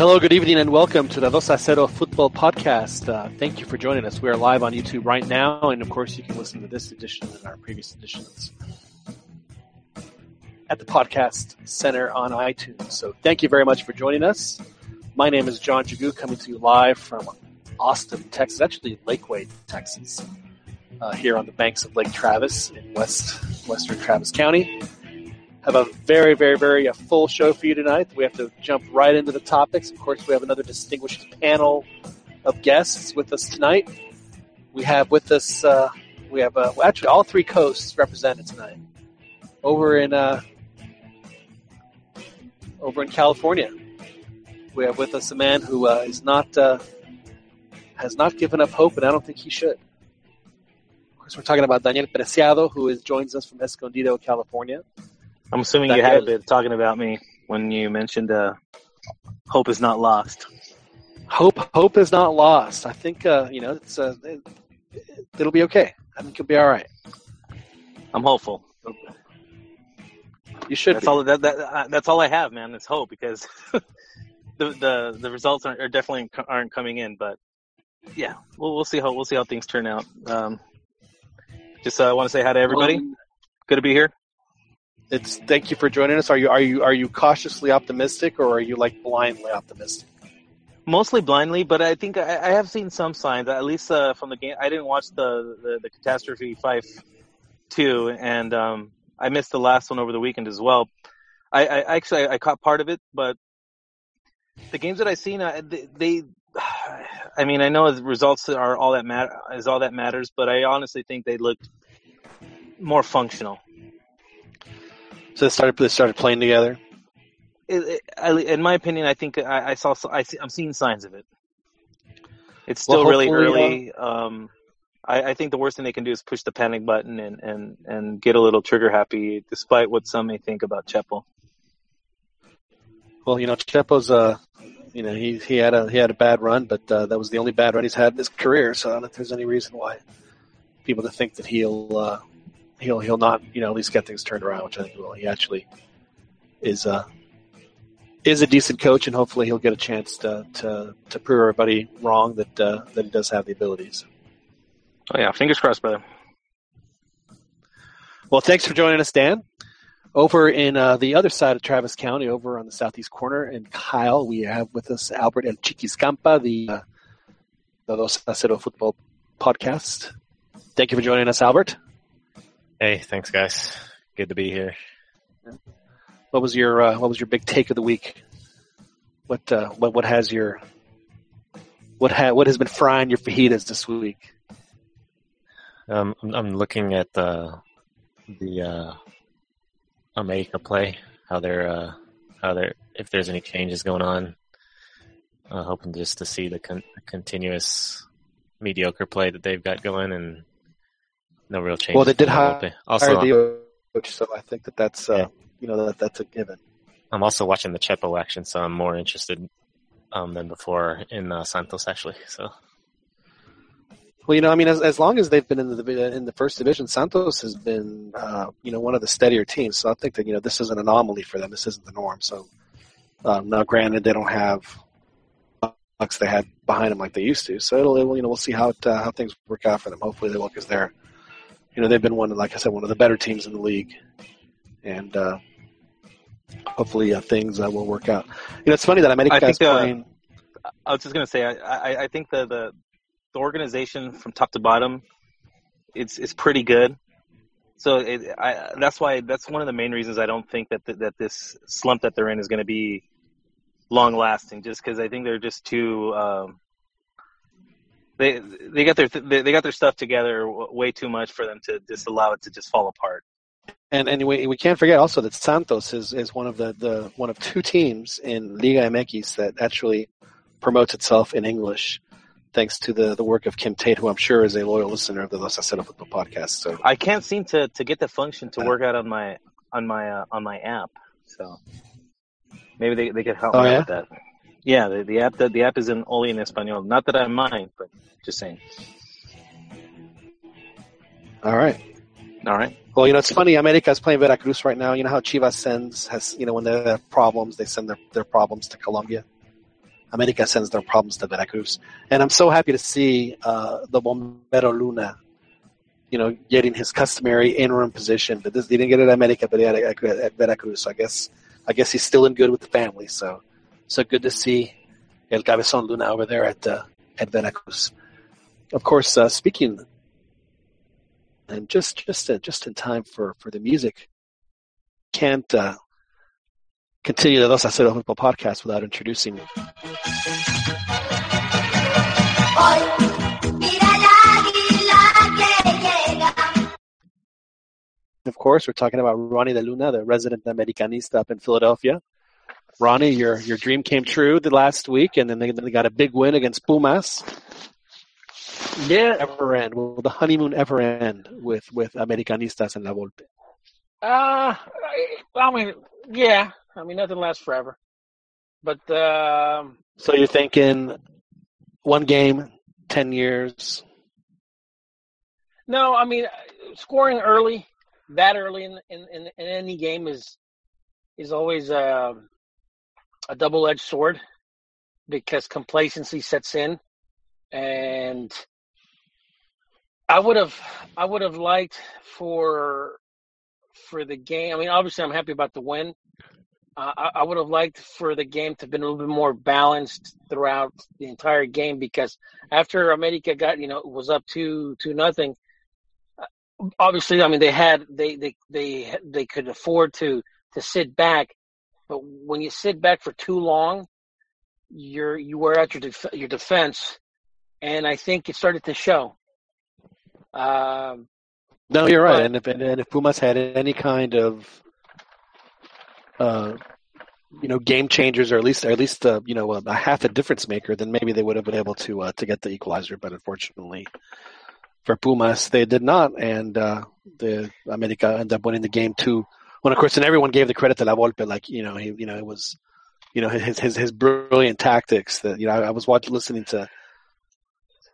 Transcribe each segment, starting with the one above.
Hello, good evening, and welcome to the Dos a Cero Football Podcast. Uh, thank you for joining us. We are live on YouTube right now, and of course, you can listen to this edition and our previous editions at the Podcast Center on iTunes. So, thank you very much for joining us. My name is John Jagu, coming to you live from Austin, Texas, actually Lakeway, Texas, uh, here on the banks of Lake Travis in west western Travis County have a very, very, very a full show for you tonight. We have to jump right into the topics. Of course, we have another distinguished panel of guests with us tonight. We have with us, uh, we have uh, well, actually all three coasts represented tonight. Over in uh, over in California, we have with us a man who uh, is not uh, has not given up hope, and I don't think he should. Of course, we're talking about Daniel Preciado, who is joins us from Escondido, California. I'm assuming you had a bit talking about me when you mentioned uh, hope is not lost. Hope, hope is not lost. I think uh, you know it's uh, it, it'll be okay. I think it'll be all right. I'm hopeful. You should. That's be. all. That, that uh, that's all I have, man. Is hope because the the the results are, are, definitely aren't coming in. But yeah, we'll we'll see how we'll see how things turn out. Um, just uh, want to say hi to everybody. Well, Good to be here it's thank you for joining us. Are you are you are you cautiously optimistic or are you like blindly optimistic? Mostly blindly, but I think I, I have seen some signs. At least uh, from the game, I didn't watch the the, the catastrophe five two, and um, I missed the last one over the weekend as well. I, I actually I caught part of it, but the games that I seen, uh, they, they I mean, I know the results are all that matter is all that matters, but I honestly think they looked more functional so they started they started playing together. It, it, I, in my opinion, I think I, I saw I see, I'm seeing signs of it. It's still well, really early. Uh, um, I, I, think the worst thing they can do is push the panic button and, and, and get a little trigger happy, despite what some may think about Chepo. Well, you know, Chepo's uh, you know, he he had a he had a bad run, but uh, that was the only bad run he's had in his career. So I don't think there's any reason why people to think that he'll uh, he'll he'll not you know at least get things turned around, which I think he will. He actually is uh, is a decent coach, and hopefully he'll get a chance to to, to prove everybody wrong that uh, that he does have the abilities. Oh yeah, fingers crossed, brother. Well, thanks for joining us, Dan. Over in uh, the other side of Travis County, over on the southeast corner, and Kyle, we have with us Albert El Chiquiscampa, the uh, the Dos a Cero Football podcast. Thank you for joining us, Albert. Hey, thanks, guys. Good to be here. What was your uh, What was your big take of the week? What uh, What What has your what ha- What has been frying your fajitas this week? Um, I'm looking at the the uh, America play. How they're uh, how they're if there's any changes going on. Uh, hoping just to see the con- continuous mediocre play that they've got going and no real change. Well, they did hire, also, the coach, so I think that that's uh, yeah. you know that that's a given. I'm also watching the Chepo action, so I'm more interested um, than before in uh, Santos actually. So. Well, you know, I mean, as, as long as they've been in the in the first division, Santos has been, uh, you know, one of the steadier teams. So I think that you know this is an anomaly for them. This isn't the norm. So um, now, granted, they don't have bucks they had behind them like they used to. So it'll, it'll you know, we'll see how it, uh, how things work out for them. Hopefully, they will because they're you know they've been one, like I said, one of the better teams in the league, and uh, hopefully uh, things uh, will work out. You know, it's funny that America is uh, playing. I was just gonna say, I, I, I think the, the the organization from top to bottom, it's it's pretty good. So it, I, that's why that's one of the main reasons I don't think that the, that this slump that they're in is going to be long lasting. Just because I think they're just too um, they they got their they got their stuff together way too much for them to just allow it to just fall apart. And and we, we can't forget also that Santos is, is one of the, the one of two teams in Liga MX that actually promotes itself in English, thanks to the, the work of Kim Tate, who I'm sure is a loyal listener of the Dos a Cero Football podcast. So I can't seem to, to get the function to work out on my on my uh, on my app. So maybe they, they could help oh, me yeah? with that. Yeah, the, the app the, the app is in only in Espanol. Not that I mind, but just saying. All right. All right. Well, you know, it's funny. America is playing Veracruz right now. You know how Chivas sends has you know when they have problems, they send their, their problems to Colombia. America sends their problems to Veracruz. And I'm so happy to see uh, the Bombero Luna, you know, getting his customary interim position. But this, he didn't get it at America, but he had it at, at Veracruz. So I guess I guess he's still in good with the family. So so good to see El Cabezon Luna over there at uh, at Veracruz. Of course, uh, speaking and just just uh, just in time for for the music, can't uh, continue the Dos a Cero Football podcast without introducing. Of course, we're talking about Ronnie De Luna, the resident Americanista up in Philadelphia. Ronnie, your your dream came true the last week, and then they, then they got a big win against Pumas. Yeah. Ever end? Will the honeymoon ever end with with Americanistas and La Volpe? Uh, I mean, yeah. I mean, nothing lasts forever. But um, So you're thinking one game, ten years. no, I mean, scoring early, that early in in, in, in any game is is always a, a double edged sword because complacency sets in, and I would have I would have liked for for the game. I mean, obviously, I'm happy about the win. Uh, I, I would have liked for the game to have been a little bit more balanced throughout the entire game because after America got you know was up two two nothing. uh, Obviously, I mean they had they they they they could afford to to sit back, but when you sit back for too long, you're you wear out your def- your defense, and I think it started to show. Um, No, you're right. But- and if and if Pumas had any kind of uh, you know game changers or at least or at least uh, you know a, a half a difference maker, then maybe they would have been able to uh, to get the equalizer. But unfortunately for Pumas, they did not, and uh, the America ended up winning the game two. When of course, and everyone gave the credit to La Volpe, like you know he you know it was you know his his his brilliant tactics. That you know I, I was watching listening to.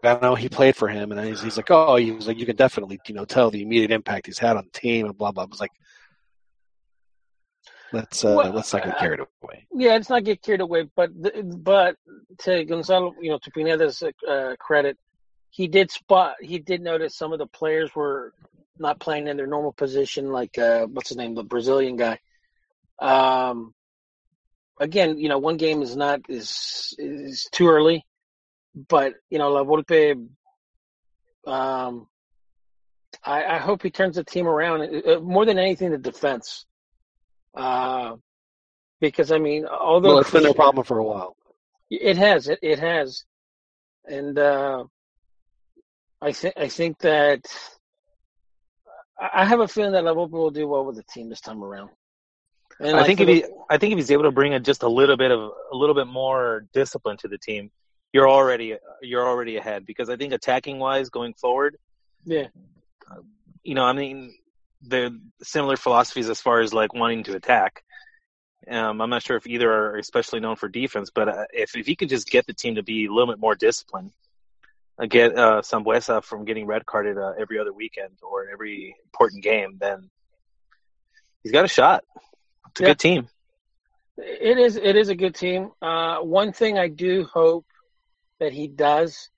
I know he played for him, and he's, he's like, oh, he was like, you can definitely, you know, tell the immediate impact he's had on the team, and blah blah. I was like, let's uh, Well, let's not get carried away. Yeah, let's not get carried away. But but to Gonzalo, you know, to Pineda's uh, credit, he did spot. He did notice some of the players were not playing in their normal position. Like uh, what's his name, the Brazilian guy. Um, again, you know, one game is not is is too early, but you know, La Volpe. Um, I, I hope he turns the team around. Uh, More than anything, the defense. Uh, because I mean, although Well, it's been a problem for a while. it has. It it has, and uh, I think I think that I I have a feeling that La Volpe will do well with the team this time around. And I like think if he, I think if he's able to bring in just a little bit of a little bit more discipline to the team, you're already you're already ahead. Because I think attacking wise, going forward, yeah, you know, I mean, they're similar philosophies as far as like wanting to attack. Um, I'm not sure if either are especially known for defense, but uh, if if he could just get the team to be a little bit more disciplined, get uh, Sambueza from getting red carded uh, every other weekend or every important game, then he's got a shot. It's a Yeah. good team. it is. It is a good team. Uh, one thing I do hope that he does,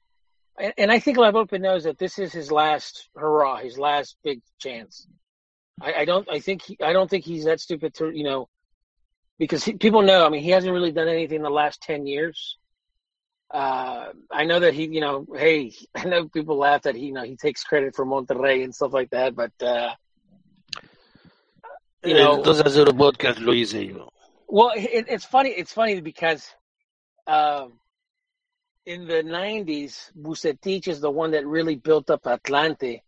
and, and I think La knows that this is his last hurrah, his last big chance. I, I don't. I think. He, I don't think he's that stupid to you know, because he, people know. I mean, he hasn't really done anything in the last ten years. Uh, I know that he, you know, hey, I know people laugh that he, you know, he takes credit for Monterrey and stuff like that, but uh, you know, Dos a Cero podcast lo hice yo. well, it, it's funny. It's funny because um, in the '90s, Vucetich is the one that really built up Atlante.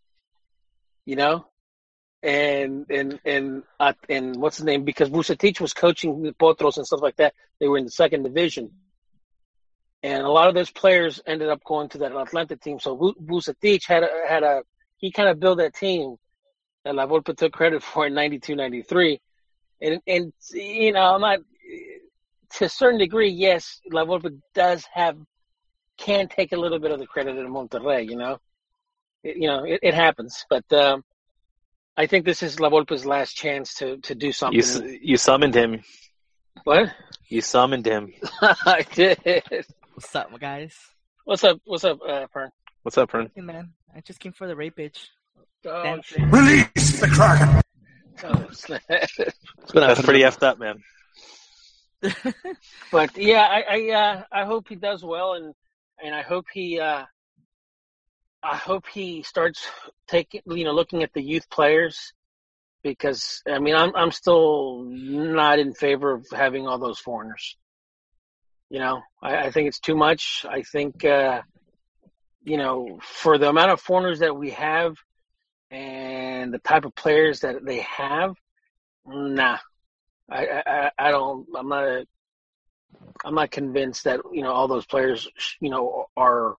You know, and and and uh, and what's the name? Because Vucetich was coaching the Potros and stuff like that. They were in the second division, and a lot of those players ended up going to that Atlante team. So Bu- had a, had a he kind of built that team that La Volpe took credit for in '92, '93 and and you know, I'm not to a certain degree. Yes, La Volpe does have can take a little bit of the credit in Monterrey. You know, it, you know, it, it happens. But um, I think this is La Volpe's last chance to to do something. You you summoned him. what? You summoned him. I did. What's up, guys? What's up? What's up, uh, Pern? What's up, Fern? Hey, man. I just came for the rape bitch. Oh, Release the Kraken! Oh, snap. It's gonna That's pretty to- effed up, man. but yeah, I I, uh, I hope he does well, and and I hope he uh, I hope he starts taking you know looking at the youth players because I mean I'm I'm still not in favor of having all those foreigners. You know, I, I think it's too much. I think uh, you know for the amount of foreigners that we have and the type of players that they have, nah. I, I, I- don't. I'm not. A, I'm not convinced that you know all those players. You know are.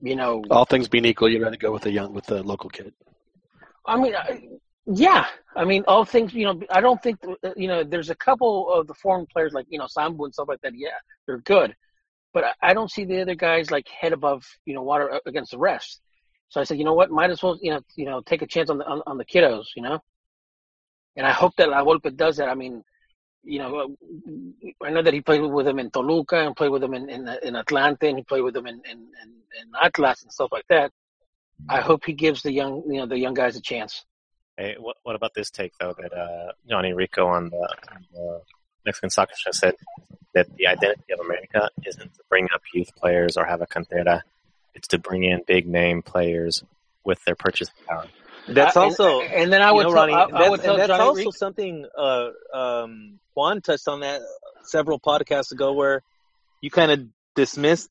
You know. All things being equal, you'd rather go with the young, with the local kid. I mean, I, yeah. I mean, all things. You know, I don't think uh, you know. There's a couple of the foreign players like you know Sambu and stuff like that. Yeah, they're good, but I- don't see the other guys like head above you know water uh, against the rest. So I said, you know what? Might as well you know you know take a chance on the on, on the kiddos. You know. And I hope that La Volpe does that. I mean, you know, I know that he played with him in Toluca and played with him in in, in Atlante and he played with him in, in, in, in Atlas and stuff like that. I hope he gives the young you know the young guys a chance. Hey, what, what about this take though that uh, Johnny Rico on the, on the Mexican Soccer Show said that the identity of America isn't to bring up youth players or have a cantera, it's to bring in big name players with their purchasing power. That's I- also and, and then I would know, tell, Ronnie, I, I that's, would tell that's Johnny also Rico- something uh, um, Juan touched on that several podcasts ago, where you kind of dismissed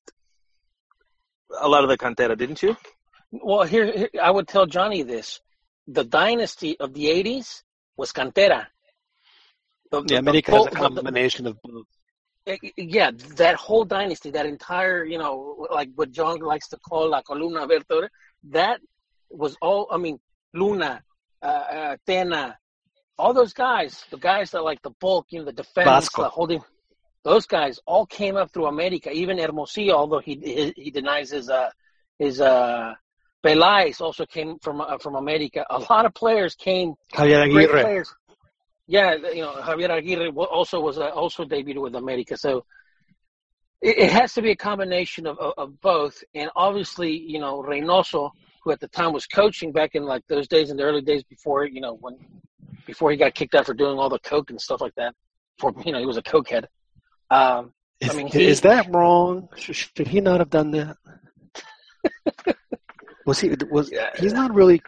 a lot of the cantera, didn't you? Well, here, here I would tell Johnny this: the dynasty of the '80s was Cantera. The- the- Yeah, the America has a the- the- combination of both. Eh, yeah, that whole dynasty, that entire, you know, like what John likes to call la columna vertebral, that was all. I mean, Luna, uh, uh, Tena, all those guys, the guys that like the bulk, you know, the defense, Vasco. the holding, those guys all came up through America. Even Hermosillo, although he he, he denies his uh his uh Peláez also came from uh, from America. A lot of players came Javier Aguirre. players. Yeah, you know Javier Aguirre also was uh, also debuted with America, so it, it has to be a combination of, of, of both. And obviously, you know Reinoso, who at the time was coaching back in like those days in the early days before you know when before he got kicked out for doing all the coke and stuff like that. For you know he was a cokehead. Um, Is, I mean, he- is that wrong? Should, should he not have done that? Was he? Was Yeah. he's not really?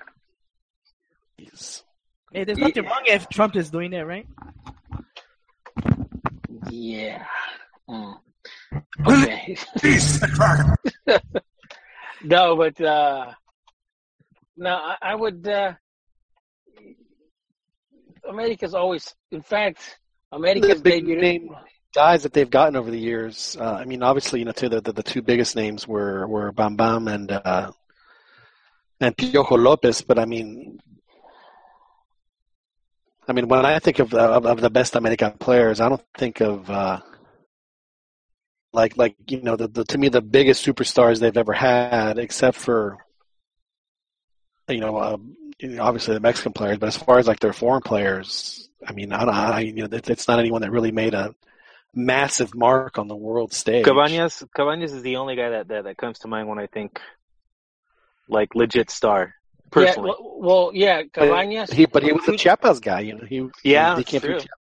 He's- Hey, there's nothing wrong if Trump is doing it, right? yeah. Mm. Okay. Release the Kraken! No, but uh no, I, I would uh America's always in fact the America's big debuted name guys that they've gotten over the years. Uh, I mean, obviously, you know, two, the, the the two biggest names were were Bam Bam and uh, and Piojo Lopez. But I mean, I mean, when I think of of, of the best American players, I don't think of uh, like like you know the, the to me the biggest superstars they've ever had, except for you know. Uh, obviously the Mexican players, but as far as like their foreign players, I mean, I don't, I, you know, it- it's not anyone that really made a massive mark on the world stage. Cabañas, Cabañas is the only guy that, that, that comes to mind when I think like legit star. yeah, Personally, well, well, yeah, Cabañas. He, but he was a Chiapas guy, you know. He, Yeah, he came true. from Chiapas.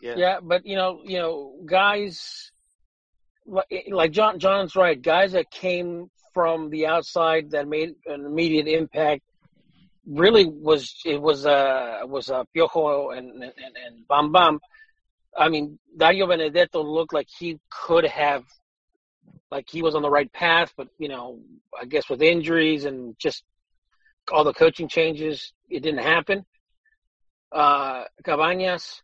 yeah. Yeah, but you know, you know, guys like like John John's right. Guys that came from the outside that made an immediate impact really was it was uh was uh Piojo and and, and Bam Bam. I mean, Dario Benedetto looked like he could have like he was on the right path, but you know, I guess with injuries and just all the coaching changes, it didn't happen. Uh Cabañas,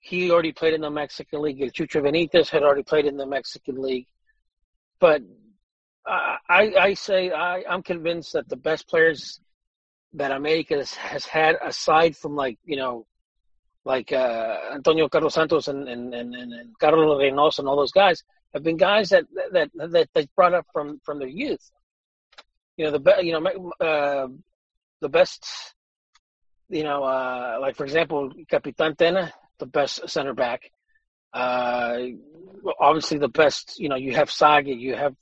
he already played in the Mexican League. El Chucho Benitez had already played in the Mexican League. But I, I, say I, I'm convinced that the best players that America has, has had, aside from like you know, like uh, Antonio Carlos Santos and, and, and, and Carlos Reinoso and all those guys, have been guys that that that they brought up from from their youth. You know the be, you know uh, the best. You know, uh, like for example, Capitan Tena, the best center back. Uh, obviously, the best. You know, you have Zague, you have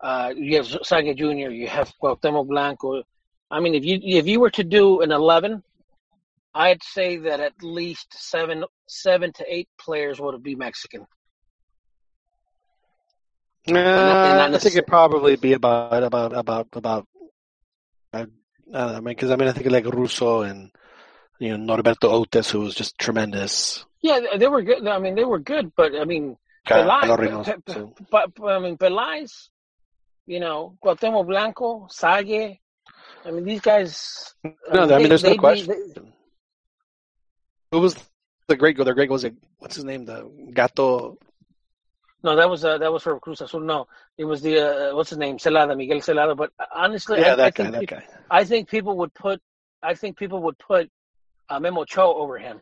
uh, you have Zague Junior, you have Cuauhtemoc Blanco. I mean, if you if you were to do an eleven, I'd say that at least seven seven to eight players would be Mexican. Uh, not I think it'd probably be about about about about. I, I don't know, I mean, because I mean, I think like Russo and you know Norberto Outes, who was just tremendous. Yeah, they- they were good. I mean, they were good, but I mean, Carlos Pelai- Reinoso, Pe- too. but, but I mean, Peláez, you know, Cuauhtemoc Blanco, Zague. I mean, these guys. No, I mean, there's no they'd be- question. Who was the great goal? The great goal was what's his name? The Gato. No, that was uh, that was for Cruz Azul. No, it was the uh, what's his name, Zelada, Miguel Zelada. But honestly, Yeah, I, that I guy. think That guy. I think people would put I think people would put uh, Memo Ochoa over him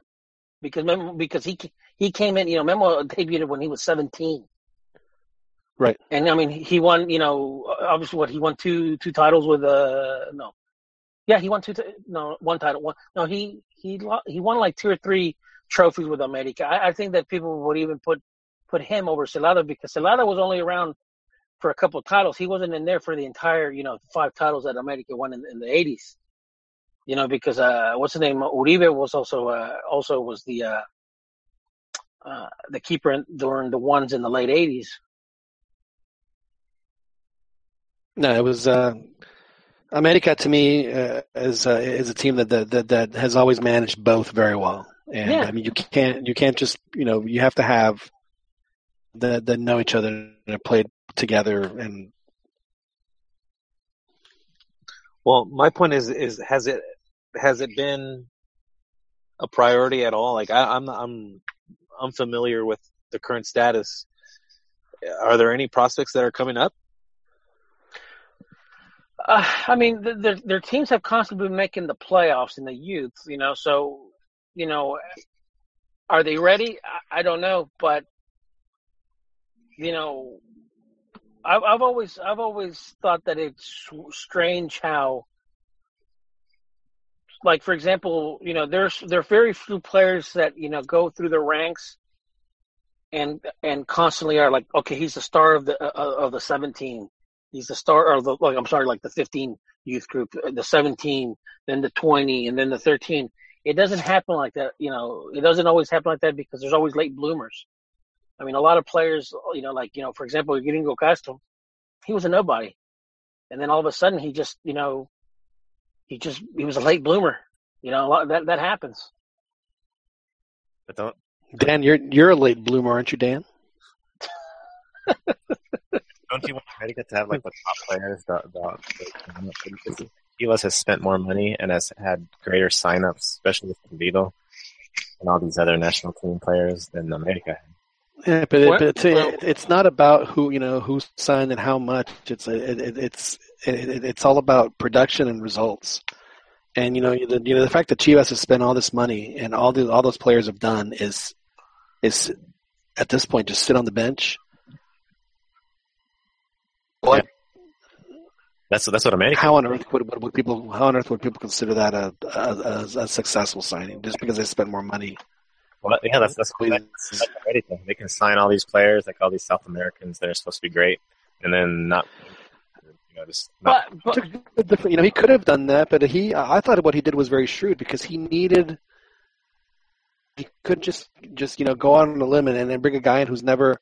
because Memo, because he he came in. You know, Memo debuted when he was seventeen. Right. And I mean, he won. You know, obviously, what he won two two titles with uh no, yeah, he won two ti- no one title one no he he he won like two or three trophies with America. I, I think that people would even put put him over Zelada because Zelada was only around for a couple of titles. He wasn't in there for the entire you know five titles that America won in, in the eighties. You know because uh what's his name Uribe was also uh also was the uh uh the keeper in, during the ones in the late eighties. No, it was uh, America to me uh, is uh, is a team that, that that that has always managed both very well. And Yeah. I mean, you can't you can't just you know you have to have that that know each other and have played together and Well, my point is, is has it has it been a priority at all? Like I, I'm I'm unfamiliar with the current status. Are there any prospects that are coming up? Uh, I mean, th- their their teams have constantly been making the playoffs in the youth, you know. So, you know, are they ready? I, I don't know, but you know, I've I've always I've always thought that it's strange how, like for example, you know, there's there are very few players that you know go through the ranks and and constantly are like, okay, he's the star of the uh, of the 17 he's the star or the like I'm sorry, like the 15 youth group, uh, the 17, then the 20, and then the 13. It doesn't happen like that, you know. It doesn't always happen like that because there's always late bloomers. I mean, a lot of players, you know, like you know, for example, Gringo Castro, he was a nobody, and then all of a sudden he just, you know, he just he was a late bloomer. You know, a lot, that that happens. But don't Dan, you're you're a late bloomer, aren't you, Dan? don't you want America to have like the top players? The, the, Chivas has spent more money and has had greater signups, especially with Vito and all these other national team players than America. Yeah, but, it, but it's, well- it's not about who you know who signed and how much. It's it, it, it's it, it, it's all about production and results. And you know the you know the fact that Chivas has spent all this money and all the all those players have done is is at this point just sit on the bench. What? That's that's what America. How on earth would, would, would people? How on earth would people consider that a a, a, a successful signing just because they spent more money? Well, yeah, that's that's Please. that's like America. They can sign all these players, like all these South Americans that are supposed to be great, and then not, you know, just not. But but Took the different- You know, he could have done that, but he. I thought what he did was very shrewd because he needed. He could just just you know go out on a limb and, and then bring a guy in who's never.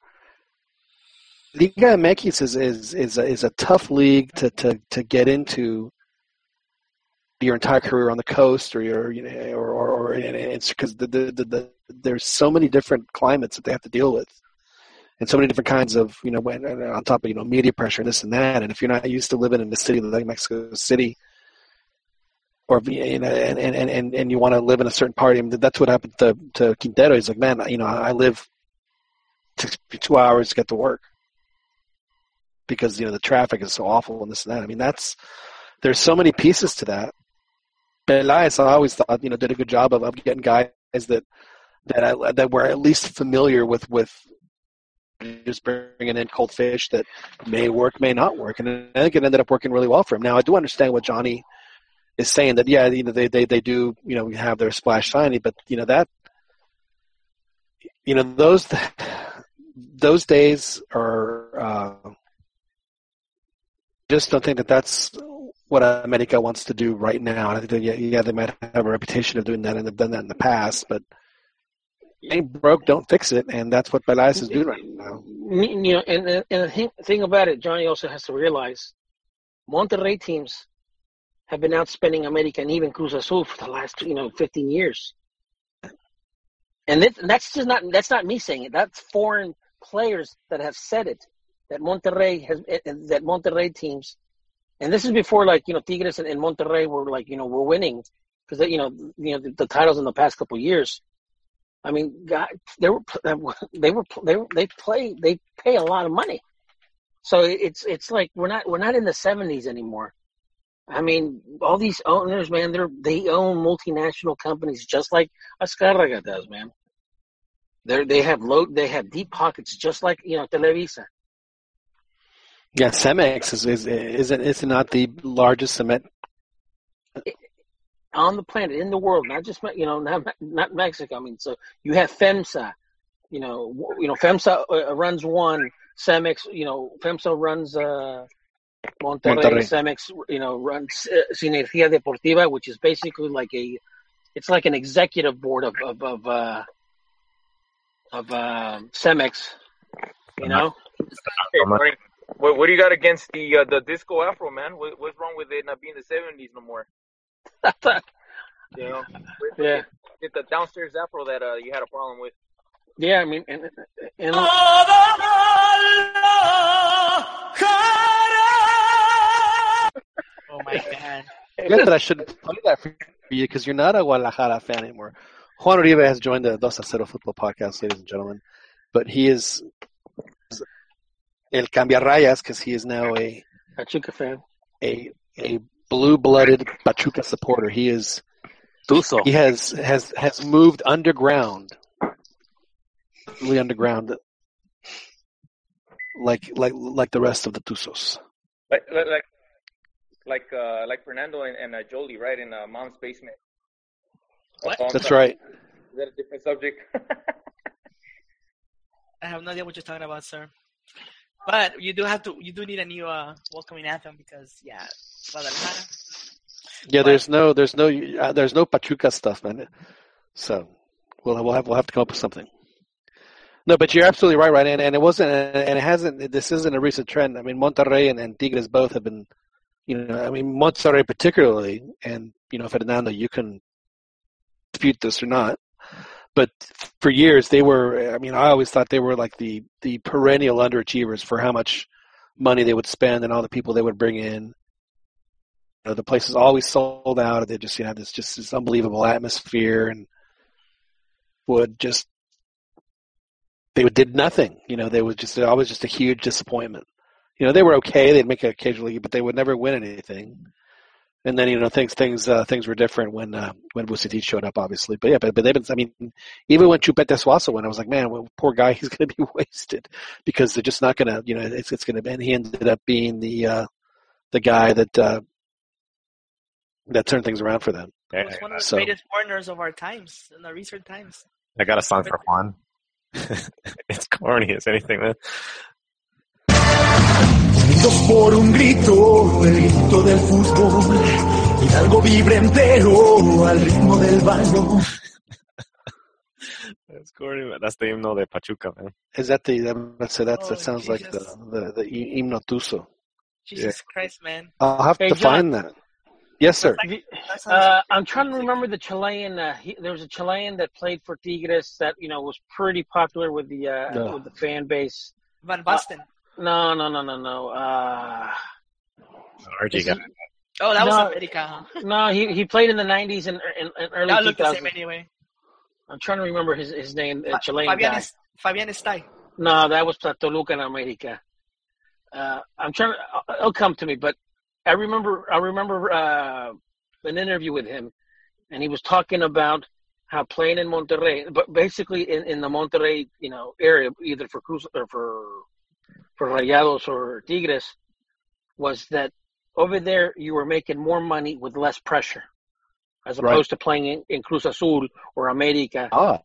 Liga MX is is is a, is a tough league to, to, to get into. Your entire career on the coast, or your you know, or or, or and it's because the, the, the, the there's so many different climates that they have to deal with, and so many different kinds of you know when, on top of you know media pressure and this and that, and if you're not used to living in a city like Mexico City, or you know, and and and and, you want to live in a certain part, I mean, that's what happened to to Quintero. He's like, man, you know, I live two hours to get to work because you know the traffic is so awful and this and that. I mean, that's there's so many pieces to that. Elias, I always thought you know did a good job of, of getting guys that that I, that were at least familiar with with just bringing in cold fish that may work, may not work, and I think it ended up working really well for him. Now I do understand what Johnny is saying that yeah, you know they they they do you know have their splash signing, but you know that you know those those days are. Uh, just don't think that that's what America wants to do right now. I think that, yeah, they might have a reputation of doing that and they've done that in the past, but ain't broke, don't fix it, and that's what Peláez is doing right now. You know, and, and and the thing, thing about it, Johnny also has to realize, Monterrey teams have been outspending America and even Cruz Azul for the last you know 15 years. And that, that's just not that's not me saying it. That's foreign players that have said it. That Monterrey has eh, eh, that Monterrey teams, and this is before like you know Tigres and, and Monterrey were like you know were winning because you know you know the, the titles in the past couple years. I mean, God, they were they were they were, they play they pay a lot of money, so it's it's like we're not we're not in the seventies anymore. I mean, all these owners, man, they're they own multinational companies just like Azcárraga does, man. They they have low they have deep pockets just like you know Televisa. Yeah, Cemex is is isn't is not the largest cement on the planet in the world, not just you know not not Mexico. I mean, so you have FEMSA, you know, you know FEMSA uh, runs one, Cemex, you know, FEMSA runs uh, Monterrey, Monterrey. Cemex, you know, runs uh, Sinergia Deportiva, which is basically like a, it's like an executive board of of of uh, of uh, Cemex, you know. Hey, Marty, what, what do you got against the uh, the disco afro, man? What, what's wrong with it not being the seventies no more? You know, with, Yeah. with the downstairs afro that uh, you had a problem with. Yeah, I mean, and, and Oh my god. I Good that I shouldn't play that for you because you're not a Guadalajara fan anymore. Juan Uribe has joined the Dos a Cero Football Podcast, ladies and gentlemen, but he is El Cambia Rayas because he is now a Pachuca fan. a a blue-blooded Pachuca supporter. He is Tuzo. he has has has moved underground, really underground, like like like the rest of the Tuzos. Like like like like, uh, like Fernando and, and uh, Jolie, right in uh, mom's basement. What? That's sorry. right. Is that a different subject? I have no idea what you're talking about, sir. But you do have to. You do need a new uh, welcoming anthem because yeah, Guadalajara. Yeah, there's no there's no uh, there's no Pachuca stuff, man. So we'll we'll have we'll have to come up with something. No, but you're absolutely right, right, and, and it wasn't, and it hasn't. This isn't a recent trend. I mean, Monterrey and, and Tigres both have been, you know, I mean, Monterrey particularly, and you know, Fernando, you can dispute this or not, but for years they were. I mean, I always thought they were like the the perennial underachievers for how much money they would spend and all the people they would bring in. You know, the place is always sold out. They just you know this just this unbelievable atmosphere and would just they would did nothing. You know, they was just always just a huge disappointment. You know, they were okay. They'd make it occasionally, but they would never win anything. And then you know things things uh, things were different when uh, when Vucetich showed up, obviously. But yeah, but, but they've been. I mean, even when Chupete Suazo went, I was like, man, well, poor guy, he's going to be wasted because they're just not going to. You know, it's it's going to. And he ended up being the uh, the guy that uh, that turned things around for them. He was one of the So- greatest foreigners of our times in the recent times. I got a song for Juan. it's corny as anything, man. Unidos por un grito, el grito del fútbol. Hidalgo vibra entero al ritmo del baño. That's corny, but that's the himno de Pachuca, man. Is that the? That's that's Oh, that sounds like the Jesus. the the himno tuzo. Jesus Christ, man. I'll have Hey, to John. find that. Yes, sir. That Uh, I'm trying to remember the Chilean. Uh, he, there was a Chilean that played for Tigres that you know was pretty popular with the uh, No. with the fan base. Van Basten. No, no, no, no, no. Uh, RG this guy. Oh, that was No. America. Huh? no, he he played in the '90s and, and, and early That looked the 2000s. same anyway. I'm trying to remember his his name. Uh, Chilean Fabian, guy. is, Fabian Estay. No, that was Toluca in America. Uh, I'm trying. To, it'll come to me, but I remember. I remember uh, an interview with him, and he was talking about how playing in Monterrey, but basically in, in the Monterrey, you know, area, either for Cruz or for for Rayados or Tigres, was that over there you were making more money with less pressure, as Right. opposed to playing in, in Cruz Azul or America Ah,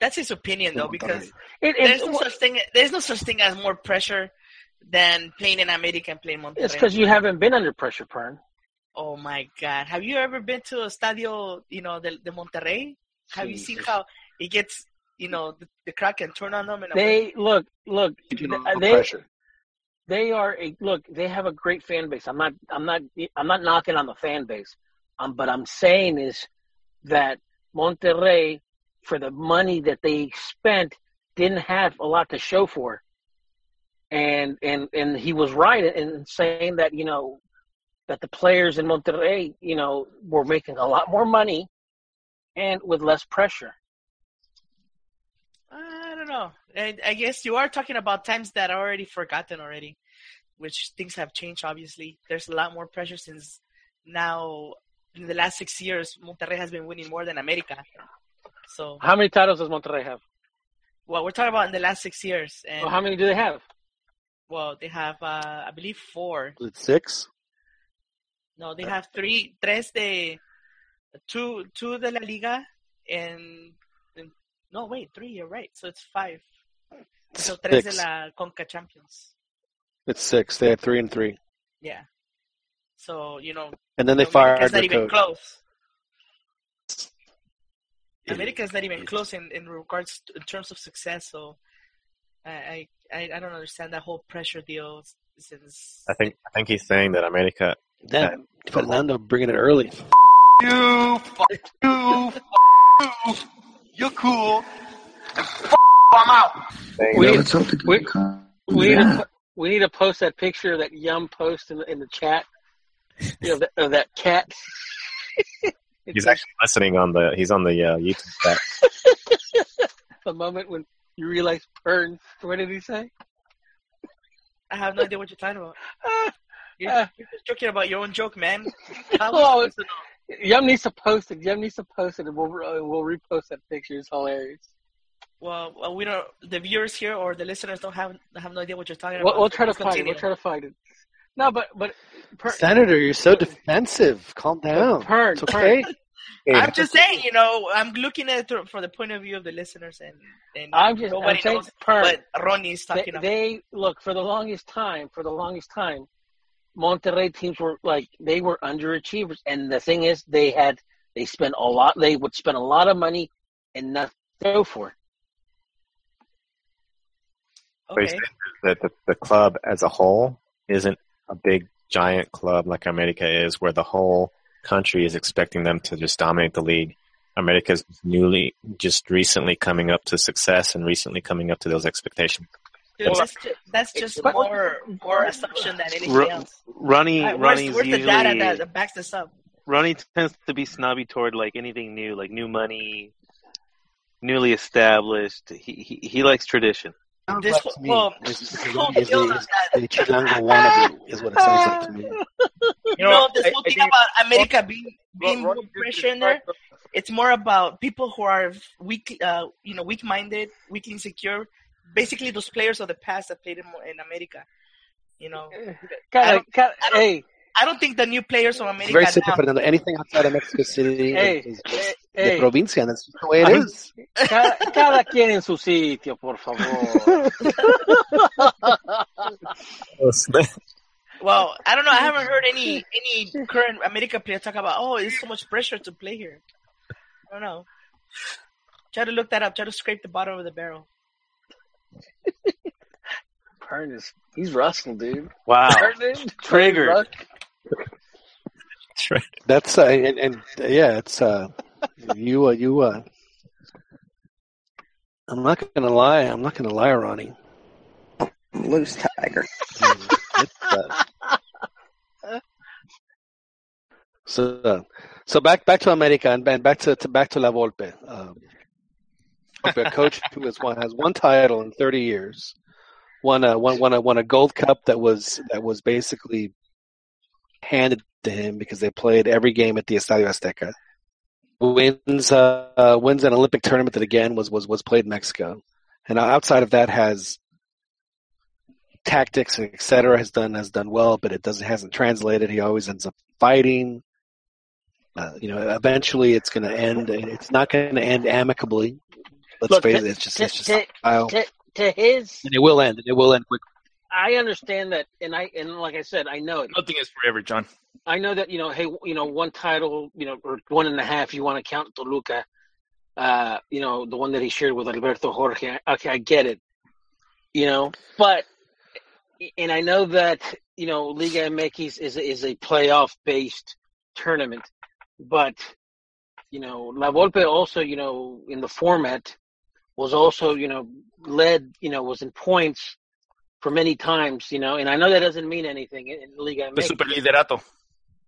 That's his opinion though, because It, there's it, no such thing. There's no such thing as more pressure than playing in America and playing Monterrey. it's because you haven't been under pressure, Pern. Oh my God! Have you ever been to a estadio, you know, the, de Monterrey? Have you seen how it gets, you know, the, the crowd can turn on them and They look, look. You know, they pressure. they are a look. They have a great fan base. I'm not. I'm not. I'm not knocking on the fan base. Um, but I'm saying is that Monterrey, for the money that they spent, didn't have a lot to show for. And and and he was right in saying that you know that the players in Monterrey, you know, were making a lot more money and with less pressure. I know. I, I guess you are talking about times that are already forgotten already, which things have changed. Obviously, there's a lot more pressure since now. In the last six years, Monterrey has been winning more than America. So, How many titles does Monterrey have? well, we're talking about in the last six years, and Well, how many do they have? well, they have, uh, I believe, four. Was it six? No, they have three, tres de, two, two de la Liga, and, and no, wait, three. You're right. So it's five. So tres Six. de la Conca Champions. It's six. They had three and three, Yeah. So you know, and then they America's fired not their even coach. close. America's not even close in, in regards to, in terms of success. So I, I I don't understand that whole pressure deal since I think I think he's saying that America. Damn, Fernando bringing it early. You, fuck you, fuck you. You're cool. And fuck, I'm out. We- that- Let's to we- come We need, yeah. to, we need to post that picture that Yum post in the, in the chat. You know, that, of that cat. he's actually listening on the. He's on the uh, YouTube chat. the moment when you realize Pern. What did he say? I have no idea what you're talking about. You're, Ah. you're just joking about your own joke, man. How Oh, am I supposed to? Yum needs to post it. Yum needs to post it, and we'll uh, we'll repost that picture. It's hilarious. Well, well, we don't. The viewers here or the listeners don't have have no idea what you're talking We'll, about. we'll try to Please find it. We'll try to find it. No, but but per, Senator, you're so defensive. Calm down. Pern, It's okay. I'm just saying, you know, I'm looking at it through- from the point of view of the listeners, and, and I'm just nobody I'm saying, knows Pern, what Ronnie is they, talking about. they look for the longest time. For the longest time, Monterrey teams were like they were underachievers, and the thing is, they had they spent a lot. They would spend a lot of money and nothing to go for. Okay. that the, the club as a whole isn't a big giant club like America is, where the whole country is expecting them to just dominate the league. America's newly, just recently coming up to success and recently coming up to those expectations. Dude, that's just, that's just more more assumption than anything Ru- else. Ronnie, where's Ronnie's where's the data that, that backs this up? Ronnie tends to be snobby toward like anything new, like new money, newly established. He he, he likes tradition. Sounds This like whole- to me. well, It's- this it's- whole it's deal the- is that- the Chilango wannabe is what it sounds like to me. You No, know, this I- whole I thing think about America being being Ron- more pressure in there. It's more about people who are weak, uh, you know, weak-minded, weak insecure. Basically, those players of the past that played in, in America. You know, eh, I don't- gotta, I don't- hey, I don't think the new players from It's America very simple, now. Fernando. Anything outside of Mexico City hey, is just hey. the provincia, and that's just the way it I'm- is. Cada, cada quien en su sitio, por favor. Well, I don't know. I haven't heard any any current America player talk about. Oh, there's so much pressure to play here. I don't know. Try to look that up. Try to scrape the bottom of the barrel. Pern is he's rustling, dude. Wow, Pern is- Triggered. Rust- That's uh, and, and uh, yeah, it's uh, you uh, you uh. I'm not gonna lie. I'm not gonna lie, Ronnie. Loose tiger. It's, uh, so, uh, so back back to America and, and back to, to back to La Volpe. Um, a coach who has won has one title in 30 years, won a won won a won a Gold Cup that was that was basically handed to him because they played every game at the Estadio Azteca. Wins uh, uh, wins an Olympic tournament that again was was was played in Mexico, and outside of that has tactics and et cetera has done has done well, but it doesn't hasn't translated. He always ends up fighting. Uh, you know, eventually it's going to end. It's not going to end amicably Let's Look, face to- it, it's just to, it's just to, to, to his, and it will end. It will end quick. I understand that, and I and like I said, I know it. Nothing is forever, John. I know that you know, hey, you know, one title, you know, or one and a half. You want to count Toluca, uh, you know, the one that he shared with Alberto Jorge. Okay, I get it, you know, but and I know that you know Liga MX is is a playoff based tournament, but you know La Volpe also you know in the format was also you know led you know was in points for many times you know, and I know that doesn't mean anything in, in Liga The MX. super liderato.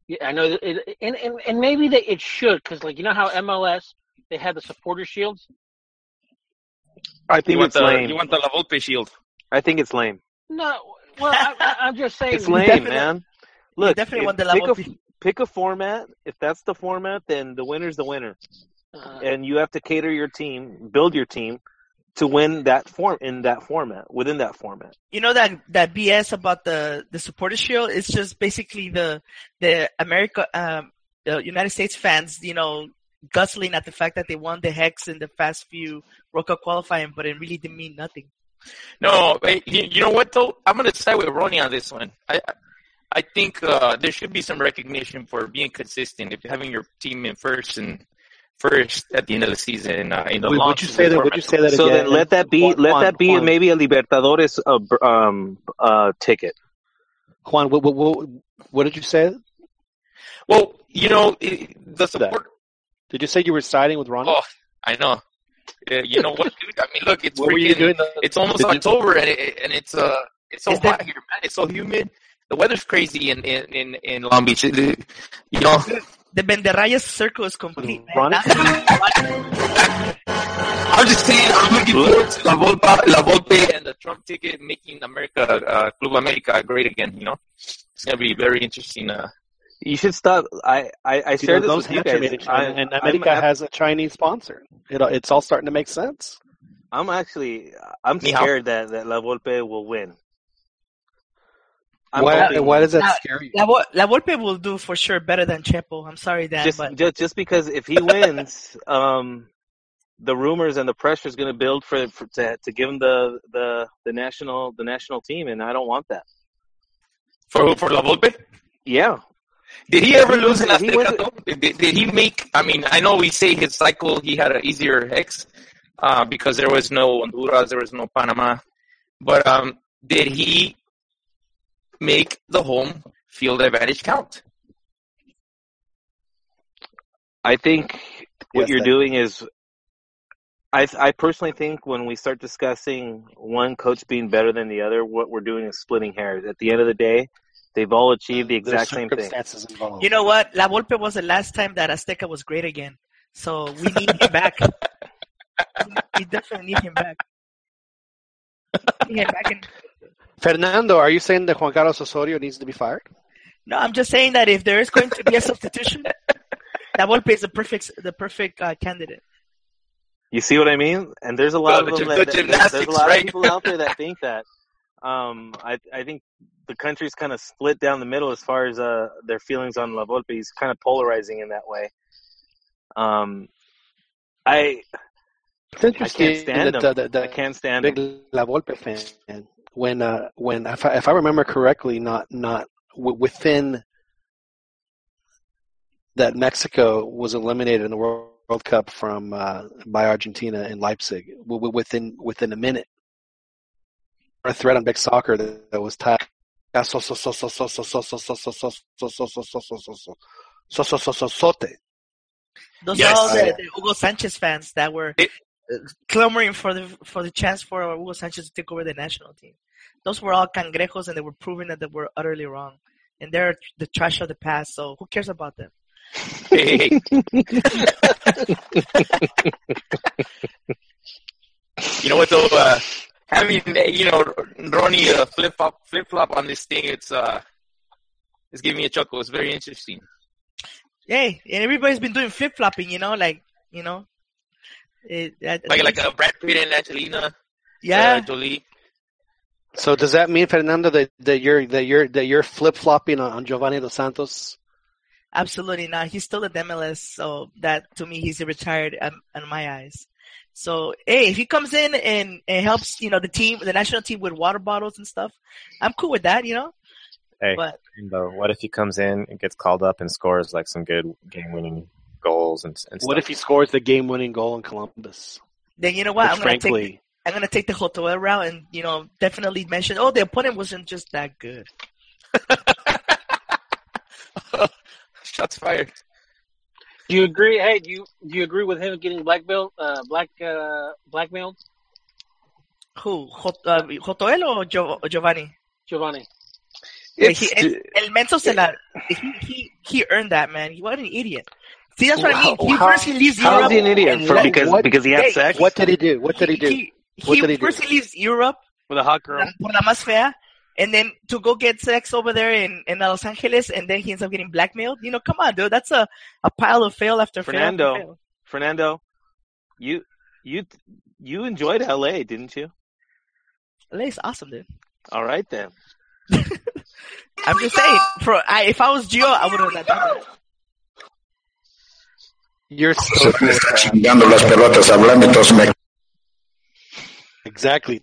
Yeah, I know that it, and, and and maybe they, it should because like you know how MLS they had the supporter shields. I think want it's the lame. you want the La Volpe shield. I think it's lame. No, well I, I, I'm just saying It's lame, man. Look, definitely if- want the La pick a Volpe. pick a format. If that's the format, then the winner's the winner, Uh, and you have to cater your team, build your team to win that form in that format within that format. you know that that BS about the the supporter shield. It's just basically the the America, um, the United States fans, you know, guzzling at the fact that they won the hex in the fast few World Cup qualifying, but it really didn't mean nothing. No, eh, you, you know what though? I'm gonna side with Ronnie on this one. I I think uh, there should be some recognition for being consistent. If having your team in first and first at the end of the season uh, in the Would, long would you say that? Would you say that So again? then let that be Juan, let Juan, that be Juan, maybe a Libertadores uh, um uh ticket. Juan, what, what, what, what did you say? Well, you know it, the support. Did you say you were siding with Ronnie? Oh, I know. Uh, you know what? Dude? I mean, look, it's what were you freaking- doing? The, It's almost Did you- October and it, and it's uh it's so Is there- hot here, man. It's so humid. The weather's crazy in in in, in Long Beach. It- it- you know, The Benderrayas circle is complete. man. I'm just saying. I'm looking forward to La Volpe, La Volpe, and the Trump ticket making America, uh, Club America, great again. You know, it's gonna be very interesting. Uh, You should stop. I I, I you shared this those with you guys. made I, and America I'm, has a Chinese sponsor. It, it's all starting to make sense. I'm actually I'm scared that that La Volpe will win. I'm Why, hoping- why does that Now- scare you? La, La Volpe will do for sure better than Chepo. I'm sorry, Dan, just, but just just because if he wins, um, the rumors and the pressure is going to build for, for to, to give him the, the the national the national team, and I don't want that. for for La Volpe, Yeah, did he ever lose in was- Azteca? Did, did, did he make? I mean, I know we say his cycle he had an easier hex uh, because there was no Honduras, there was no Panama, but um, did he make the home field advantage count? I think what Yes, you're that- doing is. I I personally think when we start discussing one coach being better than the other, what we're doing is splitting hairs. At the end of the day, they've all achieved the exact same thing. involved. you know what? La Volpe was the last time that Azteca was great again. So we need him back. we definitely need him back. We need him back in- Fernando, are you saying that Juan Carlos Osorio needs to be fired? No, I'm just saying that if there is going to be a substitution, La Volpe is the perfect the perfect uh, candidate. You see what I mean? And there's a lot The of them gym- that, that- there's a lot right? of people out there that think that. Um, I I think the country's kind of split down the middle as far as uh their feelings on La Volpe. He's kind of polarizing in that way. Um, I It's I interesting can't stand that, him. that, that I can't stand him. big La Volpe fan when uh, when if I, if I remember correctly, not not w- within that Mexico was eliminated in the World, Cup from uh, by Argentina in Leipzig w- within within a minute. A threat on Big Soccer that, that was tied. Those yes. are all the, the Hugo Sanchez fans that were it, clamoring for the for the chance for Hugo Sanchez to take over the national team. Those were all cangrejos, and they were proving that they were utterly wrong. And they're the trash of the past. So who cares about them? You know what though? Uh, having you know Ronnie uh, flip flop flip flop on this thing, it's uh, it's giving me a chuckle. It's very interesting. Hey, and everybody's been doing flip flopping. You know, like you know, it, I- Like like uh, Brad Pitt and Angelina yeah. uh, Jolie. So does that mean, Fernando, that, that you're that you're that you're flip flopping on, on Giovanni dos Santos? Absolutely not. He's still at MLS, so that to me he's retired um, in my eyes. So hey, if he comes in and, and helps, you know, the team, the national team with water bottles and stuff, I'm cool with that, you know. Hey, But Rainbow, what if he comes in and gets called up and scores like some good game-winning goals and, and What if he scores the game-winning goal in Columbus? then you know what? Which I'm gonna take frankly, I'm gonna take the Jotoel route and you know definitely mention. Oh, the opponent wasn't just that good. Shots fired. Do you agree? Hey, do you do you agree with him getting blackmailed? Uh, black uh, blackmailed, Who? Jot- uh, Jotoel or Jo- Giovanni? Giovanni? Yeah, he, el, el Menso se la, he, he he earned that man. He was an idiot. See, that's what I mean. He How- first he leaves How Europe. is he an idiot? For, because what- because he had sex what did he do? What did he do? He, What he- did he do? first he leaves Europe with a hot girl. por la más fea, and then to go get sex over there in, in Los Angeles, and then he ends up getting blackmailed. You know, come on, dude. That's a, a pile of fail after fail. after Fernando. fail. Fernando, you you you enjoyed LA, didn't you? LA's awesome, dude. All right then. I'm just saying. For I, if I was Gio, I would have done that. You're so cool. chingando las pelotas, hablando y todos me Exactly.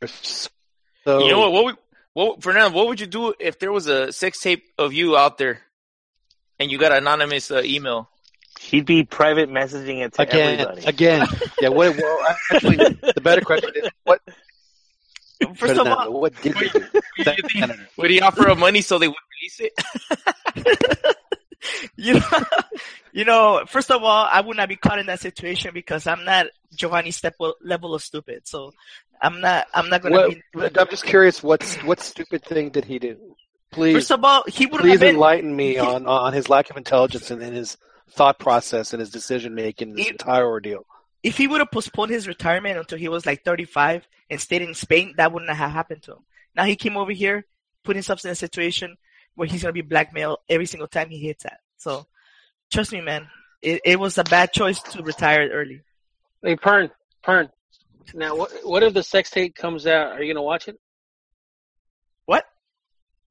You're So You know what? What, would, what, Fernando? What would you do if there was a sex tape of you out there, and you got an anonymous uh, email? He'd be private messaging it to again, everybody. again, yeah. What? Well, actually, the better question is what? First of all, what did you do? Would he offer up money so they would release it? you know, you know, first of all, I would not be caught in that situation because I'm not Giovanni step level of stupid. So I'm not, I'm not going to. I'm just curious. What's what stupid thing did he do? Please, First of all, he would have please been. enlighten me on on his lack of intelligence and, and his thought process and his decision making in this entire ordeal. If he would have postponed his retirement until he was like 35 and stayed in Spain, that wouldn't have happened to him. Now he came over here, put himself in a situation where he's going to be blackmailed every single time he hits that. So trust me, man, it, it was a bad choice to retire early. Hey, Pern, Pern. Now, what what if the sex tape comes out? Are you gonna watch it? What?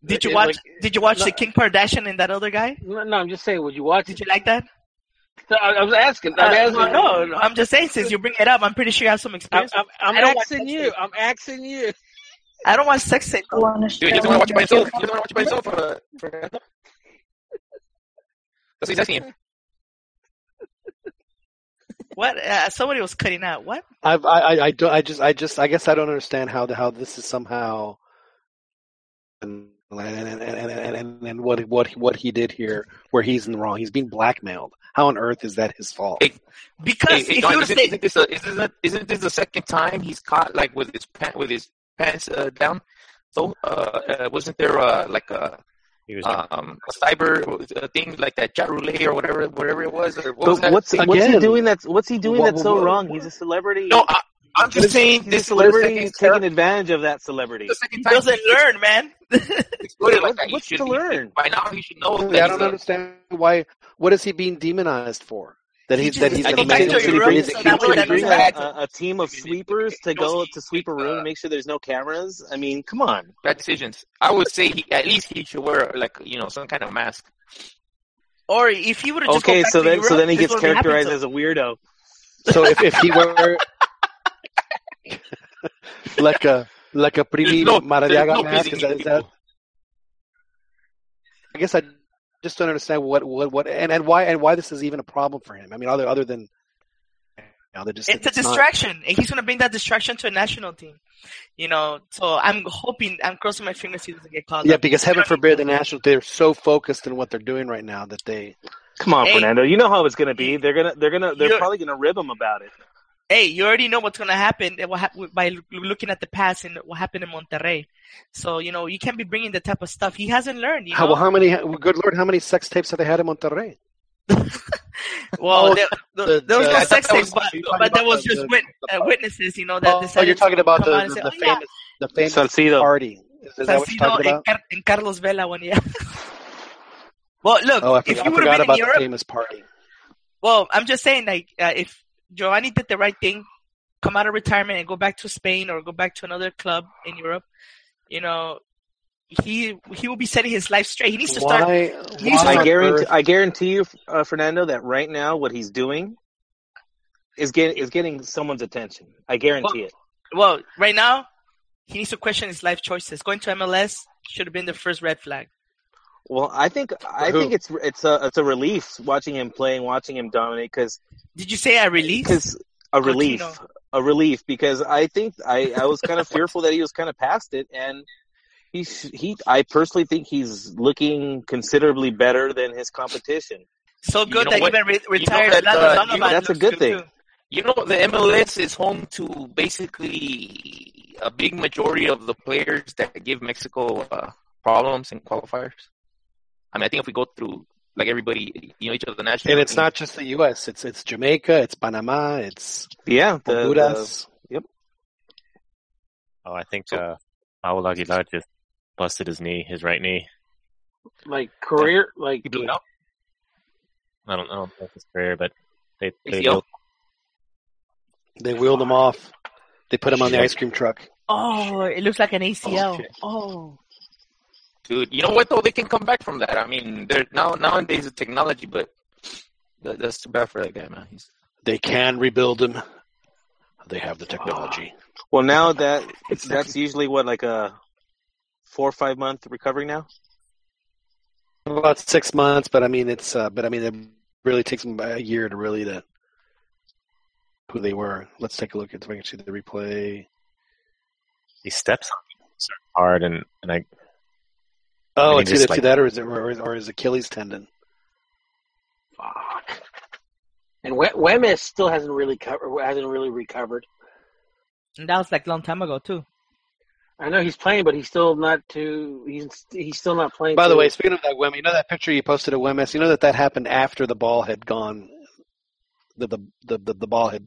Did you It- watch? like- did you watch no. the Kim Kardashian and that other guy? No, no, I'm just saying. Would you watch Did it? you like that? I, I was asking. I'm Uh, asking. no, no, I'm just saying. Since you bring it up, I'm pretty sure you have some experience. I'm, I'm I don't watch asking you. I'm asking you. I don't want sex tape. though. Dude, he doesn't want to watch it by himself. He doesn't want to watch it by himself. Uh, Fernando. That's what he's asking you. What? Uh, somebody was cutting out. What? I've, I, I, I, do, I just, I just, I guess I don't understand how the, how this is somehow, and and and, and, and, and, and what what what he did here, where he's in the wrong. He's being blackmailed. How on earth is that his fault? Hey, Because Hey, hey, if Don, you would have isn't, stayed, isn't this a, isn't, isn't this the second time he's caught like with his pant with his pants uh, down? So uh, uh, wasn't there uh, like a He was um a cyber uh, thing like that chat roulette or whatever whatever it was? Or what But that? what's what's he doing? That's what's he doing? what- that's so what- wrong. He's a celebrity. no, I, I'm just saying He's a this celebrity. is He's the taking advantage of that celebrity. he doesn't learn, man. exploited like that. What's should to be- learn? By now he should know Really, that I don't a- understand why. What is he being demonized for? That he's just- that he's I an think amazing. that's Should he Europe, bring, he's a that should he that bring a, a, a team of He sweepers to go to sweep a room uh, and make sure there's no cameras? I mean, come on. bad decisions. I would say he, at least he should wear like you know some kind of mask. Or if he would have just Okay, gone back so to then Europe, so then he gets characterized as a weirdo. So if, if he were like a like a Primi no- Maradiaga no mask, pleasing is that, is that? I guess I just don't understand what what what and, and why and why this is even a problem for him. I mean, other other than you know, just It's a not- distraction, and he's gonna bring that distraction to a national team. You know, so I'm hoping, I'm crossing my fingers he doesn't get called yeah, up. because heaven forbid the national they're so focused on what they're doing right now that they Come on, Hey. Fernando. You know how it's gonna be. They're gonna they're gonna they're You're- probably gonna rib him about it. Hey, you already know what's gonna happen and what hap- by looking at the past and what happened in Monterrey. So you know, you can't be bringing the type of stuff he hasn't learned. You how know, how many good lord how many sex tapes have they had in Monterrey? well, Oh, there, there- the- there was no I sex thought tapes, but, but there was the- just the- wit- the- uh, witnesses, you know, that Oh, decided you're talking to about the, out and the, say, the "Oh, yeah, famous the famous Salcido. party. Is, is that what you're Salcido talking and, about? Car- and Carlos Vela one year. well, look, Oh, I, if forgot, you I would have been about in Europe, the famous party. Well, I'm just saying, like, uh, if Giovanni did the right thing, come out of retirement and go back to Spain or go back to another club in Europe, you know, he he will be setting his life straight. He needs to start. Why? to why I guarantee earth- I guarantee you, uh, Fernando, that right now what he's doing is getting is getting someone's attention. I guarantee it. Well, right now, he needs to question his life choices. Going to MLS should have been the first red flag. Well, I think I who? think it's it's a it's a relief watching him play and watching him dominate because Did you say a relief? because a relief Coutinho. a relief because I think I I was kind of fearful that he was kind of past it and he's he I personally think he's looking considerably better than his competition. So good know that what? even re- You know retired that, uh, you know, that's a looks good thing. too. You know, the MLS is home to basically a big majority of the players that give Mexico uh, problems in qualifiers. I mean, I think if we go through like everybody, you know, each of the national And it's teams- not just the U.S. It's it's Jamaica, it's Panama, it's Yeah, the, the, Honduras. Oh, I think uh, Paul Aguilar just busted his knee, his right knee. Like career, like he blew it out. I don't know if it's career, but they they ACL? They wheeled him off. They put him on the ice cream truck. Oh, it looks like an ACL. shit. Oh, Dude, you know what though? They can come back from that. I mean, they're now nowadays the technology, but that, that's too bad for that guy, man. He's, They can rebuild him. They have the technology. well now that It's that's usually what like a four or five month recovery now. About six months, but I mean it's uh, but I mean it really takes them a year to really to who they were. Let's take a look at so we can see the replay. he steps on him so hard, and and I Oh, And he it's either like- to that or is it or, or his Achilles tendon. fuck. And We- Wemes still hasn't really covered, hasn't really recovered. and that was like a long time ago too. I know he's playing, but he's still not too. He's he's still not playing. By the way, speaking of that Wem, you know that picture you posted of Wemes. You know that that happened after the ball had gone. The the the the, the ball had.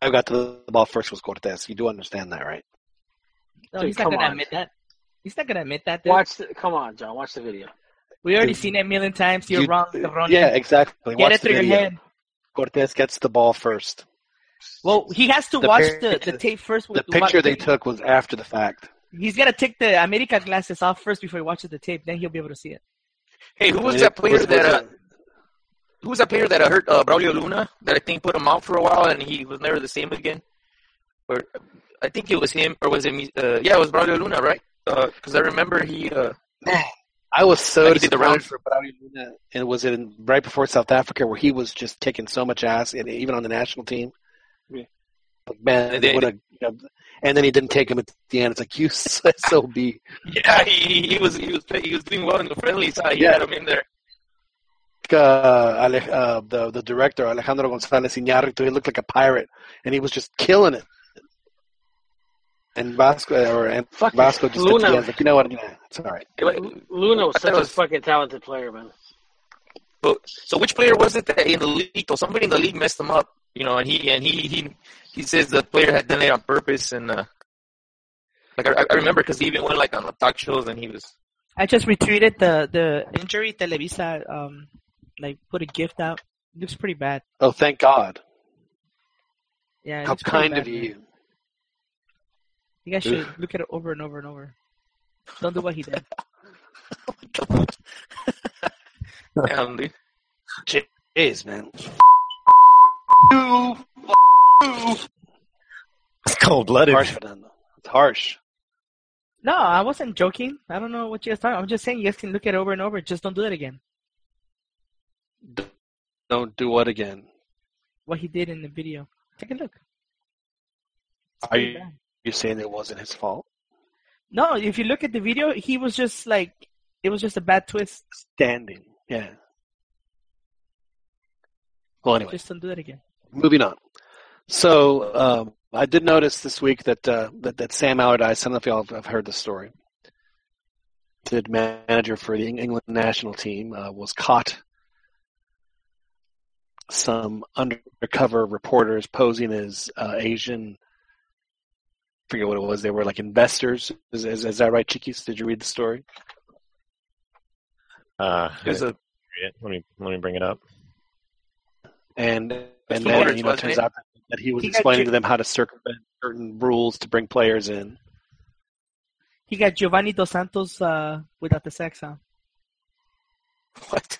I got to the ball first was Cortez. You do understand that, right? No, Dude, he's not gonna on. admit that. He's not gonna admit that. Dude. watch. The, come on, John. Watch the video. We already Dude. seen it a million times. You're You- wrong, Ronnie. Yeah, exactly. Get Watch it the through your head. Cortez gets the ball first. Well, he has to The watch pic- the, the tape first. The picture what- they took was after the fact. He's gotta take the America glasses off first before he watches the tape. Then he'll be able to see it. hey, who was that player was- that? Uh, who was that player that uh, hurt uh, Braulio Luna? That I think put him out for a while, and he was never the same again. Or I think it was him, or was it me? Uh, yeah, it was Braulio Luna, right? Because I remember he. Uh, I was so Like he did the disappointed for Brownie Luna, and was it in, right before South Africa where he was just kicking so much ass, and even on the national team. Yeah. Like, man, they- what a, you know, and then he didn't take him at the end. It's like you sob. yeah, he, he was he was he was doing well in the friendly side. He Yeah. had him in there. Uh, Ale- uh, the the director Alejandro González Iñárritu, he looked like a pirate, and he was just killing it. And Vasco or and Fuck Vasco just Luna. at the end, like you know what? Yeah, it's all right. Luna was such it a fucking talented player, man. But so which player was it that in the league? Or somebody in the league messed him up, you know? And he and he he he says the player had done it on purpose, and uh, like I, I remember because he even went like on the talk shows, and he was I just retweeted the the injury. Televisa um like put a gift out. looks pretty bad. Oh, thank God! Yeah, it How looks kind bad, of man. you. You guys should look at it over and over and over. Don't do what he did. Oh damn, dude. Jeez, man. You, you. it's cold blooded. Harsh, Fernando. It's harsh. No, I wasn't joking. I don't know what you guys talking. I'm just saying you guys can look at it over and over. Just don't do it again. Don't do what again? What he did in the video. Take a look. It's Are you, bad. You saying it wasn't his fault? No, if you look at the video, he was just like it was just a bad twist. Standing. Yeah. Well, anyway, Just don't do it again. moving on. So um, I did notice this week that uh, that, that Sam Allardyce. I don't know if y'all have heard the story. The manager for the England national team uh, was caught. Some undercover reporters posing as uh, Asian. I forget what it was. They were like investors. Is, is, is that right, Chiquis? Did you read the story? Uh, There's a let me let me bring it up. and and That's then what you know it it turns out that he was He explaining to them how to circumvent certain rules to bring players in. He got Giovanni Dos Santos uh, without the sex huh? what?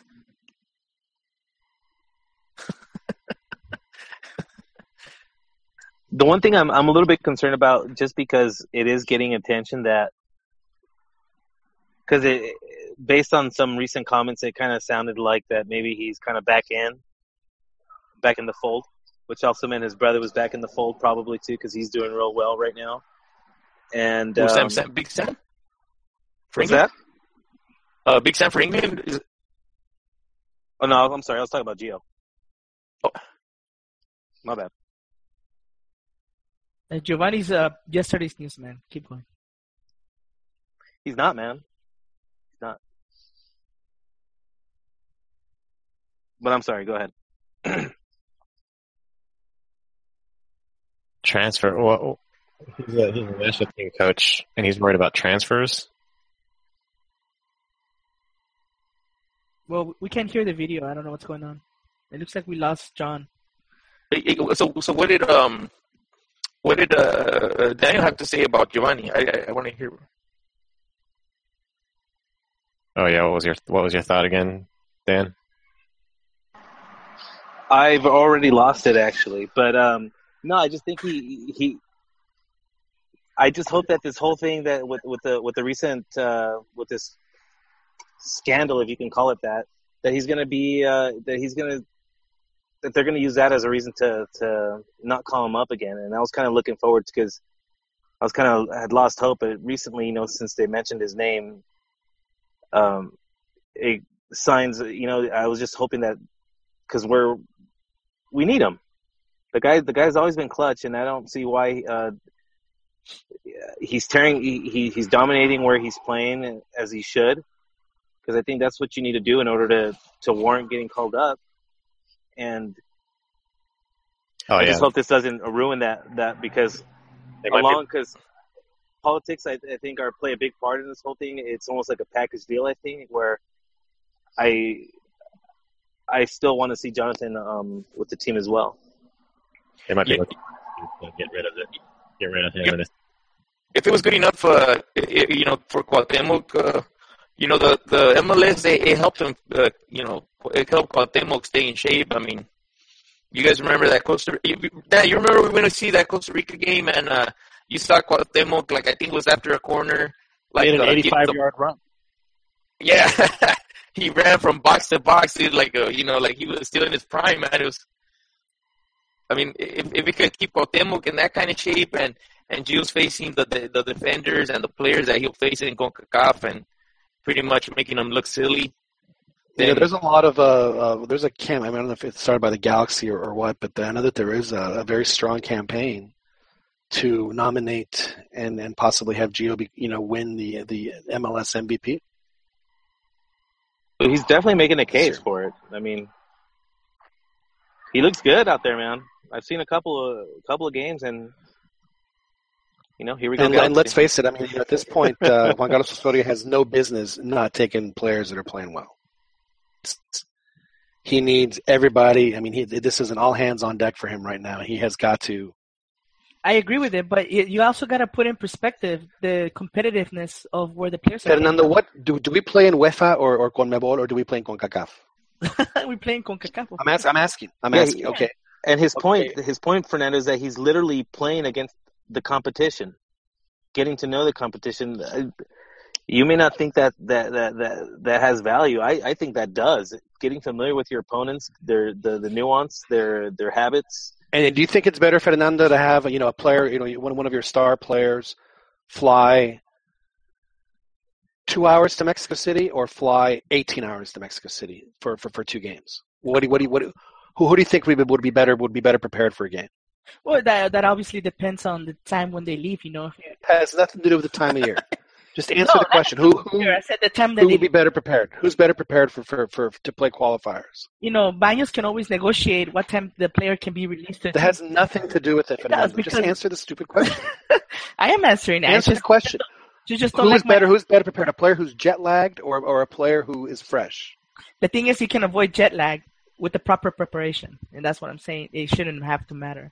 The one thing I'm I'm a little bit concerned about, just because it is getting attention, that because it based on some recent comments, it kind of sounded like that maybe he's kind of back in, back in the fold, which also meant his brother was back in the fold probably too, because he's doing real well right now. And Sam, um, Sam, Big Sam? what's that? Uh, Big Sam for England? Is, Oh no, I'm sorry. I was talking about Gio. Oh. My bad. Uh, Giovanni's uh, yesterday's news, man. Keep going. He's not, man. He's not. But I'm sorry. Go ahead. Transfer. Well, he's a, he's a national team coach, and he's worried about transfers. Well, we can't hear the video. I don't know what's going on. It looks like we lost John. so, so what did um, what did uh, Daniel have to say about Giovanni? I, I, I want to hear. Oh yeah, what was your what was your thought again, Dan? I've already lost it actually, but um, no, I just think he he. I just hope that this whole thing that with with the with the recent uh, with this scandal, if you can call it that, that he's going to be uh, that he's going to they're going to use that as a reason to to not call him up again. And I was kind of looking forward because I was kind of had lost hope, but recently, you know, since they mentioned his name, um, it signs. You know, I was just hoping that because we're we need him. The guy, the guy's always been clutch, and I don't see why uh, he's tearing. He, he he's dominating where he's playing as he should, because I think that's what you need to do in order to to warrant getting called up. And Oh I yeah, just hope this doesn't ruin that that because They might be- along because politics I, I think are play a big part in this whole thing. It's almost like a package deal. I think where I I still want to see Jonathan um, with the team as well. they might be Yeah. looking to get rid of it, get rid of him. And If it was good enough, uh, i- you know, for Cuauhtemoc, uh, you know, the the MLS they it helped him, uh, you know, it helped Cuauhtemoc stay in shape. I mean, you guys remember that Costa? Dan, you remember we went to see that Costa Rica game and uh, you saw Cuauhtemoc like I think it was after a corner, like Made an uh, 85 the- yard run. Yeah, he ran from box to box, dude, like uh, you know, like he was still in his prime, man. It was. I mean, if if we could keep Cuauhtemoc in that kind of shape, and and Gio's facing the, the the defenders and the players that he'll face in Concacaf, and pretty much making them look silly. Yeah, then- there's a lot of uh, uh there's a camp. I, mean, I don't know if it's started by the Galaxy or, or what, but I know that there is a, a very strong campaign to nominate and, and possibly have Gio, be, you know, win the the MLS MVP. But he's definitely making a case Sure. for it. I mean, he looks good out there, man. I've seen a couple of a couple of games, and you know, here we go. And, and let's face it, I mean, you know, at this point, uh, Juan Carlos Osorio has no business not taking players that are playing well. He needs everybody. I mean, he, this is an all hands on deck for him right now. He has got to. I agree with it, but you also got to put in perspective the competitiveness of where the players are. Fernando, what do do we play in UEFA or or CONMEBOL or do we play in CONCACAF? We're playing CONCACAF. I'm, ask, I'm asking. I'm Yeah, asking. he- Okay. And his point, his point, Fernando, is that he's literally playing against the competition, getting to know the competition. Uh, You may not think that that that that, that has value. I, I think that does. Getting familiar with your opponents, their the, the nuance, their their habits. And do you think it's better, Fernando, to have you know a player, you know, one one of your star players, fly two hours to Mexico City or fly eighteen hours to Mexico City for for, for two games? What do what do what do- who who do you think would be better would be better prepared for a game? Well, that that obviously depends on the time when they leave. You know, It has nothing to do with the time of year. Just answer No, the question. Who who, I said the time that who would be better prepared? Who's better prepared for, for, for to play qualifiers? you know, Baños can always negotiate what time the player can be released. That has nothing to do with it, It does, Fernando. Just answer the stupid question. I am answering. Answer the question. you just don't Who's like my- better? Who's better prepared? A player who's jet lagged or or a player who is fresh? The thing is, you can avoid jet lag with the proper preparation, and that's what I'm saying. It shouldn't have to matter.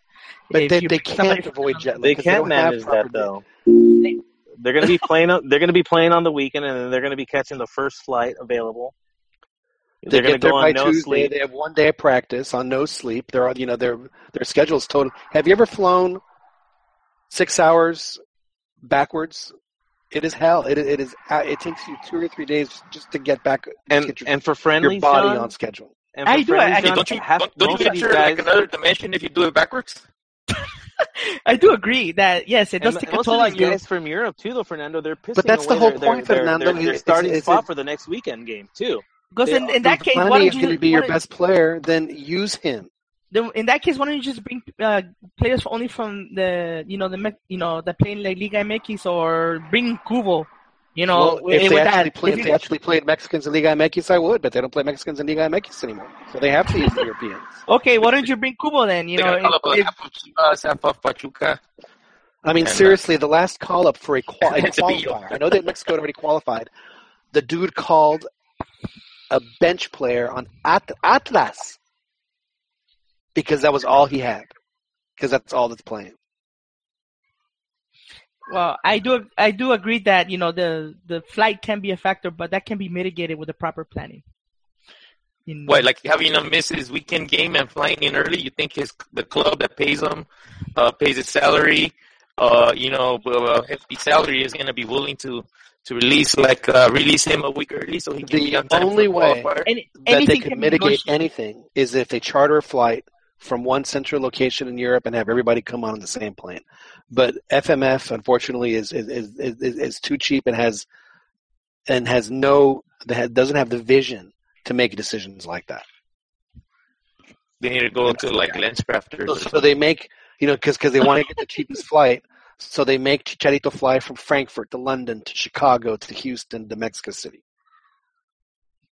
But If they, you they can't avoid jet lag. They 'cause can't don't manage proper that though. They're going to be playing. on- They're going to be playing on the weekend, and then they're going to be catching the first flight available. They They're going to get there go by on no Tuesday. sleep. They have one day of practice on no sleep. They're on, you know, their their schedule's total. Have you ever flown six hours backwards. It is hell. It it is. It takes you two or three days just to get back And get your, and for your body John, on schedule. And I do it. friendly I- don't you half, don't, don't you of these enter like another dimension if you do it backwards? I do agree that yes, it does and take a most toll of on these you. guys from Europe too, though, Fernando. They're pissing But that's the whole their, point, their, their, Fernando. Their, their It's- starting it's- spot it's- for the next weekend game too. Because in, in that case, why don't is you going to just, be your best player. Then use him. then in that case, why don't you just bring uh, players only from the you know the Me- you know that play in La Liga MX or bring Cubo, you know well, if they actually that. play, If if you- they actually played Mexicans in Liga MX, I would, but they don't play Mexicans in Liga MX anymore, so they have to use the Europeans. okay, why don't you bring Cubo then? You They know, got if- half of Chivas, half of Pachuca. I mean, And, uh, seriously, the last call up for a, qual- a It's a big qualifier. I know that Mexico had already qualified. The dude called a bench player on At- Atlas because that was all he had. Because that's all that's playing. Well, I do I do agree that you know the the flight can be a factor, but that can be mitigated with the proper planning. In- What, like having him miss his weekend game and flying in early? You think his the club that pays him, uh, pays his salary, uh, you know, uh, hefty salary is going to be willing to to release like uh, release him a week early so he can be The on time only way qualifier? Any, that they can mitigate negotiated. anything is if they charter a flight from one central location in Europe and have everybody come on the same plane. But FMF, unfortunately, is is is, is, is too cheap and has and has no doesn't have the vision to make decisions like that. They need to go to like Lenscrafters. So, so they make you know because because they want to get the cheapest flight. So they make Chicharito fly from Frankfurt to London to Chicago to Houston to Mexico City.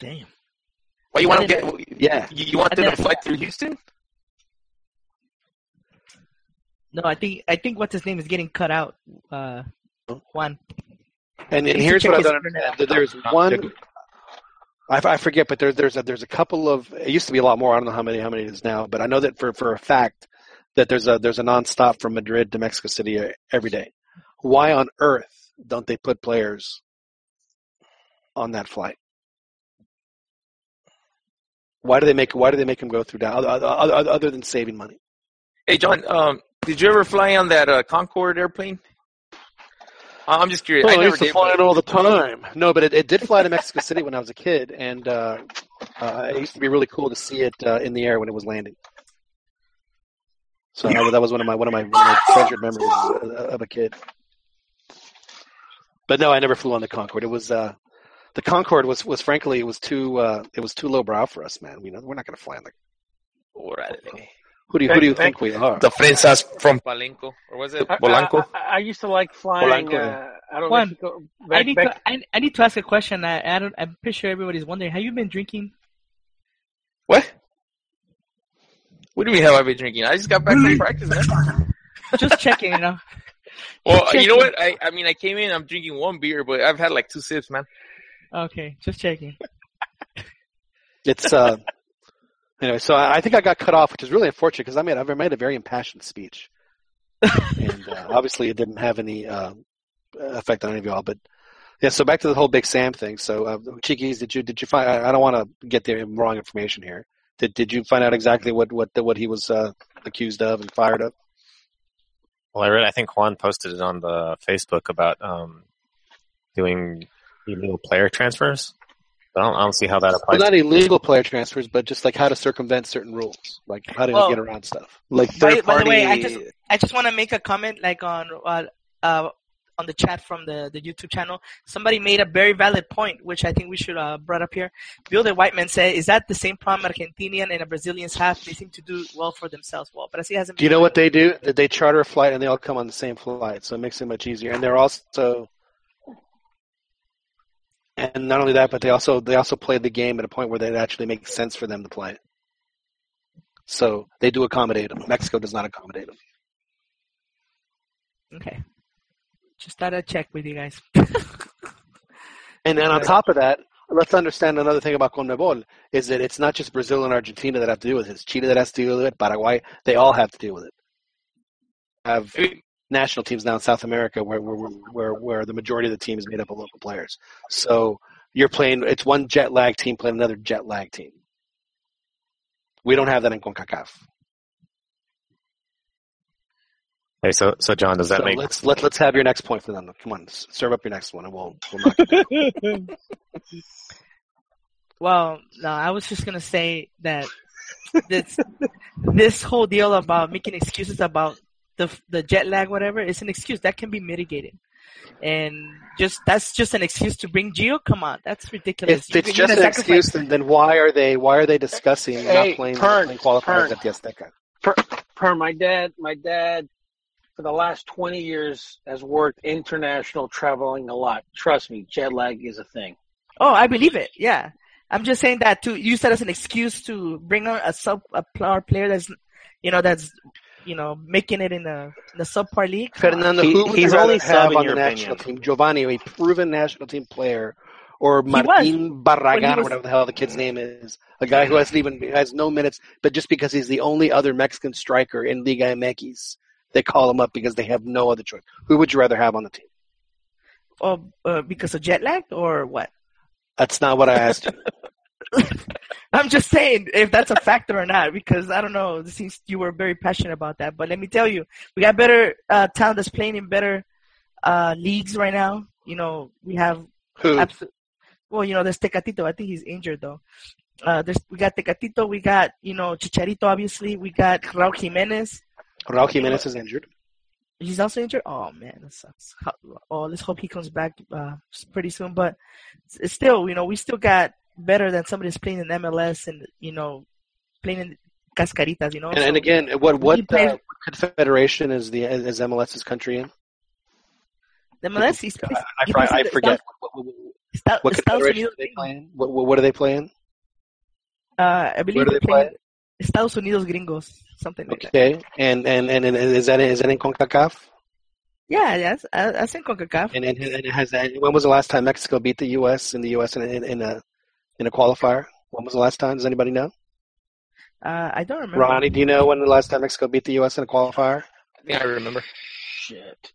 Damn. Why you want to get? Yeah. You, you want them to fly through Houston? No, I think I think what's his name is getting cut out. Uh, Juan. And, and here's what I his don't internet understand. There's one. I, I forget, but there's there's a, there's a couple of. It used to be a lot more. I don't know how many how many it is now, but I know that for for a fact that there's a there's a nonstop from Madrid to Mexico City uh, every day. Why on earth don't they put players on that flight? Why do they make Why do they make them go through down other, other, other than saving money? Hey John, um, did you ever fly on that uh, Concorde airplane? Uh, I'm just curious. Oh, I I, used to fly it all the time. No, but it, it did fly to Mexico City when I was a kid, and uh, uh, it used to be really cool to see it uh, in the air when it was landing. So that was, that was one of my one of my, one of my treasured memories of- of a kid. But no, I never flew on the Concorde. It was uh, the Concorde was was frankly it was too uh, it was too lowbrow for us, man. We know we're not going to fly on the. Órale. Who do you who do you think we are? The Frensas from Palenco, or was it I, Polanco? I, I, I used to like flying Polanco. uh, out of Juan, Mexico. I Back, need back, to I, I need to ask a question. I, I don't. I'm pretty sure everybody's wondering. Have you been drinking? What? What do you mean? Have I been drinking? I just got back from practice, man. Just checking. You know. Well, Just you know what? I I mean, I came in. I'm drinking one beer, but I've had like two sips, man. Okay, just checking. It's uh, anyway. So I, I think I got cut off, which is really unfortunate because I made I made a very impassioned speech, and uh, obviously it didn't have any uh, effect on any of y'all. But yeah, so back to the whole Big Sam thing. So uh, Chiquis, did you did you find? I, I don't want to get the wrong information here. Did did you find out exactly what what what he was uh, accused of and fired of? Well, I read. I think Juan posted it on the Facebook about um, doing illegal player transfers. But I don't, I don't see how that Well, applies. not illegal player transfers, but just like how to circumvent certain rules, like how to Well, get around stuff, like By, third by party. the way, I just I just want to make a comment like on uh, uh on the chat from the the YouTube channel. Somebody made a very valid point, which I think we should uh brought up here. Bill the Whiteman said, "Is that the same problem Argentinian and Brazilians have? They seem to do well for themselves. Well, Brazil hasn't. Do you know what they do? That They charter a flight and they all come on the same flight, so it makes it much easier. And they're also, and not only that, but they also they also play the game at a point where it actually makes sense for them to play it. So they do accommodate them. Mexico does not accommodate them. Okay, just thought I'd check with you guys. And then on top of that, let's understand another thing about CONMEBOL is that it's not just Brazil and Argentina that have to deal with it. It's Chile that has to deal with it. Paraguay, they all have to deal with it. Have national teams now in South America where where where where the majority of the team is made up of local players. So you're playing it's one jet lag team playing another jet lag team. We don't have that in CONCACAF. Hey, so so John, does that so make let's let, let's have your next point, Fernando. Come on, serve up your next one, and we'll we'll knock it. Well, no, I was just gonna say that this this whole deal about making excuses about the the jet lag, whatever, is an excuse that can be mitigated, and just that's just an excuse to bring Gio. Come on, that's ridiculous. If it's just an sacrifice- excuse, then, then why are they why are they discussing Hey, not playing, not Pern, playing qualifiers Pern. at the Azteca? per, per my dad, my dad for the last 20 years has worked international traveling a lot. Trust me, jet lag is a thing. Oh, I believe it. Yeah, I'm just saying that to use that as an excuse to bring on a sub a player that's, you know, that's, you know, making it in the in the subpar league. Fernando, He- who would he's you only have sub on the national opinion. team? Giovanni, a proven national team player, or. Martin Barragan, But he was- whatever the hell the kid's name is, a guy who hasn't even has no minutes, but just because he's the only other Mexican striker in Liga MX, they call him up because they have no other choice. Who would you rather have on the team? Oh, uh, because of jet lag or what? That's not what I asked you. I'm just saying if that's a factor or not, because I don't know. It seems you were very passionate about that. But let me tell you, we got better uh, talent that's playing in better uh, leagues right now. You know, we have Who? abso- well, you know, there's Tecatito. I think he's injured though. Uh, there's we got Tecatito. We got you know Chicharito. Obviously, we got Raul Jimenez. Raul Jimenez is injured. He's also injured. Oh man, that sucks. How- Oh, let's hope he comes back uh, pretty soon. But still, you know, we still got better than somebody that's playing in MLS and you know playing in Cascaritas. You know, And, and again, what we what need players- uh, confederation is the is MLS's country in? the MLS. He's I, I, he fr- plays in I forget. Estados- What, what, what, Estados- what confederation Unidos are they playing? What, what, what are they playing? Uh, I believe Where do they're playing Estados Unidos Gringos, something like that. Okay, and and and, and is that is that in Concacaf? Yeah, yes, I, I think Concacaf. And, and, and has that, when was the last time Mexico beat the U.S. in the U.S. in, in, in a in a qualifier? When was the last time? Does anybody know? Uh, I don't remember. Ronnie, do you know when the last time Mexico beat the U.S. in a qualifier? I think I remember. Shit.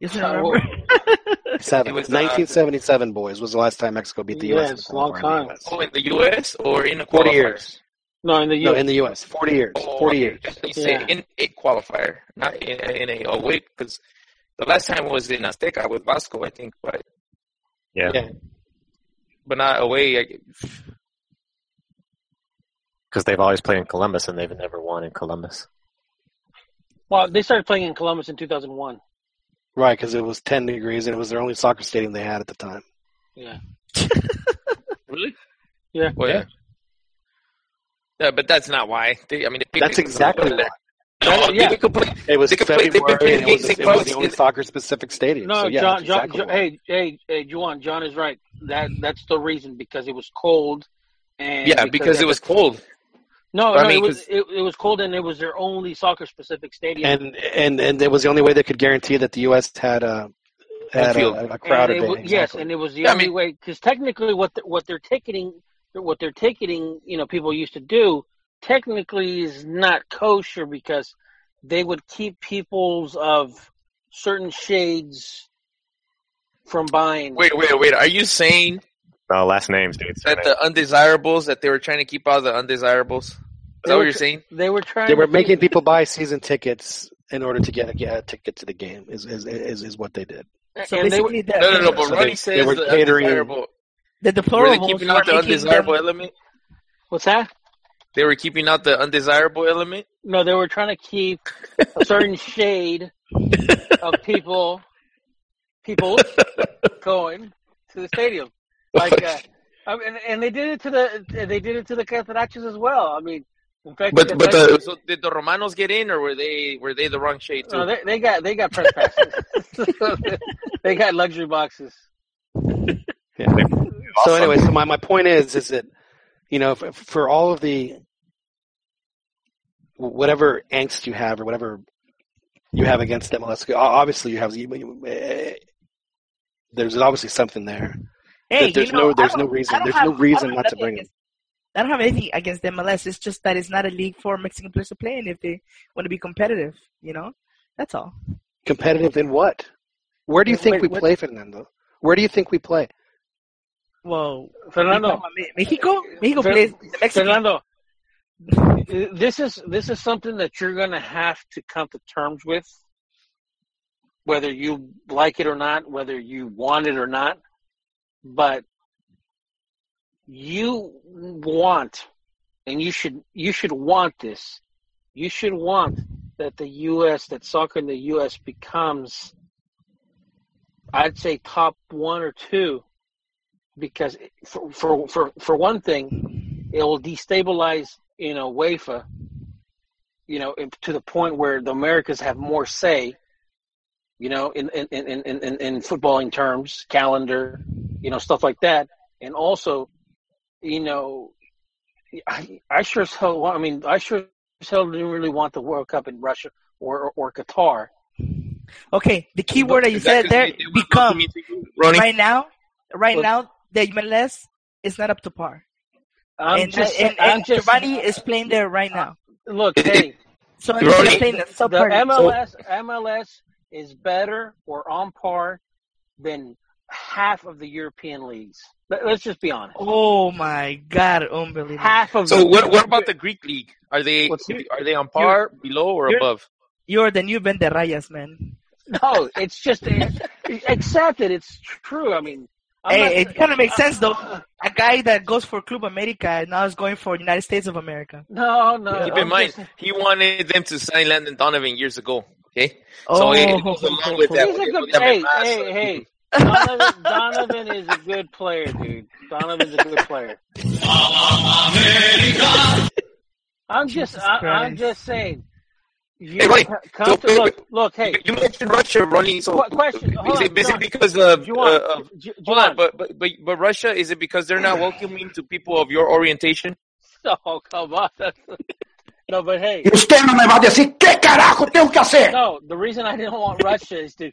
You don't Uh, remember? Seven. It was, uh, 1977, boys, was the last time Mexico beat the Yeah, U.S. in it's a long qualifier in time. the US. Oh, in the U.S. or in a qualifier? 40 years. No, in the U.S. No, in the U.S. 40 years. Oh, 40 years. You say Yeah. in a qualifier, not in, in a away, because the last time was in Azteca with Vasco, I think, but yeah? Yeah. But not away. Because they've always played in Columbus and they've never won in Columbus. well, they started playing in Columbus in 2001. Right, because it was 10 degrees and it was their only soccer stadium they had at the time. Yeah. really? Yeah. Well, yeah. Yeah, but that's not why. They, I mean, they, That's exactly why. No, Yeah. they play. It was They could play- they've been February and playing it was, it was the only soccer-specific stadium. No, so, yeah, John, John, exactly John why. hey, hey, hey, Juan, John is right. That that's the reason because it was cold. And Yeah, because at it was cold. No, I no, mean, it was 'cause- it, it was cold and it was their only soccer-specific stadium. and and and it was the only way they could guarantee that the U.S. had a had field. a, a crowded day. wa- Yes, and it was the Yeah, I only mean- way because technically, what the, what they're ticketing, what they're ticketing, you know, people used to do, technically is not kosher because they would keep people's of certain shades from buying. Wait, wait, wait. Are you saying Oh, last names, dude. that the undesirables that they were trying to keep out the undesirables? Is They that what you're tr- saying? They were trying. they were to making keep- people buy season tickets in order to get a, get a ticket to the game. Is is is, is what they did. So and they were, basically, the, No, no, no. But So Ronnie they- says they were the catering- undesirable. the Were they keeping out the making undesirable them, element? what's that? They were keeping out the undesirable element. No, they were trying to keep a certain shade of people, people going to the stadium. Like, uh, I mean, and, and they did it to the they did it to the Catarachos as well. I mean, in fact, But but the, so did the Romanos get in, or were they were they the wrong shade too? no, they, they got they got press passes. they got luxury boxes. Yeah. So anyway, so my, my point is is that you know for, for all of the whatever angst you have or whatever you have against MLS, obviously you have eh, there's obviously something there. Hey, there's you know, no there's no reason there's have- no reason don't to bring it. I don't have anything against MLS. It's just that it's not a league for Mexican players to play in if they want to be competitive. You know, that's all. Competitive in what? Where do you think wait, we what- play, Fernando? Where do you think we play? Well, Fernando, Mexico, Mexico Fer- plays Fernando, this is this is something that you're going to have to come to terms with, whether you like it or not, whether you want it or not. But you want, and you should you should want this. You should want that the U.S. that soccer in the U.S. becomes, I'd say, top one or two, because for for for, for one thing, it will destabilize you know UEFA, you know, to the point where the Americas have more say, you know, in in in in, in, in footballing terms, calendar, you know, stuff like that, and also, you know, I I sure as hell. I mean, I sure as hell didn't really want the World Cup in Russia or or, or Qatar. Okay, the key word that you said there become right now. Right Well- now, the MLS is not up to par, I'm and just, and, I'm and just Giovanni is playing there right now. Uh, look, hey, So Ronnie, instead of playing the the subpar, MLS MLS is better or on par than half of the European leagues. Let- Let's just be honest. oh my god, unbelievable! Half of So the, what? What about the Greek league? Are they are they on par, below, or you're- above? You're the new Ben de Rayas, man. No, it's just accept it. It's true. I mean, I'm Hey, not- it kind of makes sense though. A guy that goes for Club America now is going for United States of America. No, no. Keep I'm in mind, just- he wanted them to sign Landon Donovan years ago. Okay, so Oh, it, it goes along with that. he's a good. them Hey, hey, hey. Donovan, Donovan is a good player, dude. Donovan's a good player. I'm just, I, I'm just saying. You Hey, wait. come So, to, wait, look, look, hey. You mentioned Russia, Ronnie. So Qu- question. Hold is on, it, is it John. because of, Juwan, uh, of Ju- hold on, but, but but but Russia is it because they're not welcoming to people of your orientation? Oh, come on. no, but hey. Y usted no me va a decir qué carajo tengo que hacer. No, the reason I didn't want Russia is to,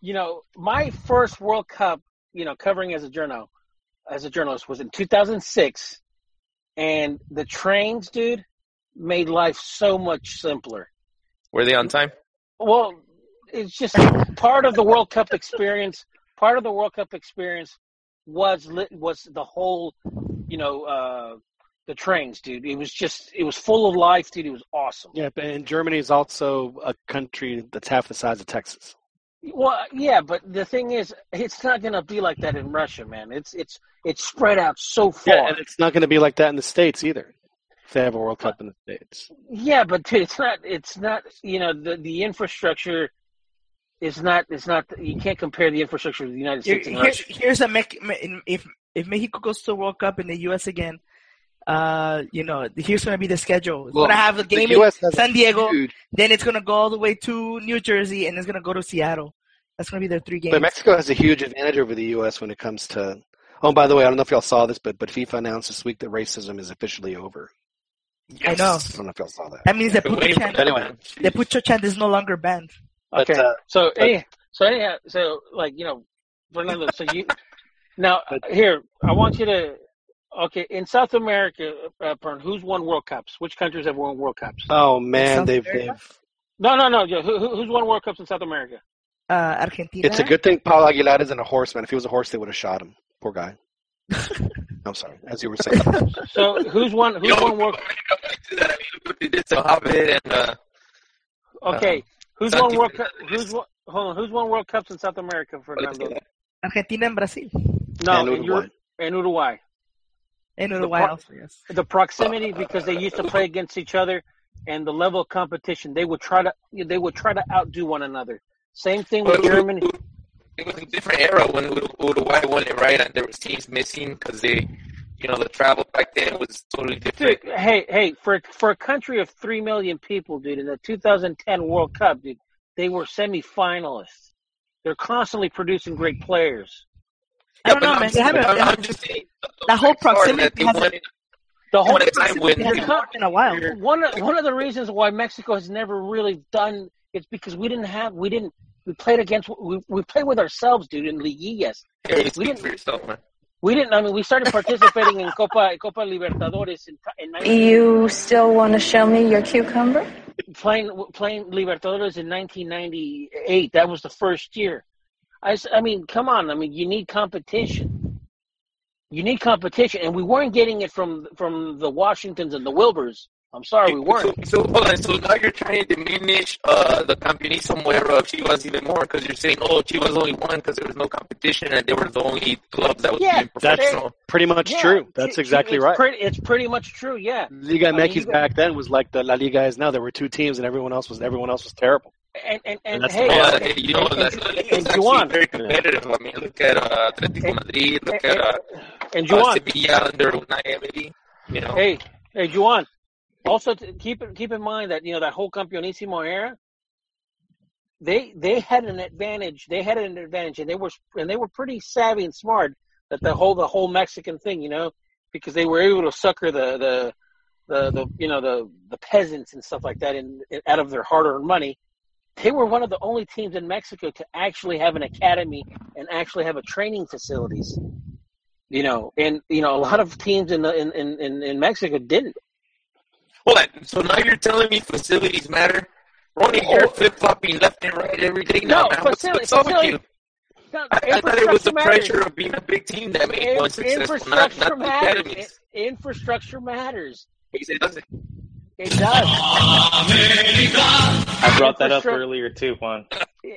you know, my first World Cup, you know, covering as a journal, as a journalist was in 2006, and the trains, dude, made life so much simpler. Were they on time? Well, it's just part of the World Cup experience. Part of the World Cup experience was lit, was the whole, you know, uh, the trains, dude. It was just, it was full of life, dude. It was awesome. Yeah, and Germany is also a country that's half the size of Texas. Well, yeah, but the thing is, it's not going to be like that in Russia, man. It's it's it's spread out so far. Yeah, and it's not going to be like that in the states either. If they have a World Cup in the states, Yeah, but it's not. It's not. You know, the the infrastructure is not. It's not. You can't compare the infrastructure of the United Here, States and here- here's a mech, me- if if Mexico goes to the World Cup in the U.S. again, uh, you know, here's gonna be the schedule. It's Well, gonna have a the game US in San Diego, huge- then it's gonna go all the way to New Jersey, and it's gonna go to Seattle. That's gonna be their three games. but Mexico has a huge advantage over the U.S. when it comes to. Oh, by the way, I don't know if y'all saw this, but but FIFA announced this week that racism is officially over. I know. I don't know if y'all saw that. That means the Been Pucho waiting for chant, that Anyway. the Pucho chant is no longer banned. But, Okay. uh, So any, so anyhow, so like you know, Fernando. So you now here, I want you to. Okay, in South America, uh, Pern, who's won World Cups? Which countries have won World Cups? oh man, they've America? they've. No, no, no. Who, who- who's won World Cups in South America? Uh, Argentina. It's a good thing Paul Aguilar isn't a horseman. If he was a horse, they would have shot him. Poor guy. I'm sorry. As you were saying. So who's won? Who's You know, won World? I mean, look what they did to Hobbit and uh, Okay, who's Santi won World Cup? Who's won? Hold on, who's won World Cups in South America, Fernando? Argentina and Brazil. No, And in Uruguay. Europe and Uruguay. And The Uruguay pro- also, yes. The proximity because they used to play against each other, and the level of competition. They would try to they would try to outdo one another. Same thing with Germany. It was a different era when Ur- Uruguay won it, right? And there was teams missing because they, you know, the travel back then was totally different. Dude, hey, hey, for for a country of three million people, dude, in the 2010 World Cup, dude, they were semifinalists. They're constantly producing great players. I don't but know, I'm man. They haven't. I'm, I'm just saying The whole proximity hasn't- The whole one time when It hasn't worked in a while. one of, one of the reasons why Mexico has never really done it's because we didn't have we didn't we played against we, we played with ourselves, dude, in liguillas. Here, you We didn't for yourself, man. we didn't. I mean, we started participating in Copa Copa Libertadores in, in 19, You still want to show me your cucumber? playing playing Libertadores in 1998. That was the first year. I, I mean, come on. I mean, you need competition. You need competition, and we weren't getting it from from the Washingtons and the Wilburs. I'm sorry, we weren't. So, so hold on. So now you're trying to diminish uh, the Campeonísimo era of Chivas even more because you're saying, oh, Chivas only won because there was no competition and they were the only clubs that was Yeah, being professional. That's pretty much Yeah, true. That's exactly it's right. Pretty, it's pretty much true. Yeah. Liga I mean, MX back then was like the La Liga is now. There were two teams, and everyone else was everyone else was terrible. And and, and, And hey, the Yeah, and, you know, and, that's, and, that's and Juan, very competitive. I mean, look at uh, Atletico Madrid, look at uh, and uh, Juan, Sevilla under Unai Emery. You know, hey, hey, Juan. Also, keep keep in mind that you know that whole Campeonísimo era, they they had an advantage. They had an advantage, and they were and they were pretty savvy and smart. That the whole the whole Mexican thing, you know, because they were able to sucker the the the, the you know the the peasants and stuff like that in, in out of their hard earned money. They were one of the only teams in Mexico to actually have an academy and actually have a training facilities. You know, and you know a lot of teams in the in, in, in Mexico didn't. Hold on. So now you're telling me facilities matter? Ronnie, you're flip flopping left and right every day now, No, man. What's, facility- what's up with you? No, I, I thought it was the matters. pressure of being a big team that made In- one successful, not, infrastructure not the matters. academies. I- Infrastructure matters. He said, doesn't. It does. I brought that up earlier too, Juan.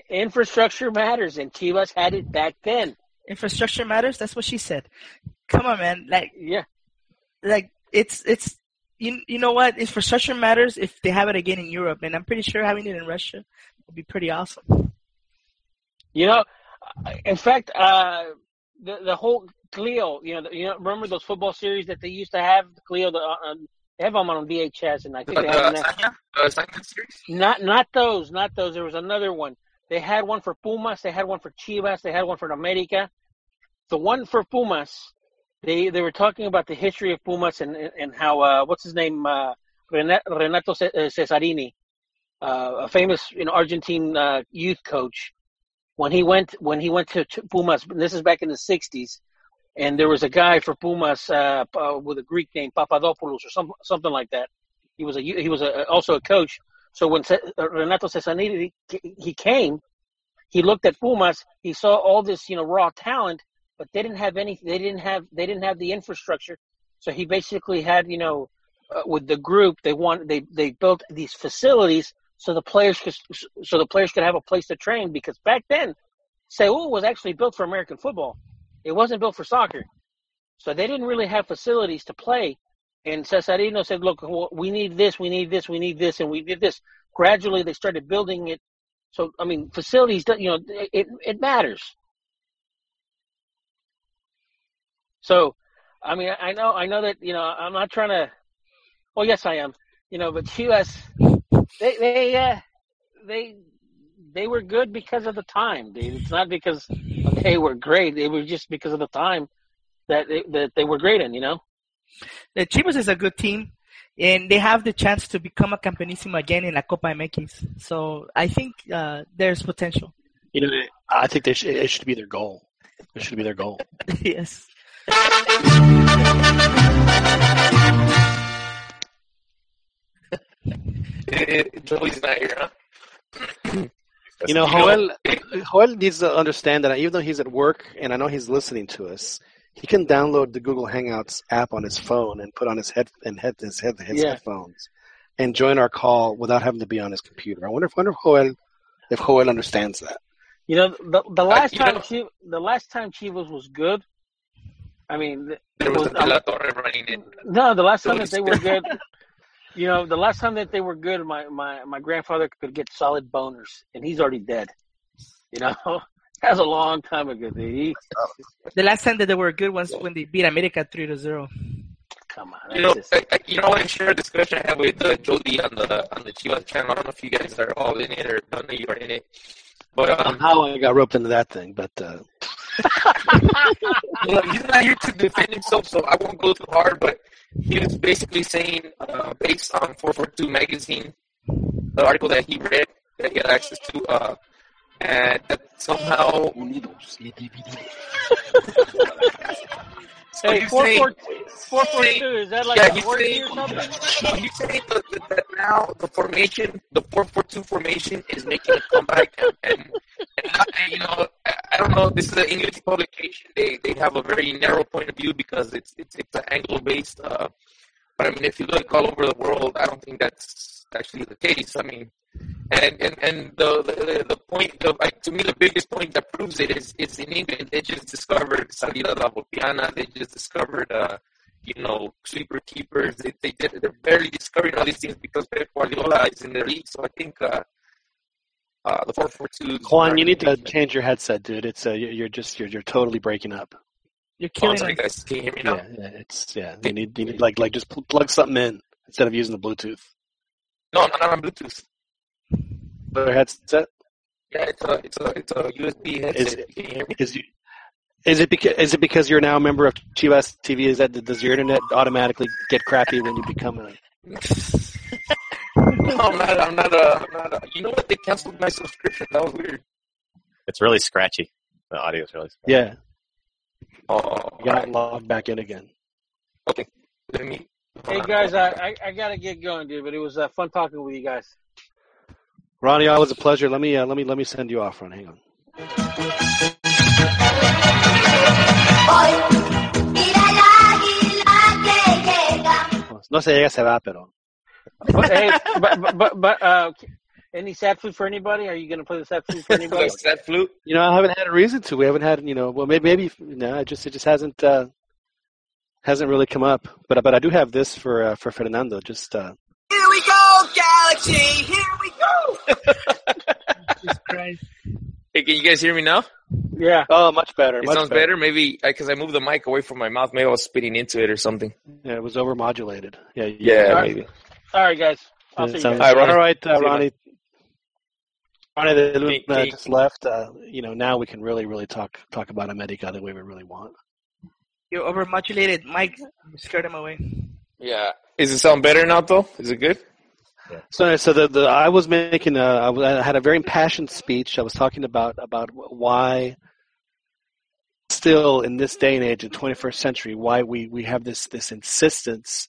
Infrastructure matters, and Chivas had it back then. Infrastructure matters. That's what she said. Come on, man. Like, Yeah. like it's it's you you know what? Infrastructure matters if they have it again in Europe, and I'm pretty sure having it in Russia would be pretty awesome. You know, in fact, uh, the the whole Clio. You know, the, you know, remember those football series that they used to have? The Clio, the uh, um, they have them on VHS, and I think Uh, they have the them now. Hazaña? The Hazaña series? Not not those, not those. There was another one. They had one for Pumas. They had one for Chivas. They had one for America. The one for Pumas, they they were talking about the history of Pumas and and how uh, what's his name uh, Renato uh, Cesarini, uh, a famous you know Argentine uh, youth coach. When he went when he went to, Pumas, this is back in the '60s, and there was a guy for Pumas uh, with a Greek name Papadopoulos or some, something like that. He was a he was a, also a coach. So when Renato Cesarini he came, he looked at Pumas. He saw all this you know raw talent, but they didn't have any. They didn't have they didn't have the infrastructure. So he basically had you know uh, with the group they want they they built these facilities so the players could so the players could have a place to train because back then CU was actually built for American football. It wasn't built for soccer. So they didn't really have facilities to play. And Cesarino said, look, we need this, we need this, we need this, and we did this. Gradually, they started building it. So, I mean, facilities, you know, it, it matters. So, I mean, I know, I know that, you know, I'm not trying to, well, yes, I am, you know, but Chivas, they, they, uh, they, they were good because of the time. Dude. It's not because they were great. It was just because of the time that they, that they were great in, you know? The Chivas is a good team, and they have the chance to become a campeonísimo again in La Copa MX. So I think uh, there's potential. You know, I think they should, it should be their goal. It should be their goal. yes. Joey's not here, huh? You know, Joel, Joel needs to understand that even though he's at work and I know he's listening to us, he can download the Google Hangouts app on his phone and put on his head and head his head his Yeah. headphones and join our call without having to be on his computer. I wonder if wonder if Joel if Joel understands that. You know, the the last you time know- Chi- the last time Chivas was good. I mean, There was was- a La Torre running in. no, the last time that they were good. You know, the last time that they were good, my my my grandfather could get solid boners, and he's already dead. You know, that was a long time ago, dude. He, The last time that they were good was when they beat America three to zero. come on, You know, just- I, I, you know, I share a discussion I had with uh, Jody on the on the Chivas channel. I don't know if you guys are all in it or don't know you are in it. But um, Somehow I got roped into that thing, but uh, you know, he's not here to defend himself, so I won't go too hard. But he was basically saying, uh, based on 442 magazine, the article that he read, that he had access to, uh, and that somehow. Hey, he's four saying- four four four two. Is that like yeah, a he's orgy saying, or something? he's saying that, that, that now the formation, the 442 formation, is making a comeback, and, and, and I, you know, I, I don't know this is an English publication. They they have a very narrow point of view because it's it's it's an Anglo based. Uh, but I mean, if you look all over the world, I don't think that's actually the case. I mean, and and and the the, the point of like to me the biggest point that proves it is is in England. They just discovered Salida La Volpiana. They just discovered. Uh, you know, sweeper keepers. They, they did, they're barely discovering all these things because Pep Guardiola is in the league. So I think uh, uh, the four four two. Juan, you need to change your headset, dude. It's uh, you're just you're you're totally breaking up. You're Oh, killing sorry, guys. Can you hear me now? Yeah, yeah, it's yeah. You need you need like like just pl- plug something in instead of using the Bluetooth. No, I'm not on Bluetooth. Their headset Yeah, it's a it's a it's a USB headset. Can you hear me? is you. Is it because is it because you're now a member of Chivas TV? Is that does your internet automatically get crappy when you become a? no, I'm not. I'm not. Uh, I'm not. Uh, you know what? They canceled my subscription. That was weird. It's really scratchy. The audio is really scratchy. Yeah, Oh, you got to log back in again. okay. Let me. Hey guys, I, I I gotta get going, dude. But it was uh, fun talking with you guys. Ronnie, always a pleasure. Let me uh, let me let me send you off, Ron. Hang on. No se llega, se va, pero. But, hey, but but but, but uh, any sad food for anybody? Are you gonna play the sad food for anybody? that flute. You know, I haven't had a reason to. We haven't had, you know, well, maybe, maybe, no, it just, it just hasn't, uh, hasn't really come up. But, but I do have this for, uh, for Fernando. Just, uh, Here we go, Galaxy! Here we go! Jesus Christ. Hey, can you guys hear me now? Yeah. oh, much better. It much sounds better. Maybe because I moved the mic away from my mouth. Maybe I was spitting into it or something. Yeah, it was overmodulated. Yeah. Yeah, Alright. maybe. All right, guys. I'll see you guys. All right, Ronnie. All right, uh, Ronnie. Ronnie, the Can- uh, can- just left. Uh, you know, now we can really, really talk talk about America the way we really want. You're overmodulated mic scared him away. Yeah. Is it sound better now though? Is it good? So, so the, the I was making a, I was- I had a very impassioned speech. I was talking about about why, still in this day and age, in 21st century, why we, we have this this insistence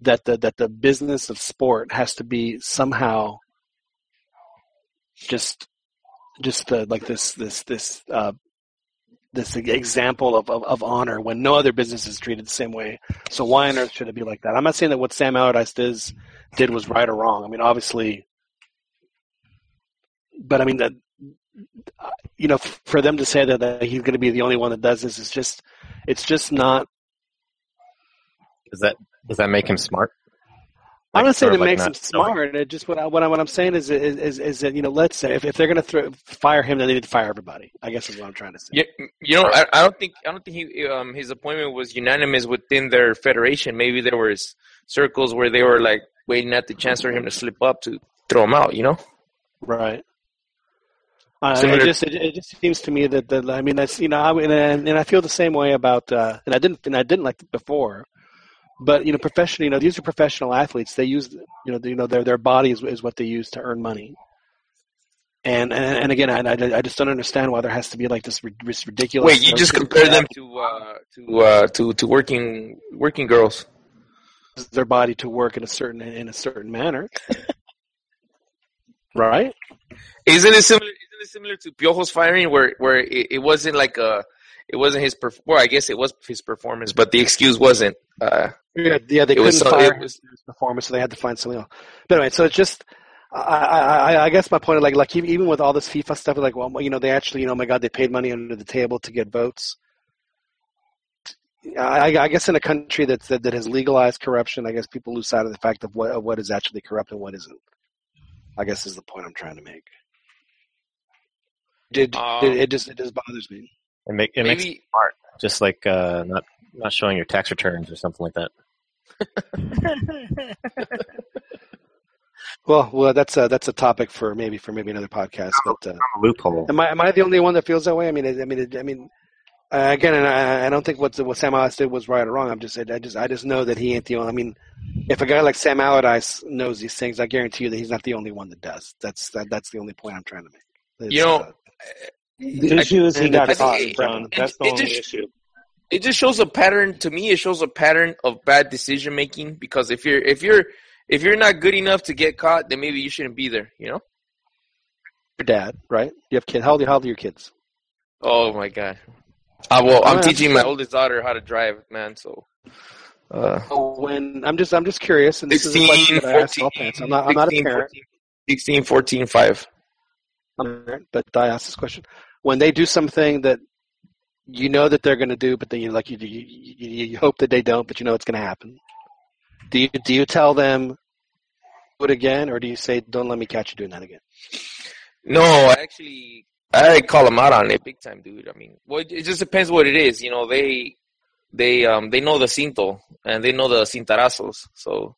that the that the business of sport has to be somehow just just uh, like this this this uh, this example of, of, of honor when no other business is treated the same way. So why on earth should it be like that? I'm not saying that what Sam Allardyce did was right or wrong. I mean, obviously, but I mean that you know, for them to say that, that he's going to be the only one that does this is just it's just not. Does that does that make him smart? I'm not saying it like makes him smart. It just what I, what, I, what I'm saying is, is is is that you know, let's say if, if they're going to throw, fire him, then they need to fire everybody. I guess is what I'm trying to say. Yeah, you know, I, I don't think I don't think he um his appointment was unanimous within their federation. Maybe there was circles where they were like waiting at the chance for him to slip up to throw him out. You know. Right. Uh, it just it, it just seems to me that, that I mean that's you know I, and, and I feel the same way about uh, and I didn't and I didn't like it before, but you know professional you know these are professional athletes they use you know you know their their body is, is what they use to earn money, and and, and again I, I I just don't understand why there has to be like this ridiculous. Wait, you just compare them to uh to uh to to working working girls. their body to work in a certain in a certain manner, right? Isn't it similar? Isn't it similar to Piojo's firing, where where it, it wasn't like a, it wasn't his perf- well, I guess it was his performance, but the excuse wasn't. Uh, Yeah, yeah, they couldn't so- fire was- his performance, so they had to find something else. But anyway, so it's just, I, I, I- guess my point, is like, like even with all this FIFA stuff, like, well, you know, they actually, you know, oh my God, they paid money under the table to get votes. I, I guess in a country that's, that that has legalized corruption, I guess people lose sight of the fact of what of what is actually corrupt and what isn't. I guess is the point I'm trying to make. Did Um, it, it just it just bothers me. It make it makes maybe him smart. Just like uh, not not showing your tax returns or something like that. Well, well, that's a that's a topic for maybe for maybe another podcast. But uh, loophole. Am I am I the only one that feels that way? I mean, I, I mean, it, I mean, uh, again, and I, I don't think what what Sam Allardyce did was right or wrong. I'm just I just I just know that he ain't the only. I mean, if a guy like Sam Allardyce knows these things, I guarantee you that he's not the only one that does. That's that, that's the only point I'm trying to make. You know, uh, The issue is he got caught, it- John. That's the only just- issue. it just shows a pattern to me. It shows a pattern of bad decision making because if you're if you're if you're not good enough to get caught, then maybe you shouldn't be there. You know. your dad, right? You have kids. How old, how old are your kids? Oh my god. Uh, well, Oh, I'm teaching my oldest daughter how to drive, man. So, uh, When I'm just I'm just curious, and this is a question that I ask all 14, parents. I'm not I'm not a 16, parent, 14, 16, 14, 5. I'm not a parent, but I ask this question: when they do something that you know that they're going to do, but then you like you, you you you hope that they don't, but you know it's going to happen. Do you do you tell them do it again, or do you say don't let me catch you doing that again? No, I actually, I call them out on it big time, dude. I mean, well, it just depends what it is. You know, they, they, um, they know the cinto and they know the cintarazos. So,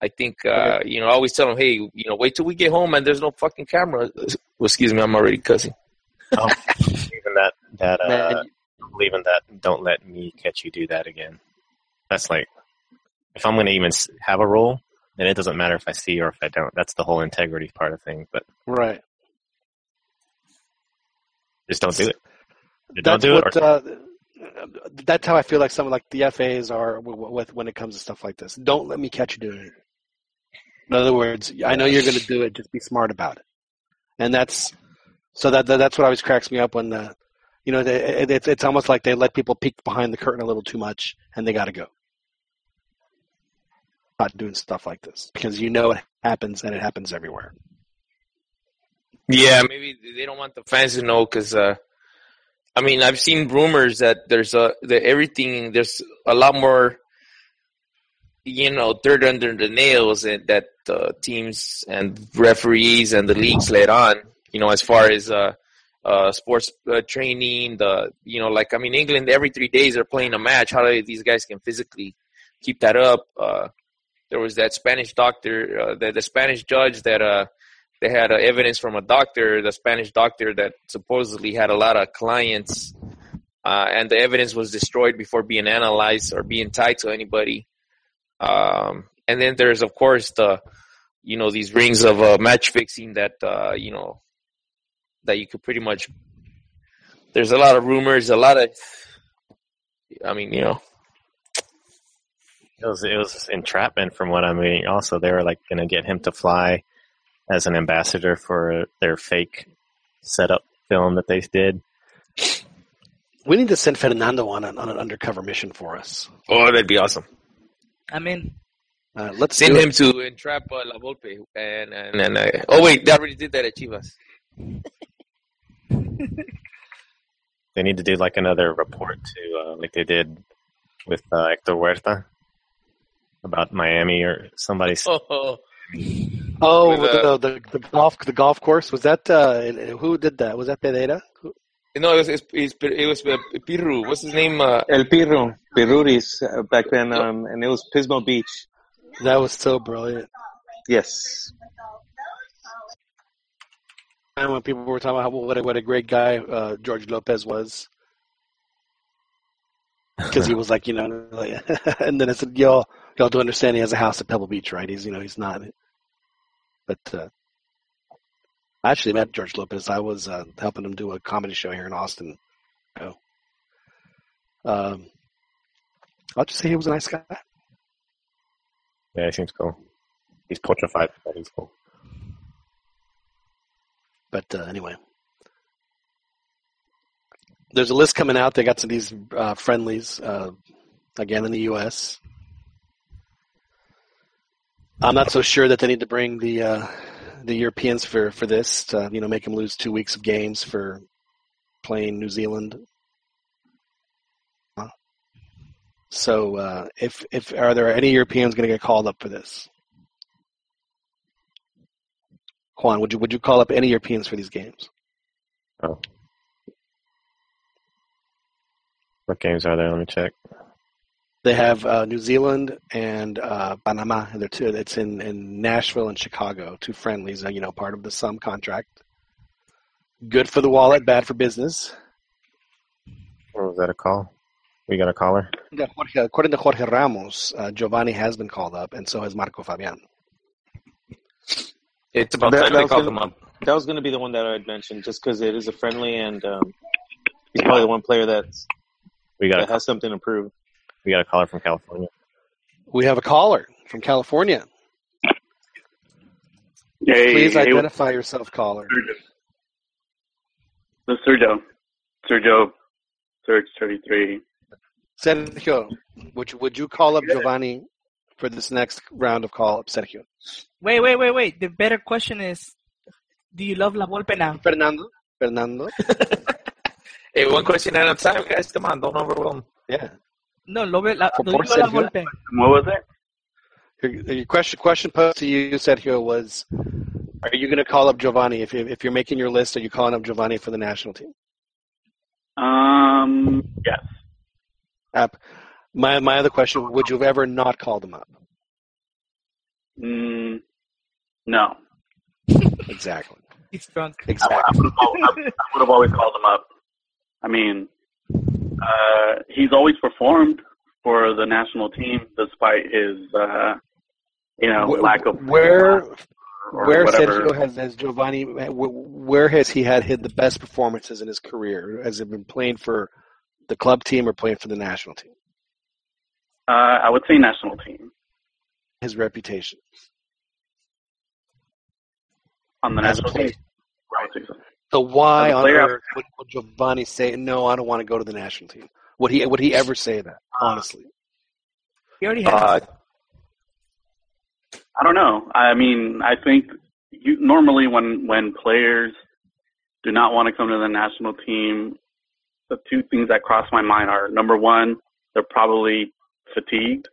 I think, uh, you know, I always tell them, hey, you know, wait till we get home and there's no fucking camera. Well, excuse me, I'm already cussing. Even that that uh, believing that don't let me catch you do that again. That's like if I'm going to even have a role, then it doesn't matter if I see or if I don't. That's the whole integrity part of things. But right. just don't do it. Don't That's do it. what. Or, Uh, that's how I feel like some like the FAs are with when it comes to stuff like this. Don't let me catch you doing it. In other words, I know you're going to do it. Just be smart about it. And that's so that, that that's what always cracks me up when the, you know, it, it's it's almost like they let people peek behind the curtain a little too much, and they got to go. Not doing stuff like this because you know it happens and it happens everywhere. Yeah, maybe they don't want the fans to know because, uh, I mean, I've seen rumors that there's a that everything there's a lot more, you know, dirt under the nails that uh, teams and referees and the leagues let on. You know, as far as uh, uh, sports uh, training, the you know, like I mean, England every three days they're playing a match. How do these guys can physically keep that up? Uh, there was that Spanish doctor, uh, the, the Spanish judge that uh, they had uh, evidence from a doctor, the Spanish doctor that supposedly had a lot of clients, uh, and the evidence was destroyed before being analyzed or being tied to anybody. Um, and then there's of course the, you know, these rings of uh, match fixing that uh, you know that you could pretty much. There's a lot of rumors, a lot of. I mean, you know, it was it was entrapment from what I'm reading. Also, they were like going to get him to fly as an ambassador for their fake setup film that they did. We need to send Fernando on an, on an undercover mission for us. oh, that'd be awesome. I mean. Uh, let's Send him it. to entrap uh, La Volpe, and and, and uh, oh wait, they already did that at Chivas. They need to do like another report to uh, like they did with uh, Hector Huerta about Miami or somebody. Oh, Oh, With, uh, the, the the golf the golf course was that uh, who did that? Was that Pereira? Who- no, it was it was, it was uh, Pirru. What's his name? Uh, El Pirro, Piruris, uh, back then, um, and it was Pismo Beach. That was so brilliant. Yes. And when people were talking about how, what a, what a great guy uh, George Lopez was, because he was like you know, like, and then I said, y'all y'all do understand he has a house at Pebble Beach, right? He's you know he's not, but uh, I actually met George Lopez. I was uh, helping him do a comedy show here in Austin. So, um, I'll just say he was a nice guy. Yeah, he seems cool. He's petrified, but he's cool. But uh, anyway, there's a list coming out. They got some of these uh, friendlies uh, again in the U.S. I'm not so sure that they need to bring the uh, the Europeans for for this. To, you know, make them lose two weeks of games for playing New Zealand. So, uh, if if are there any Europeans going to get called up for this? Juan, would you would you call up any Europeans for these games? Oh. What games are there? Let me check. They have uh, New Zealand and uh, Panama. They're two. It's in, in Nashville and Chicago. Two friendlies. Uh, you know, part of the SUM contract. Good for the wallet, bad for business. What was that a call? We got a caller. According to Jorge Ramos, uh, Giovanni has been called up, and so has Marco Fabian. It's about That- time that they was called gonna- him up. That was going to be the one that I'd mentioned, just because it is a friendly, and um, he's probably the one player that's, We got that a, has something to prove. we got a caller from California. We have a caller from California. Hey, Please hey, identify yourself, caller. Sergio. The Sergio. Sergio, Serge 33. Sergio, would you, would you call up Giovanni for this next round of call up, Sergio? Wait, wait, wait, wait. The better question is, do you love La Volpe now? Fernando? Fernando? Hey, one question at a time, guys. Come on, don't overwhelm. Yeah. No, lo ve, la, For lo poor digo La Volpe. What was it? Your, your question question posed to you, Sergio, was: Are you going to call up Giovanni if you, if you're making your list? Are you calling up Giovanni for the national team? Um, yes. App. My my other question: Would you have ever not called him up? Mm, no. Exactly. He's drunk. I, I would have always, I would have always called him up. I mean, uh, he's always performed for the national team despite his, uh, you know, Wh- lack of where or where whatever. Sergio has, has Giovanni? Where has he had hit the best performances in his career? Has it been playing for the club team or playing for the national team? Uh, I would say national team His reputation on the as national team. I would so. So why on player, earth would, would Giovanni say no? I don't want to go to the national team. Would he? Would he ever say that? Honestly, He already has. Uh, I don't know. I mean, I think you, normally when when players do not want to come to the national team, the two things that cross my mind are number one, they're probably fatigued,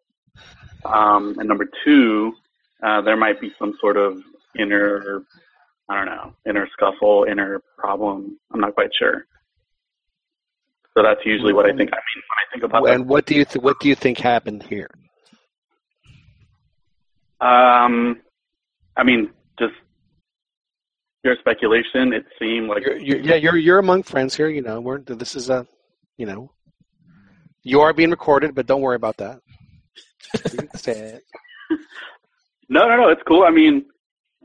um, and number two, uh, there might be some sort of inner, I don't know, inner scuffle, inner problem. I'm not quite sure. So that's usually what I think. I mean, when I think about and what do you th- what do you think happened here? Um, I mean, just your speculation. It seemed like You're, you're, yeah, you're you're among friends here. You know, we're this is a, you know, you are being recorded, but don't worry about that. You can say it. no, no, no. It's cool. I mean,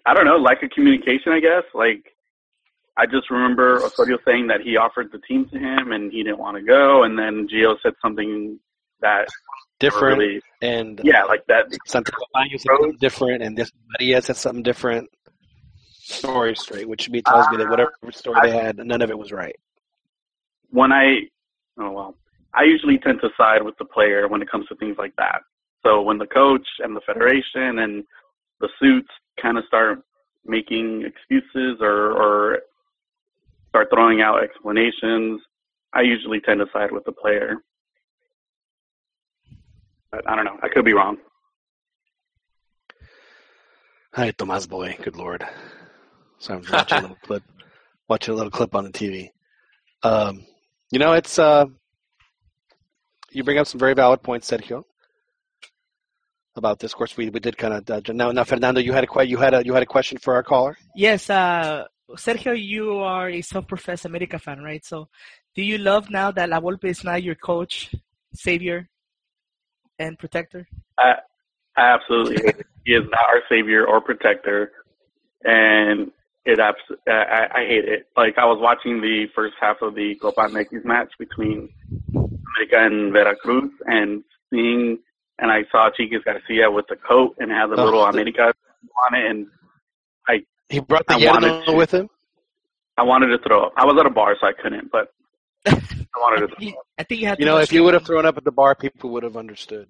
I don't know, like a communication, I guess. Like, I just remember Osorio saying that he offered the team to him and he didn't want to go, and then Gio said something that different really, and yeah, like that. Santiago Baños said something different, and this Maria said something different. Story straight, which me tells me that whatever story they ah. had, none of it was right. when I, oh well, I usually tend to side with the player when it comes to things like that. So when the coach and the federation and the suits kind of start making excuses or, or start throwing out explanations, I usually tend to side with the player. But I don't know. I could be wrong. Hi, Tomas boy. Good lord. So I'm watching a little clip, watching a little clip on the TV. Um, you know, it's uh, you bring up some very valid points, Sergio, about this. Of course, we, we did kind of uh, now. Now, Fernando, you had a que- you had a you had a question for our caller. Yes, uh, Sergio, you are a self-professed America fan, right? So, do you love now that La Volpe is now your coach, savior, and protector? I, I absolutely. He is not our savior or protector, and it abs- I, I hate it. Like I was watching the first half of the Copa MX match between America and Veracruz, and seeing, and I saw Chiquis Garcia with the coat and had the Oh, little the- America on it, and I He brought the I wanted with him. I wanted to throw up. I was at a bar, so I couldn't, but I wanted to. Throw up. I think you had. You know, if you would have thrown up at the bar, people would have understood.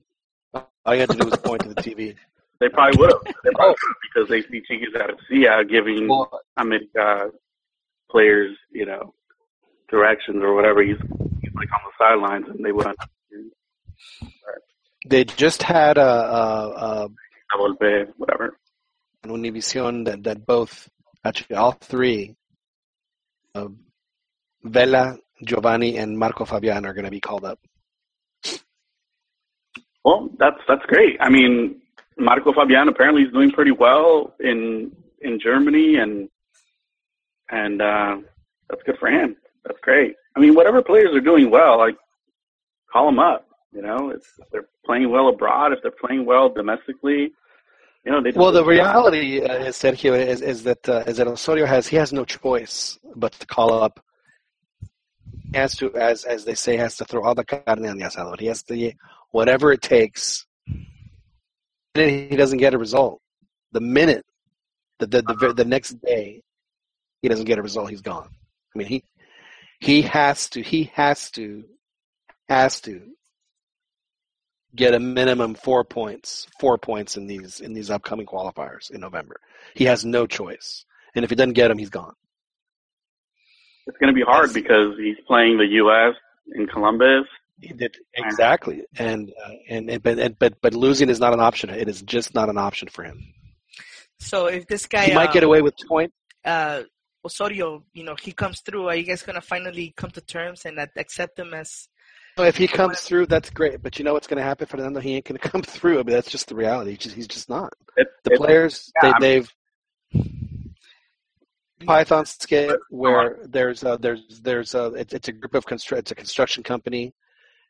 All you had to do was point to the TV. They probably would have. They probably oh. because they see Chiquis Garcia giving Well, America players, you know, directions or whatever. He's, he's like on the sidelines, and they would understand. they just had a, a, a whatever. an Univision that, that both, actually all three, uh, Vela, Giovanni, and Marco Fabian are going to be called up. Well, that's that's great. I mean, Marco Fabian apparently is doing pretty well in in Germany, and and uh, that's good for him. That's great. I mean, whatever players are doing well, like call them up. You know, it's, if they're playing well abroad, if they're playing well domestically, you know, they. Well, the reality uh, is, Sergio, is, is that uh, is that Osorio has he has no choice but to call up. He has to, as as they say, has to throw all the carne on the asado. He has to whatever it takes. And he doesn't get a result. The minute, the the the, the next day, he doesn't get a result. He's gone. I mean, he he has to he has to has to get a minimum four points four points in these in these upcoming qualifiers in November. He has no choice, and if he doesn't get them, he's gone. It's going to be hard because he's playing the U.S. in Columbus. He did exactly, and uh, and, and but and, but but losing is not an option. It is just not an option for him. So if this guy He might um, get away with point. uh, Osorio, you know, he comes through, are you guys gonna finally come to terms and uh, accept him as? So if he comes through, that's great. But you know what's going to happen for Fernando? He ain't going to come through. I mean, that's just the reality. He's just, he's just not. It's, The it's- players, yeah, I they, mean- they've Python skit where there's a, there's there's a it's, it's a group of constru- it's a construction company,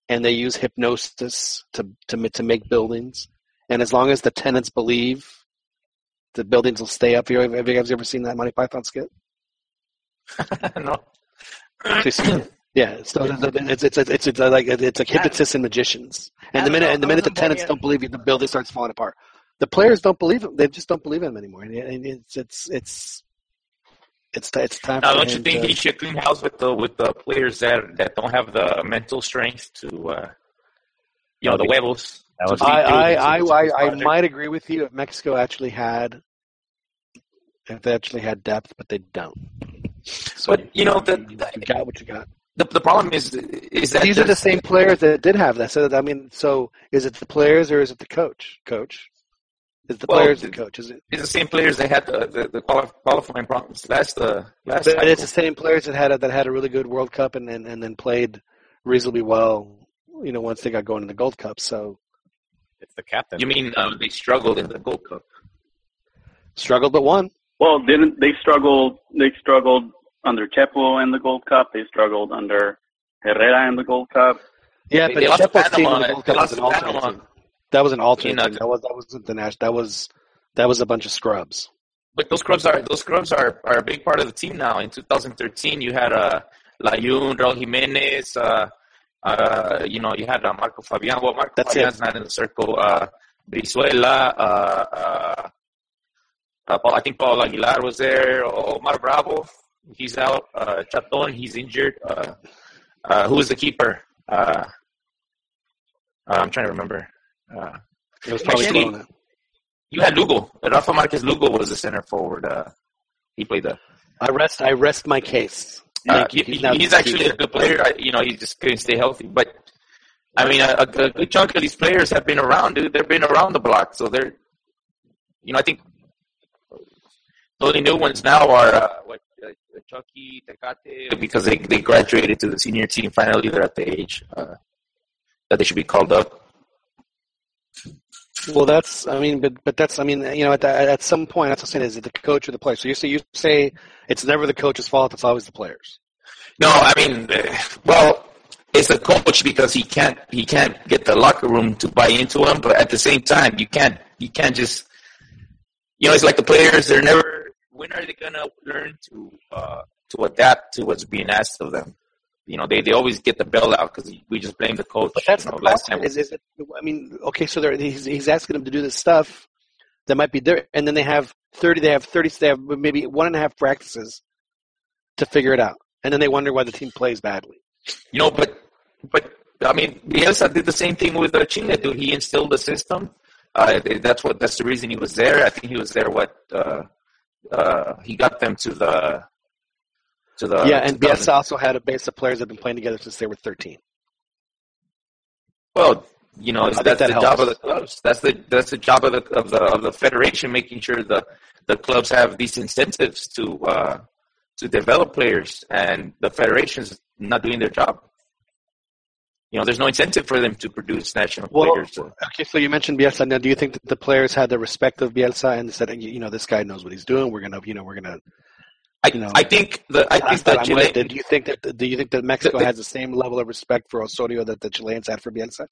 and they use hypnosis to to to make buildings, and as long as the tenants believe, the buildings will stay up. Have you, have you guys ever seen that Monty Python skit? no. Yeah, so it's it's it's it's, it's like it's like hypnotists and magicians. And the minute and the minute the tenants don't believe you, the building starts falling apart. The players don't believe him. They just don't believe him anymore. And and it's it's it's it's it's time Now, for don't you think to- he should clean house with the with the players that that don't have the mental strength to, uh, you know, the huevos? I, I, I, I, I might agree with you if Mexico actually had if they actually had depth, but they don't. So But you know the you got what you got. the, the problem is is that These are the same players that did have that. So I mean, so is it the players or is it the coach? Coach, is the Well, players the coach? Is it? It's the same players that had the the, the qualifying problems last uh last. But it's the same players that had a, that had a really good World Cup and, and and then played reasonably well. You know, once they got going in the Gold Cup. So it's the captain. You mean uh, they struggled in the Gold Cup? struggled but won. Well, didn't they struggled? They struggled under Chepo in the Gold Cup. They struggled under Herrera in the Gold Cup. Yeah, They- but they lost Chepo's team in the Gold Cup was an alternate team. That was an alternate You know, team. That was that wasn't the national. That was that was a bunch of scrubs. But those scrubs are those clubs are, are a big part of the team now. In 2013, you had uh, Layun, Raul Jimenez. Uh, uh, you know, you had uh, Marco Fabian. Well, Marco That's Fabian's it. not in the circle. Uh, Brizuela. Uh, uh, Paul, I think Paul Aguilar was there. Omar Bravo, he's out. Uh, Chaton, he's injured. Uh, uh, who was the keeper? Uh, uh, I'm trying to remember. Uh, It was probably actually, you had Lugo. Rafa Marquez Lugo was the center forward. Uh, he played the. I rest. I rest my case. He- He's he's actually a good player. I, you know, he just couldn't stay healthy. But I mean, a, a good chunk of these players have been around, dude. They've been around the block, so they're. You know, I think the only new ones now are uh, what uh, Chucky, Tecate, because they they graduated to the senior team. Finally, they're at the age uh, that they should be called up. Well, that's. I mean, but but that's. I mean, you know, at the, at some point, that's what I'm saying. Is it the coach or the player? So you say you say it's never the coach's fault. It's always the players. No, I mean, uh, well, it's the coach because he can't he can't get the locker room to buy into him, but at the same time, you can't you can't just you know it's like the players. They're never. When are they gonna learn to uh, to adapt to what's being asked of them? You know, they, they always get the bailout because we just blame the coach. But that's you know, the last time. Is, is it, I mean, okay, so they're, he's he's asking them to do this stuff that might be there, and then they have thirty. They have thirty. They have maybe one and a half practices to figure it out, and then they wonder why the team plays badly. You know, but but I mean, Bielsa did the same thing with uh, Chile. Dude, he instilled the system. Uh, that's what. That's the reason he was there. I think he was there. What uh, uh, he got them to the to the yeah, and 2000 Bielsa also had a base of players that have been playing together since they were thirteen. Well, you know, that's that the helps. job of the clubs. That's the that's the job of the of the of the federation, making sure the the clubs have these incentives to uh, to develop players, and the federation's not doing their job. You know, there's no incentive for them to produce national Well, players. So. Okay, so you mentioned Bielsa. Now, do you think that the players had the respect of Bielsa and said, you know, this guy knows what he's doing. We're gonna, you know, we're gonna. I, you know, I think the I think the I Chile, do you think that do you think that Mexico has the same level of respect for Osorio that the Chileans had for Bielsa?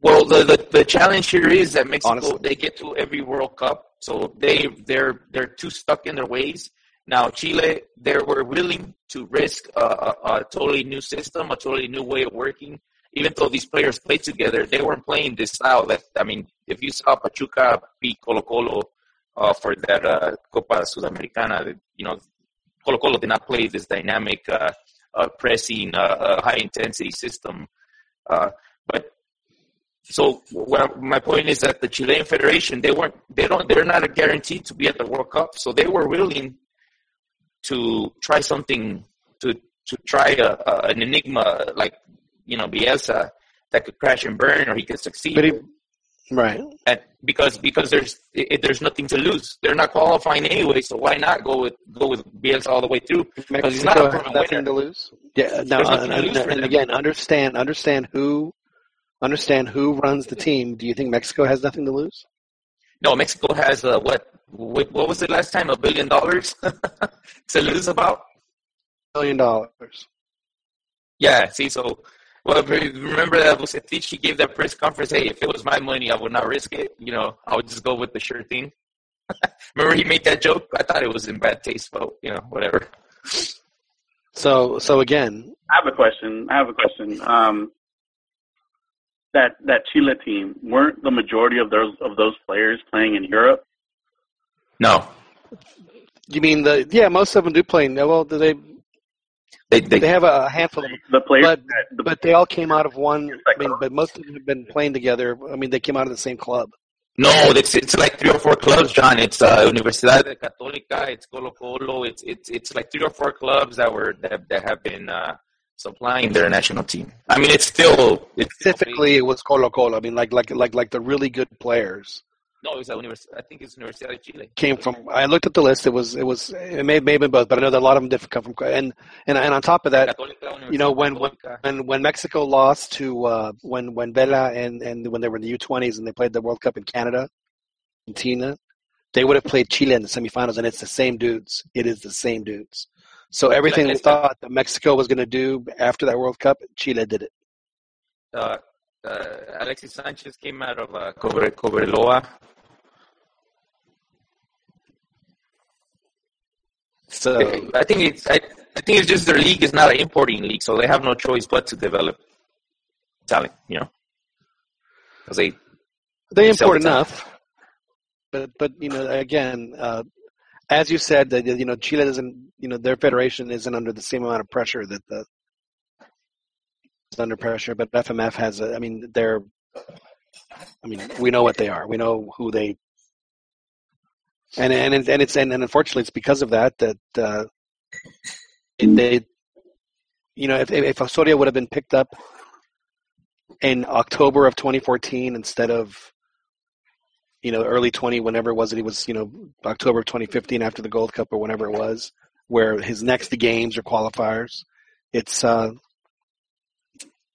Well, the, the the challenge here is that Mexico Honestly. they get to every World Cup, so they they're they're too stuck in their ways. Now Chile, they were willing to risk a, a, a totally new system, a totally new way of working. Even though these players played together, they weren't playing this style. That I mean, if you saw Pachuca beat Colo Colo uh, for that uh, Copa Sudamericana, you know, Colo Colo did not play this dynamic uh, uh, pressing, uh, a high intensity system. Uh, but so what my point is that the Chilean Federation they weren't they don't they're not a guarantee to be at the World Cup, so they were willing to try something to to try a, a, an enigma like you know Bielsa that could crash and burn or he could succeed. But he, right. And because because there's it, there's nothing to lose. They're not qualifying anyway, so why not go with go with Bielsa all the way through? Because he's not Mexico a has proven nothing winner. to lose. Yeah, no, There's uh, to and, lose for and again, understand understand who understand who runs the team. Do you think Mexico has nothing to lose? No, Mexico has uh, what, what what was it last time? A billion dollars to lose about. Billion dollars. Yeah. See, so well, remember that Vucetich he gave that press conference. Hey, if it was my money, I would not risk it. You know, I would just go with the sure thing. remember he made that joke? I thought it was in bad taste, but you know, whatever. So so again, I have a question. I have a question. Um, that that Chile team weren't the majority of those of those players playing in Europe. No, you mean the yeah? Most of them do play. No, well, do they they they, have a handful of them, The players, but the, but they all came out of one. I mean, but most of them have been playing together. I mean, they came out of the same club. no, it's it's like three or four clubs, John. It's uh, Universidad de Católica, it's Colo Colo, it's it's it's like three or four clubs that were that that have been uh, supplying their national team. I mean, it's still it's Specifically, it was Colo Colo. I mean, like like like like the really good players no, it's a univers- I think it's Universidad de Chile. came from. I looked at the list. It was it was it may, may have been both, but I know that a lot of them did come from. And and and on top of that, Católica, you know, when when when, when Mexico lost to uh, when when Vela and and when they were in the U twenties and they played the World Cup in Canada, Argentina, they would have played Chile in the semifinals, and it's the same dudes. It is the same dudes. So everything we thought that Mexico was going to do after that World Cup, Chile did it. uh, uh, Alexis Sanchez came out of uh, Cobre, Cobreloa. So I think it's I, I think it's just their league is not an importing league, so they have no choice but to develop talent. You know, because they they sell import enough, but but you know again, uh, as you said, that you know Chile doesn't, you know their federation isn't under the same amount of pressure that the is under pressure, but FMF has. A, I mean, they're. I mean, we know what they are. We know who they. And and and it's and, and unfortunately it's because of that that uh, they, you know, if if Osorio would have been picked up in October of 2014 instead of you know early 20 whenever it was that he was you know October of 2015 after the Gold Cup or whenever it was where his next games or qualifiers it's uh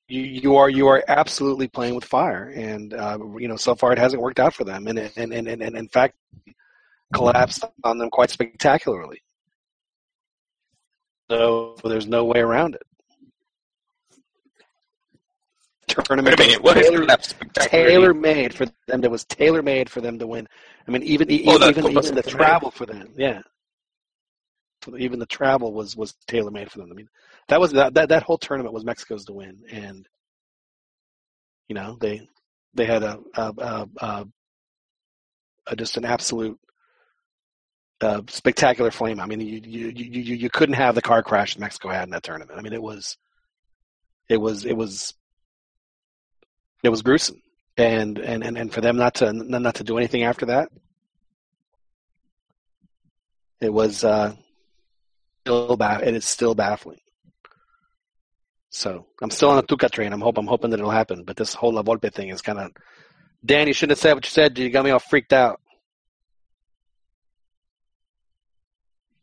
you, you are you are absolutely playing with fire. And uh, you know so far it hasn't worked out for them. And and and, and, and in fact collapsed on them quite spectacularly. So there's no way around it. Tournament Wait a minute, what tailor, tailor made for them that was tailor made for them to win. I mean even e- Oh, the even even the travel for them yeah. Even the travel was was tailor made for them. I mean that was that, that that whole tournament was mexico's to win and you know they they had a, a, a, a, a just an absolute uh, spectacular flame. I mean, you, you you you couldn't have the car crash Mexico had in that tournament. I mean, it was it was it was it was gruesome, and and and, and for them not to not to do anything after that, it was uh, still ba- it is still baffling. So I'm still on the Tuca train. I'm hope I'm hoping that it'll happen, but this whole La Volpe thing is kind of. Dan, you shouldn't have said what you said. You got me all freaked out.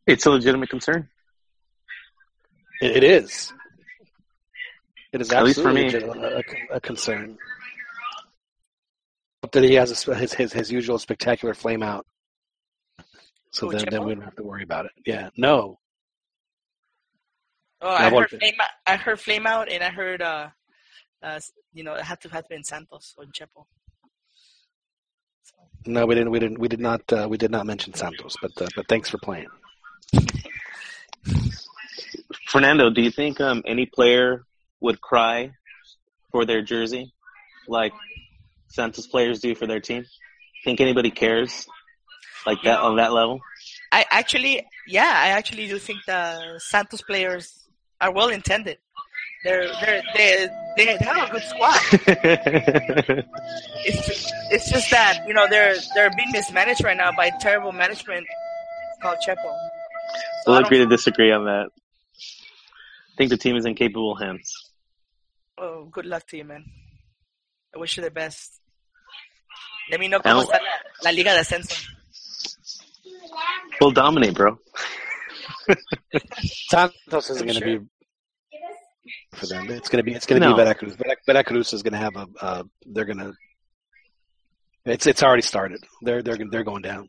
It's a legitimate concern. It, it is. It is At least for me. a, a, a concern. Hope that he has a, his, his his usual spectacular flame out, so Who, then, then we don't have to worry about it. Yeah, no, Oh, I La heard flame. Out, I heard flame out, and I heard uh, uh, you know, it had to have been Santos or Chepo. no, we didn't. We didn't. We did not. Uh, we did not mention Santos, but uh, but thanks for playing. Fernando, do you think um, any player would cry for their jersey like Santos players do for their team? Think anybody cares like that on that level? I actually, yeah, I actually do think the Santos players are well intended. They're they're they they have a good squad. it's it's just that you know they're they're being mismanaged right now by terrible management called Chepo. We'll agree to disagree on that. I think the team is in capable hands. Oh, good luck to you, man. I wish you the best. Let me know I cómo está la, la Liga de Ascenso. We'll dominate, bro. Santos isn't going to sure. be for them. It's going to be it's going to No. be Veracruz. Verac- Veracruz is going to have a. Uh, they're going to. It's it's already started. They're they're they're going down.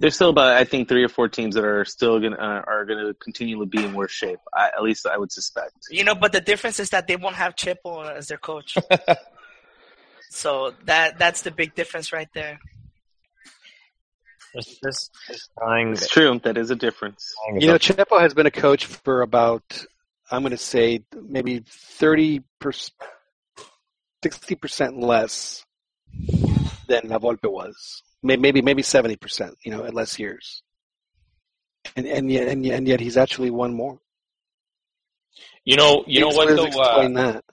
There's still about I think three or four teams that are still gonna uh, are gonna continually be in worse shape. I, at least I would suspect. You know, but the difference is that they won't have Chepo as their coach. so that that's the big difference right there. Just, just, just trying. It's true. That is a difference. You know, Chepo has been a coach for about I'm going to say maybe thirty percent, sixty percent less than La Volpe was. May- Maybe maybe seventy percent. You know, at less years. And and yet and yet, and yet he's actually won more. You know, you know what though. explain Uh, that.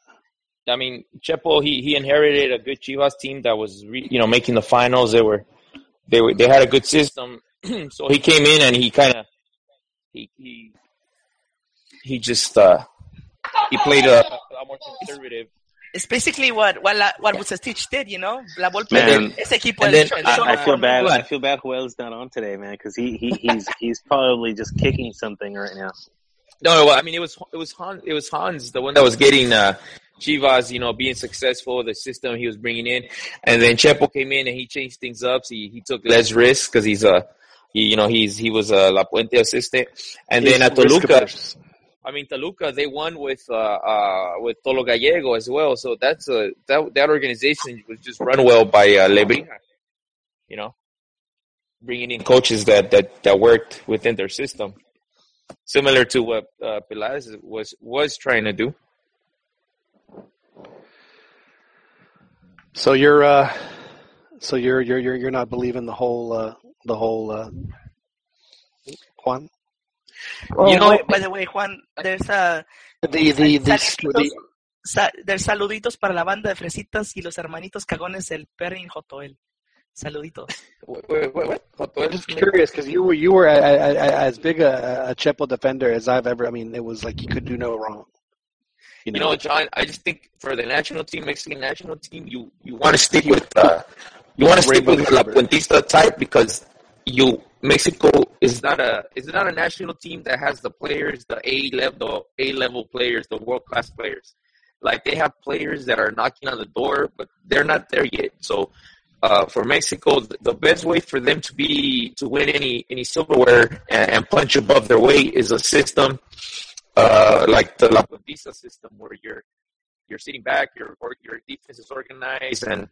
I mean, Chepo he he inherited a good Chivas team that was re, you know making the finals. They were they were they had a good system. so he came in and he kind of he he he just uh he played a, a lot more conservative. It's basically what what la, what Vucetich did, you know. La Volpe, Man, ese equipo and then del I, I feel bad. Hold. I feel bad. Joel's not on today, man, because he, he he's he's probably just kicking something right now. No, well, I mean it was it was Hans it was Hans the one that was getting uh Chivas, you know, being successful, the system he was bringing in, and then Chepo came in and he changed things up. So he he took less risks because he's a he, you know he's he was a La Puente assistant, and then He's at risk Toluca, averse. I mean Toluca they won with uh uh with Tolo Gallego as well. So that's a that that organization was just run well by uh, Lebrija, you know, bringing in coaches that that that worked within their system similar to what uh, was was trying to do. So you're uh, so you're you're you're you're not believing the whole uh, the whole uh, Juan Oh, You know- wait, by the way, Juan, there's a the the the, saluditos, the sa- there's saluditos para la banda de fresitas y los hermanitos cagones del Perrin Jotoel. Saluditos. Wait, wait, wait, what? I'm just curious because you were you were a, a, a, as big a, a Chepo defender as I've ever. I mean, it was like you could do no wrong. You You know, know, John, I just think for the national team, Mexican national team, you you want to stick with uh, you want to stick Rainbow with La colors. Puentista type because you Mexico is not a is not a national team that has the players, the A level A level players, the world class players. Like they have players that are knocking on the door, but they're not there yet. So uh, for Mexico, the best way for them to be to win any any silverware and, and punch above their weight is a system uh, like the La Puentista system, where you're you're sitting back, your your defense is organized, and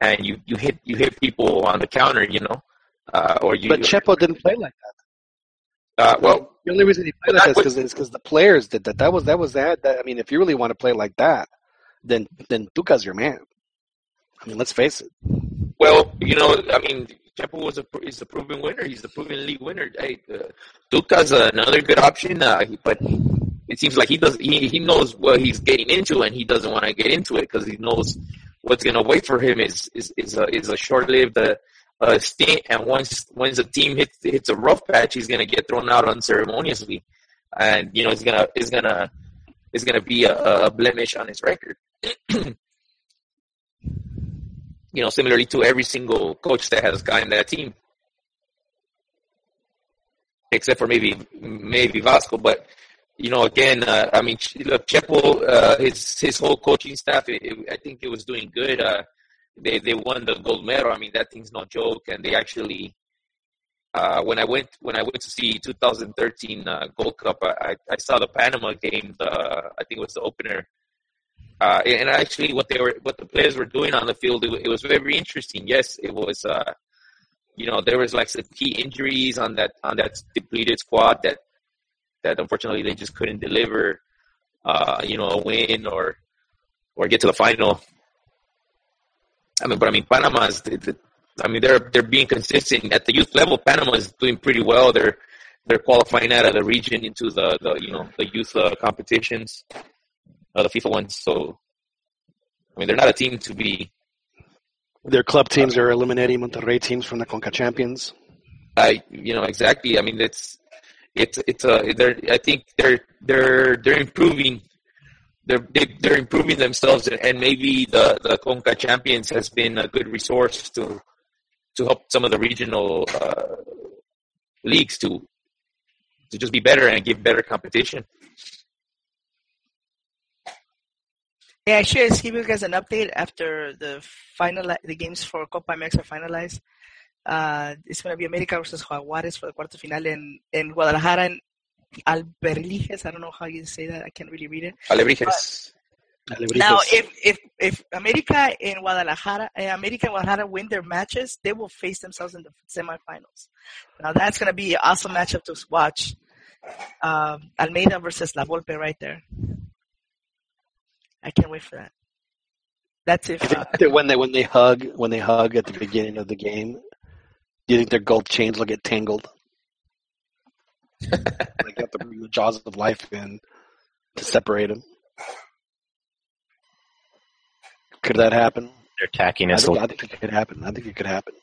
and you, you hit you hit people on the counter, you know, uh, or you. but Chepo didn't play like that. uh, well, The only reason he played Well, like that that is because the players did that. That was that was that, that. I mean, if you really want to play like that, then then Tuca's your man. I mean, let's face it. well, you know, I mean, Chepo was a is a proven winner. He's the proven league winner. Hey, uh, Tuca's another good option, uh, but it seems like he does he, he knows what he's getting into, and he doesn't want to get into it because he knows what's going to wait for him is is is a is a short lived uh, stint, and once once a team hits hits a rough patch, he's to get thrown out unceremoniously, and you know it's gonna it's gonna it's gonna be a, a blemish on his record. you know, similarly to every single coach that has gotten that team, except for maybe maybe Vasco. But you know, again, uh, I mean, look, Chepo, uh, his his whole coaching staff, it, it, I think it was doing good. Uh, they they won the gold medal. I mean, that thing's no joke, and they actually. Uh, when I went when I went to see 2013 uh, Gold Cup, I, I saw the Panama game. The I think it was the opener, uh, and actually what they were what the players were doing on the field, it, it was very interesting. Yes, it was. Uh, you know, there was like some key injuries on that on that depleted squad that that unfortunately they just couldn't deliver. Uh, you know, a win or or get to the final. I mean, but I mean, Panama's. I mean, they're they're being consistent at the youth level. Panama is doing pretty well. They're they're qualifying out of the region into the, the you know the youth uh, competitions, uh, the FIFA ones. So I mean, they're not a team to be. Their club teams are eliminating Monterrey teams from the Conca Champions. I you know exactly. I mean, it's it's it's a they're I think they're they're they're improving. They're they, they're improving themselves, and maybe the the Conca Champions has been a good resource to to help some of the regional uh, leagues to to just be better and give better competition. Yeah, I should give you guys an update after the final the games for Copa MX are finalized. Uh, it's going to be America versus Juarez for the quarter final in, in Guadalajara and Alberliges. I don't know how you say that. I can't really read it. Alebrijes. Now, if, if if America and Guadalajara, uh, America and Guadalajara win their matches, they will face themselves in the semifinals. Now that's going to be an awesome matchup to watch. Um, Almeyda versus La Volpe right there. I can't wait for that. That's it. Uh, when they when they hug when they hug at the beginning of the game, do you think their gold chains will get tangled? like you have to bring the jaws of life in to separate them. Could that happen? They're attacking I us. think, I think it could happen. I think it could happen.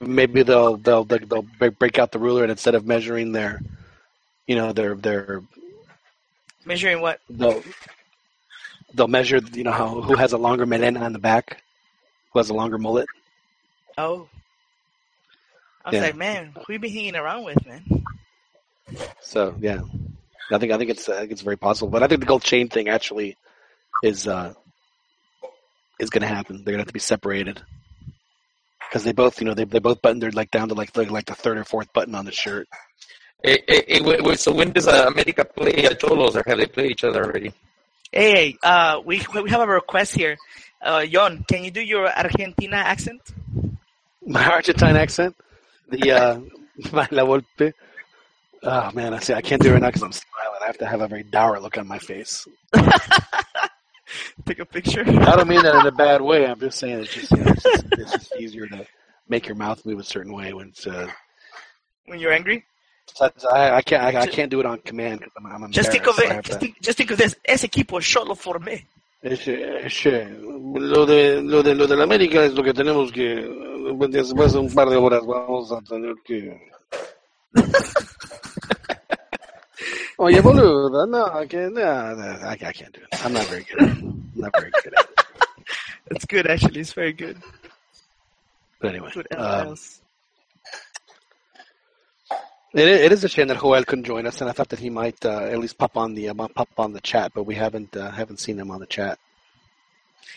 Maybe they'll they'll they'll they'll break break out the ruler and instead of measuring their, you know, their their Measuring what? they'll they'll measure you know how who has a longer melena on the back, who has a longer mullet. Oh. I was Yeah. like, man, who you been hanging around with, man? So yeah, I think I think it's I think it's very possible. But I think the gold chain thing actually is uh is going to happen. They're going to have to be separated because they both you know they they both buttoned their like down to like the, like the third or fourth button on the shirt. Eh, wait, wait, so when does uh, America play uh, Cholos, or have they played each other already? Hey, uh, we we have a request here. Uh, Yon, can you do your Argentina accent? My Argentine accent, the uh, my La Volpe. Oh man, I see. I can't do it right now because I'm smiling. I have to have a very dour look on my face. Take a picture. I don't mean that in a bad way. I'm just saying it's just, you know, it's, just it's just easier to make your mouth move a certain way when it's. Uh, When you're angry? I, I can't. I, I can't do it on command because I'm, I'm Just think of embarrassed, so I it. Just think, just think of this. Ese equipo yo lo formé. Ese, ese, lo de lo de lo de la América es lo que tenemos que después de un par de horas vamos a tener que Oye, boludo, no, que, no, no, I, I can't do it. I'm not very good. At it. I'm not very good at it. That's good, actually. It's very good. But anyway, Good um, it, it is a shame that Joel couldn't join us, and I thought that he might uh, at least pop on the uh, pop on the chat, but we haven't uh, haven't seen him on the chat.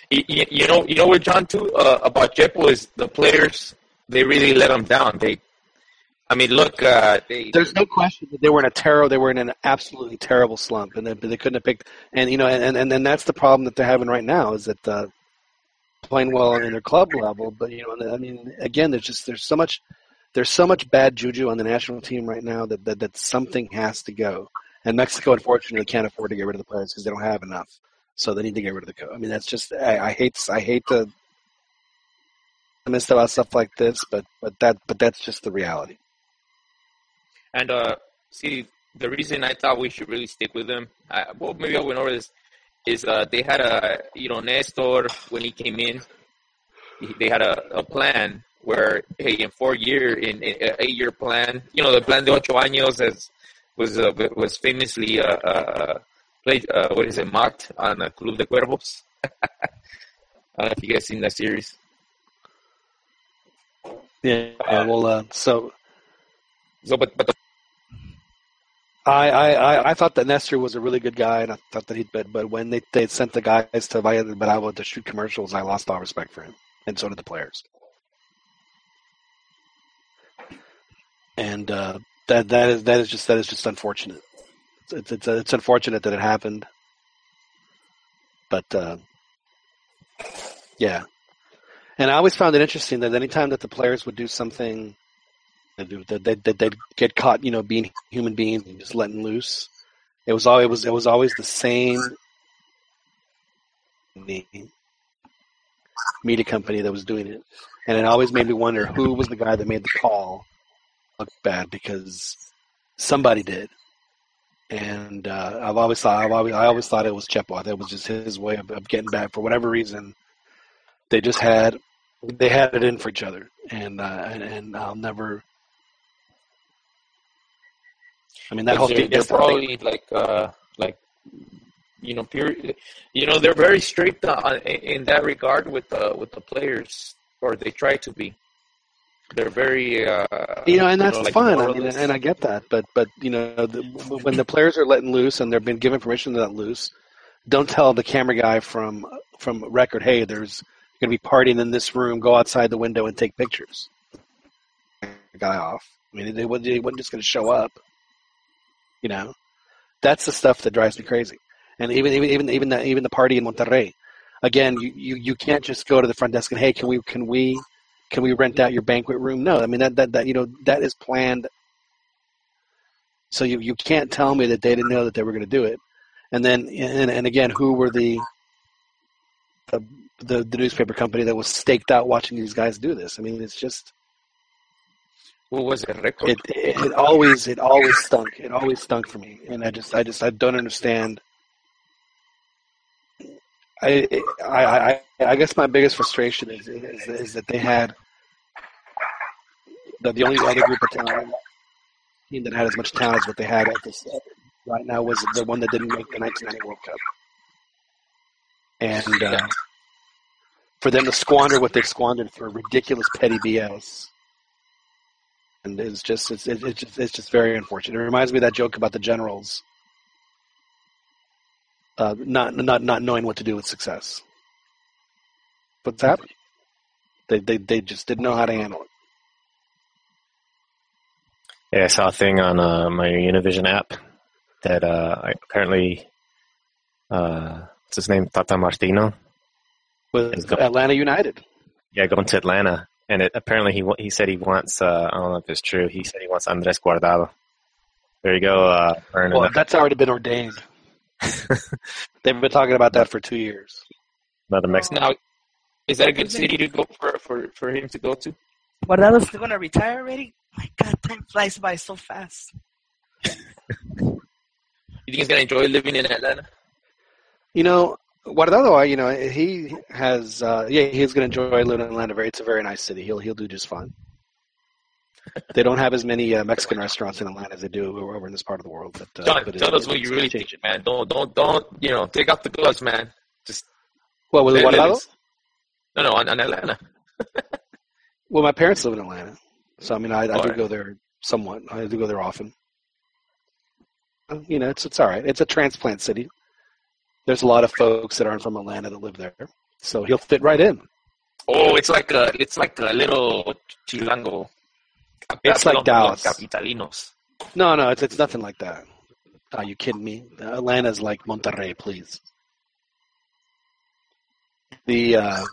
You, you, know, you know what, John, too, uh, about Chepo is the players. They really let him down. They, I mean, look, uh, they. There's no question that they were in a terrible, they were in an absolutely terrible slump, and they, they couldn't have picked. And you know, and and and that's the problem that they're having right now is that uh, playing well in their club level, but you know, I mean, again, there's just there's so much there's so much bad juju on the national team right now that that, that something has to go. And Mexico, unfortunately, can't afford to get rid of the players because they don't have enough, so they need to get rid of the coach. I mean, that's just I, I hate I hate to miss about stuff like this, but but that but that's just the reality. And uh, see, the reason I thought we should really stick with them, I, well, maybe I went over this, is uh, they had a, you know, Nestor when he came in, they had a, a plan where, hey, in four year, in a eight year plan, you know, the plan de ocho años as was uh, was famously uh, uh, played, uh, what is it, mocked on uh, Club de Cuervos. I don't know if you guys seen that series. Yeah, yeah well, uh, so So, but but the, I, I, I, thought that Nestor was a really good guy, and I thought that he, but but when they they sent the guys to Valle del Bravo to shoot commercials, I lost all respect for him, and so did the players. And uh, that that is that is just that is just unfortunate. It's it's it's unfortunate that it happened, but uh, yeah. And I always found it interesting that anytime that the players would do something that they that they'd get caught, you know, being human beings and just letting loose. It was always it was, it was always the same media company that was doing it, and it always made me wonder who was the guy that made the call look bad because somebody did. And uh, I've always thought I've always, I always thought it was Chepo. That was just his way of, of getting back for whatever reason. They just had they had it in for each other, and uh, and, and I'll never. I mean that whole they're, thing. they're thing. probably like uh like you know pure you know they're very strict on, in that regard with the with the players or they try to be they're very uh you know, and that's like fine. I mean, and I get that, but but you know, the, when the players are letting loose and they've been given permission to let loose, don't tell the camera guy from from record, hey, there's going to be partying in this room. Go outside the window and take pictures. Guy off. I mean, they wasn't, they wasn't just going to show up. You know, that's the stuff that drives me crazy. And even even even even the, even the party in Monterrey. Again, you, you, you can't just go to the front desk and hey, can we can we can we rent out your banquet room? No, I mean that that, that you know that is planned. So you you can't tell me that they didn't know that they were going to do it. And then and, and again, who were the, the the the newspaper company that was staked out watching these guys do this? I mean, it's just what was it record it, it it always it always stunk. It always stunk for me, and I just I just I don't understand. I I I, I guess my biggest frustration is, is is that they had that the only other group of talent team that had as much talent as what they had at this right now was the one that didn't make the 1990 World Cup, and uh, for them to squander what they squandered for ridiculous petty BS and it's just it's it's just it's just very unfortunate. It reminds me of that joke about the generals uh, not not not knowing what to do with success. What's happened? They they they just didn't know how to handle it. Yeah, I saw a thing on uh, my Univision app that uh, I- apparently, uh, what's his name, Tata Martino, With is Atlanta United, yeah, going to Atlanta, and it, apparently he he said he wants. Uh, I don't know if it's true. He said he wants Andres Guardado. There you go. Uh, well, a- that's already been ordained. They've been talking about that for two years. another Mexican. now is that a good city to go for for, for him to go to Guardado's still gonna retire already. My God, time flies by so fast. you think he's gonna enjoy living in Atlanta You know, Guardado, I- you know, he has, uh, yeah, he's going to enjoy living in Atlanta. It's a very nice city. He'll he'll do just fine. They don't have as many uh, Mexican restaurants in Atlanta as they do over in this part of the world. But, uh, John, but tell it- us what you really changing. think, man. Don't, don't, don't. You know, take off the gloves, man. Just What with let- let Guardado? No, no, on, on Atlanta. Well, my parents live in Atlanta, so I mean, I, I do go there somewhat. I do go there often. Uh, You know, it's it's all right. It's a transplant city. There's a lot of folks that aren't from Atlanta that live there, so he'll fit right in. Oh, it's like a, it's like a little chilango. It's like Dallas. Capitalinos. No, no, it's it's nothing like that. Are you kidding me? Atlanta's like Monterrey, please. The uh,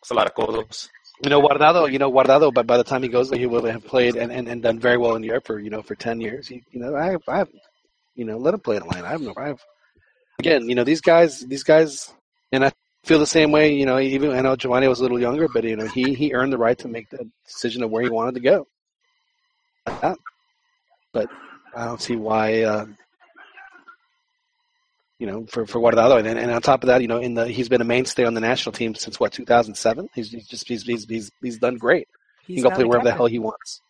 It's a lot of codos. You know Guardado, you know Guardado, but by the time he goes there, he will have played and, and, and done very well in Europe for you know for ten years. He, you know, I I you know, let him play in Atlanta. I have no, I have. Again, you know, these guys, these guys, and I feel the same way. You know, even I know Giovanni was a little younger, but you know, he he earned the right to make the decision of where he wanted to go. But I don't see why. Uh, you know, for for Guardado, and, and on top of that, you know, in the he's been a mainstay on the national team since what 2007. He's, he's just he's, he's he's he's done great. He can go play wherever the hell he wants.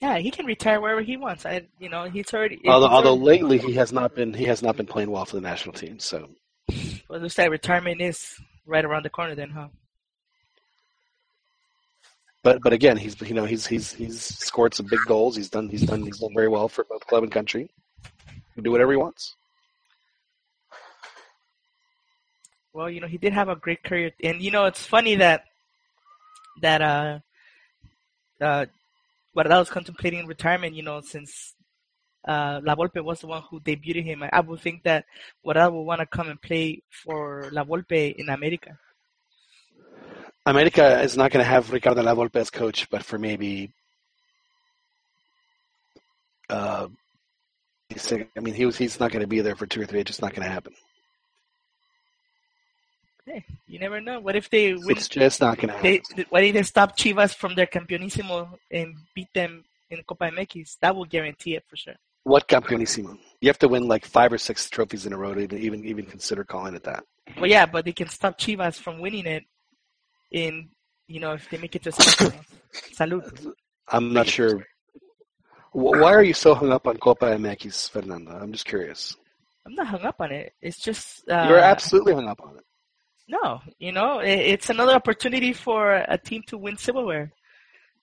Yeah, he can retire wherever he wants. I, you know, he's already. Although he's although already- lately he has not been he has not been playing well for the national team. So well, looks like retirement is right around the corner, then, huh? but but again, he's you know he's he's he's scored some big goals. He's done he's done he's done very well for both club and country. He can do whatever he wants. Well, you know, he did have a great career, and you know, it's funny that that uh, uh, was contemplating retirement. You know, since uh, La Volpe was the one who debuted him, I would think that Guardado would want to come and play for La Volpe in America. America is not going to have Ricardo La Volpe as coach, but for maybe. Uh, I mean, he was, he's not going to be there for two or three. It's just not going to happen. Hey, you never know. What if they win? It's just not going to happen. They, what if they stop Chivas from their campeonísimo and beat them in Copa MX. That will guarantee it for sure. What campeonísimo? You have to win like five or six trophies in a row to even even, consider calling it that. Well, yeah, but they can stop Chivas from winning it in, you know, if they make it to. Salud. I'm not sure. Why are you so hung up on Copa MX, Fernanda? I'm just curious. I'm not hung up on it. It's just uh, You're absolutely hung up on it. No. You know, it, it's another opportunity for a team to win silverware,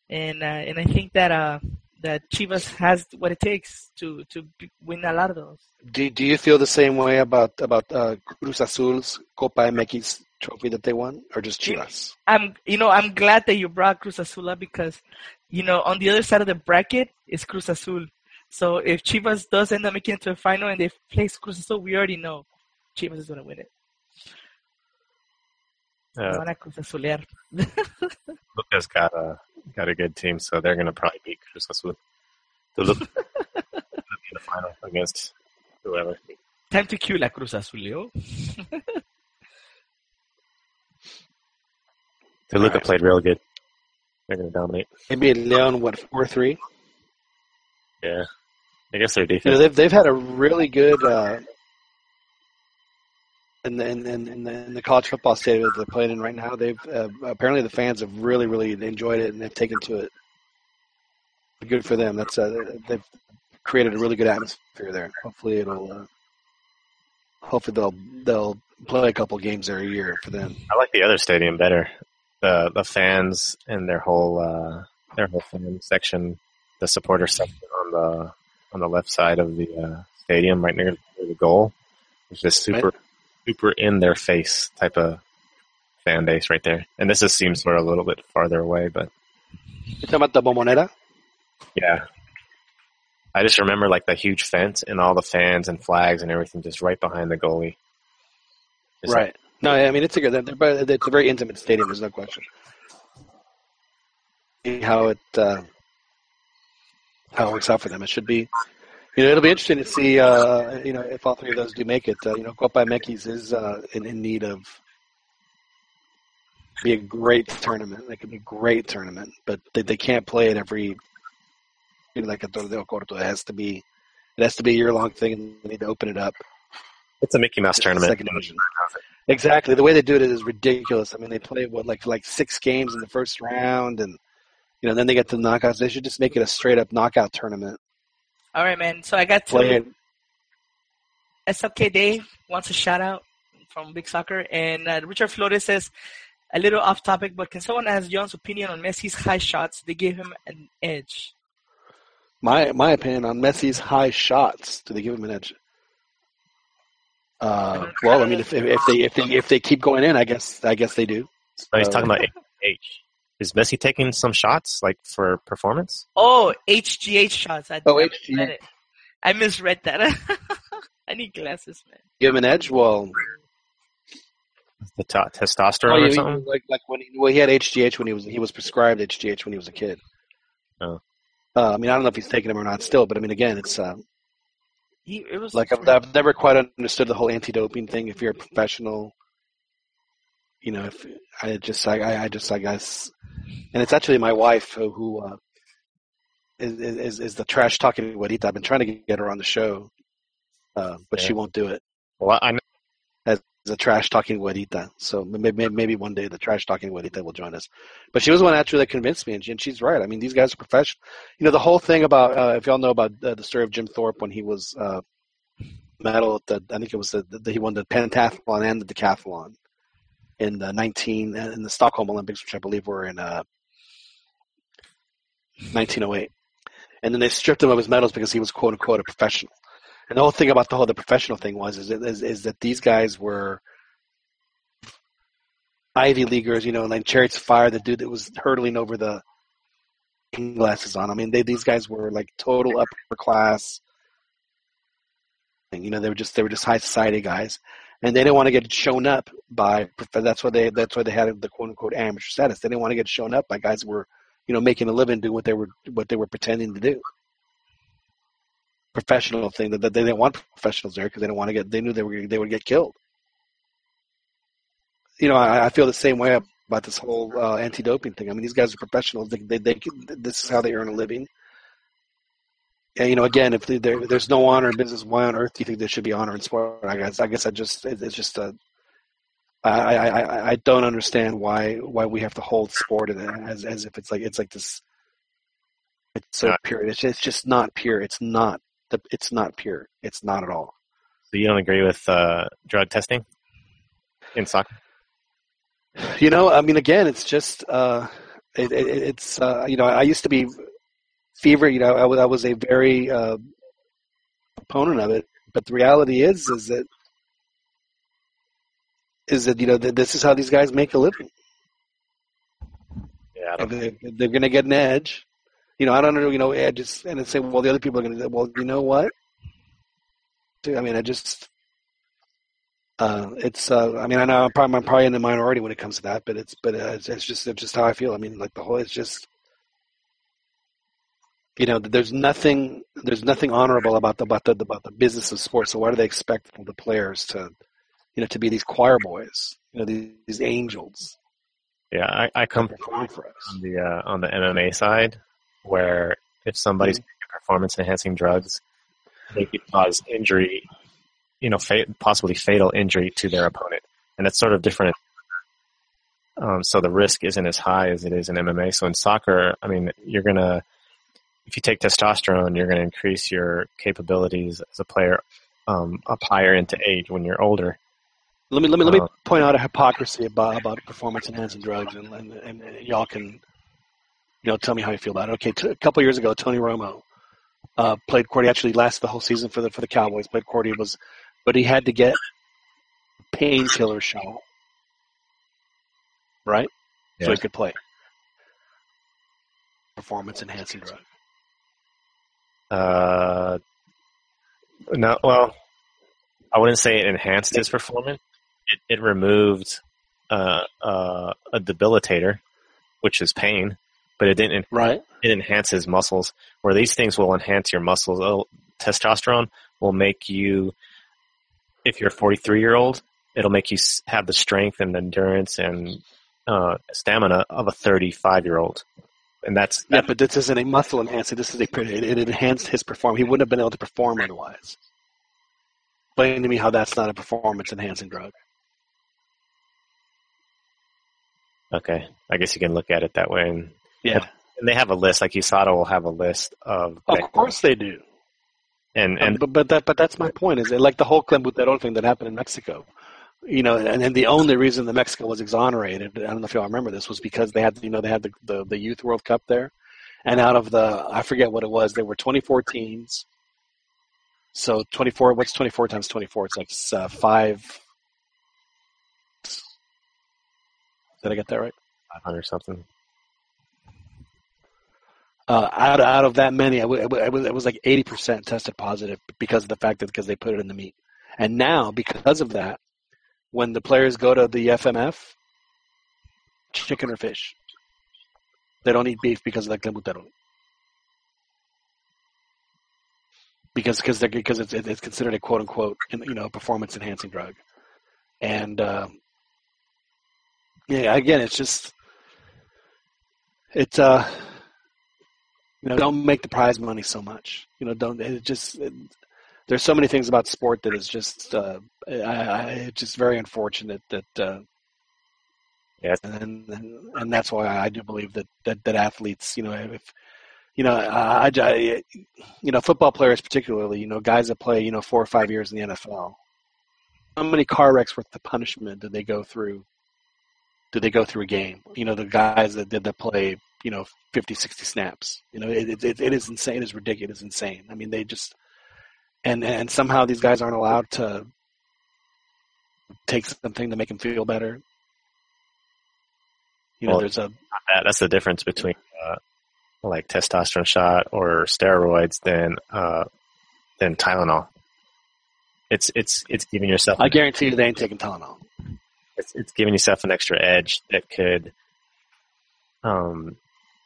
and uh, and I think that uh that Chivas has what it takes to to win a lot of those. Do Do you feel the same way about about uh, Cruz Azul's Copa MX trophy that they won, or just Chivas? I'm, you know, I'm glad that you brought Cruz Azul up because, you know, on the other side of the bracket is Cruz Azul. So if Chivas does end up making it to the final and they place Cruz Azul, we already know Chivas is going to win it. Uh, Van a Cruz Azulear. Lucas got a got a good team, so they're gonna probably beat Cruz Azul. To look in the final against whoever. Time to cue la Cruz Azul, yo. Toluca played real good. They're gonna dominate. Maybe Leon what four three. Yeah, I guess their You know defense. they've they've had a really good uh, in the in, in, the in the college football stadium that they're playing in right now. They've uh, apparently the fans have really really enjoyed it and they've taken to it. Good for them. That's uh, they've created a really good atmosphere there. Hopefully it'll. Uh, hopefully they'll they'll play a couple games there a year for them. I like the other stadium better. The the fans and their whole uh, their whole fan section, the supporter section on the on the left side of the uh, stadium, right near the goal, is just super super in their face type of fan base right there. And this just seems sort of a little bit farther away, but You talking about the Bombonera? yeah. I just remember like the huge fence and all the fans and flags and everything just right behind the goalie. Just right. No, I mean it's a good. They're, they're, it's a very intimate stadium. There's no question. How it uh, how it works out for them. It should be. You know, it'll be interesting to see. Uh, you know, if all three of those do make it. Uh, you know, Copa MX is uh, in, in need of be a great tournament. It could be a great tournament, but they, they can't play it every. You know, like a torneo corto. It has to be. It has to be a year long thing, and they need to open it up. It's a Mickey Mouse It's tournament. second division. Exactly. The way they do it is ridiculous. I mean, they play what like like six games in the first round, and you know then they get to the knockouts. They should just make it a straight up knockout tournament. All right, man. So I got Play to it. SLK Dave wants a shout out from Big Soccer, and uh, Richard Flores says a little off topic, but can someone ask John's opinion on Messi's high shots? They gave him an edge. My my opinion on Messi's high shots. Do they give him an edge? Uh, well, I mean, if, if if they if they if they keep going in, I guess I guess they do. No, he's talking about H. Is Messi taking some shots like for performance? Oh, HGH shots. I, Oh, HGH. misread it. I misread that. I need glasses, man. Give him an edge. Well, The t- testosterone oh, or you- something? like like when he, well he had HGH when he was he was prescribed HGH when he was a kid. Oh. Uh, I mean, I don't know if he's taking them or not still, but I mean, again, it's uh, He, it was like I've, I've never quite understood the whole anti-doping thing. If you're a professional, you know, if I just, I, I- just, I guess, and it's actually my wife who, who uh, is, is is the trash talking Juanita. I've been trying to get her on the show, uh, but she won't do it. Well, I know. As a trash talking Juanita, so maybe maybe one day the trash talking Juanita will join us. But she was the one actually that convinced me, and, she, and she's right. I mean, these guys are professional. You know, the whole thing about uh, if y'all know about uh, the story of Jim Thorpe when he was uh, medal at the I think it was the, the he won the pentathlon and the decathlon in the 19 in the Stockholm Olympics, which I believe were in uh, 1908. And then they stripped him of his medals because he was quote unquote a professional. And the whole thing about the whole the professional thing was is, is, is that these guys were Ivy Leaguers, you know, and like Chariots Fire, the dude that was hurtling over the glasses on. I mean, they these guys were like total upper class. You know, they were just they were just high society guys, and they didn't want to get shown up by. That's why they that's why they had the quote unquote amateur status. They didn't want to get shown up by guys who were you know making a living doing what they were what they were pretending to do. Professional thing that they didn't want professionals there because they didn't want to get they knew they were they would get killed. You know, I, I feel the same way about this whole uh, anti-doping thing. I mean, these guys are professionals. They, they, they, this is how they earn a living. You know, again, if there, there's no honor in business, why on earth do you think there should be honor in sport? I guess, I guess, I just, it's just a I, I, I don't understand why, why we have to hold sport as, as if it's like, it's like this, it's so pure. It's just, it's just not pure. It's not the, it's not pure. It's not at all. So you don't agree with uh, drug testing in soccer? You know, I mean, again, it's just, uh, it, it, it's, uh, you know, I used to be fever. You know, I was, I was a very uh, opponent of it, but the reality is, is that, is that you know that this is how these guys make a living. Yeah, they, they're going to get an edge. You know, I don't know. You know, I just and then say, well, the other people are going to. Well, you know what? I mean, I just. Uh, it's. Uh, I mean, I know I'm probably, I'm probably in the minority when it comes to that, but it's. But uh, it's, it's just. It's just how I feel. I mean, like the whole. It's just you know, there's nothing there's nothing honorable about the about the about the business of sports. So why do they expect the players to, you know, to be these choir boys, you know, these, these angels? Yeah, I, I come from on the uh, on the MMA side, where if somebody's mm-hmm. performance enhancing drugs, they could cause injury, you know, fa- possibly fatal injury to their opponent, and it's sort of different. Um, so the risk isn't as high as it is in MMA. So in soccer, I mean, you're gonna if you take testosterone, you're going to increase your capabilities as a player um, up higher into age when you're older. Let me let me let me uh, point out a hypocrisy about about performance enhancing drugs, and, and, and y'all can you know tell me how you feel about it. Okay, t- a couple years ago, Tony Romo uh, played Cordy. Actually, lasted the whole season for the for the Cowboys. Played Cordy was, but he had to get painkiller shot, right? Yeah. So he could play. Performance enhancing drug. Uh, no, well, I wouldn't say it enhanced his performance. It, it removed uh, uh, a debilitator, which is pain, but it didn't. Right. It enhances his muscles. Where these things will enhance your muscles. Oh, testosterone will make you, if you're a 43 year old, it'll make you have the strength and endurance and uh, stamina of a 35 year old and that's yeah. But this isn't a muscle enhancer. This is a it, it enhanced his performance. He wouldn't have been able to perform otherwise. Explain to me how that's not a performance enhancing drug. Okay, I guess you can look at it that way. And yeah, and they have a list. Like USADA will have a list of. Of course they do. And uh, and but but that but that's my point. Is it like the whole clenbuterol thing that happened in Mexico? You know, and, and the only reason that Mexico was exonerated, I don't know if y'all remember this, was because they had, you know, they had the, the, the Youth World Cup there. And out of the, I forget what it was, there were 24 teams. So 24, what's 24 times 24? It's like uh, five. Did I get that right? 500 something. Uh, out, out of that many, it was, it was like 80% tested positive because of the fact that because they put it in the meat. And now, because of that, when the players go to the FMF, chicken or fish. They don't eat beef because of the clenbuterol. Because because they because it's it's considered a quote unquote you know performance enhancing drug, and uh, yeah again it's just it's uh you know don't make the prize money so much you know don't it just it, there's so many things about sport that is just uh, I, I, it's just very unfortunate that uh, yes and, and and that's why I do believe that that, that athletes you know if you know I, I you know football players particularly you know guys that play you know four or five years in the NFL how many car wrecks worth the punishment did they go through did they go through a game? You know the guys that did that play you know 50 60 snaps you know it, it, it is insane it is ridiculous It's insane. I mean they just and and somehow these guys aren't allowed to take something to make them feel better. You know, well, there's a that, that's the difference between uh, like testosterone shot or steroids than uh, than Tylenol. It's it's it's giving yourself. I guarantee you, they ain't taking Tylenol. It's it's giving yourself an extra edge that could um,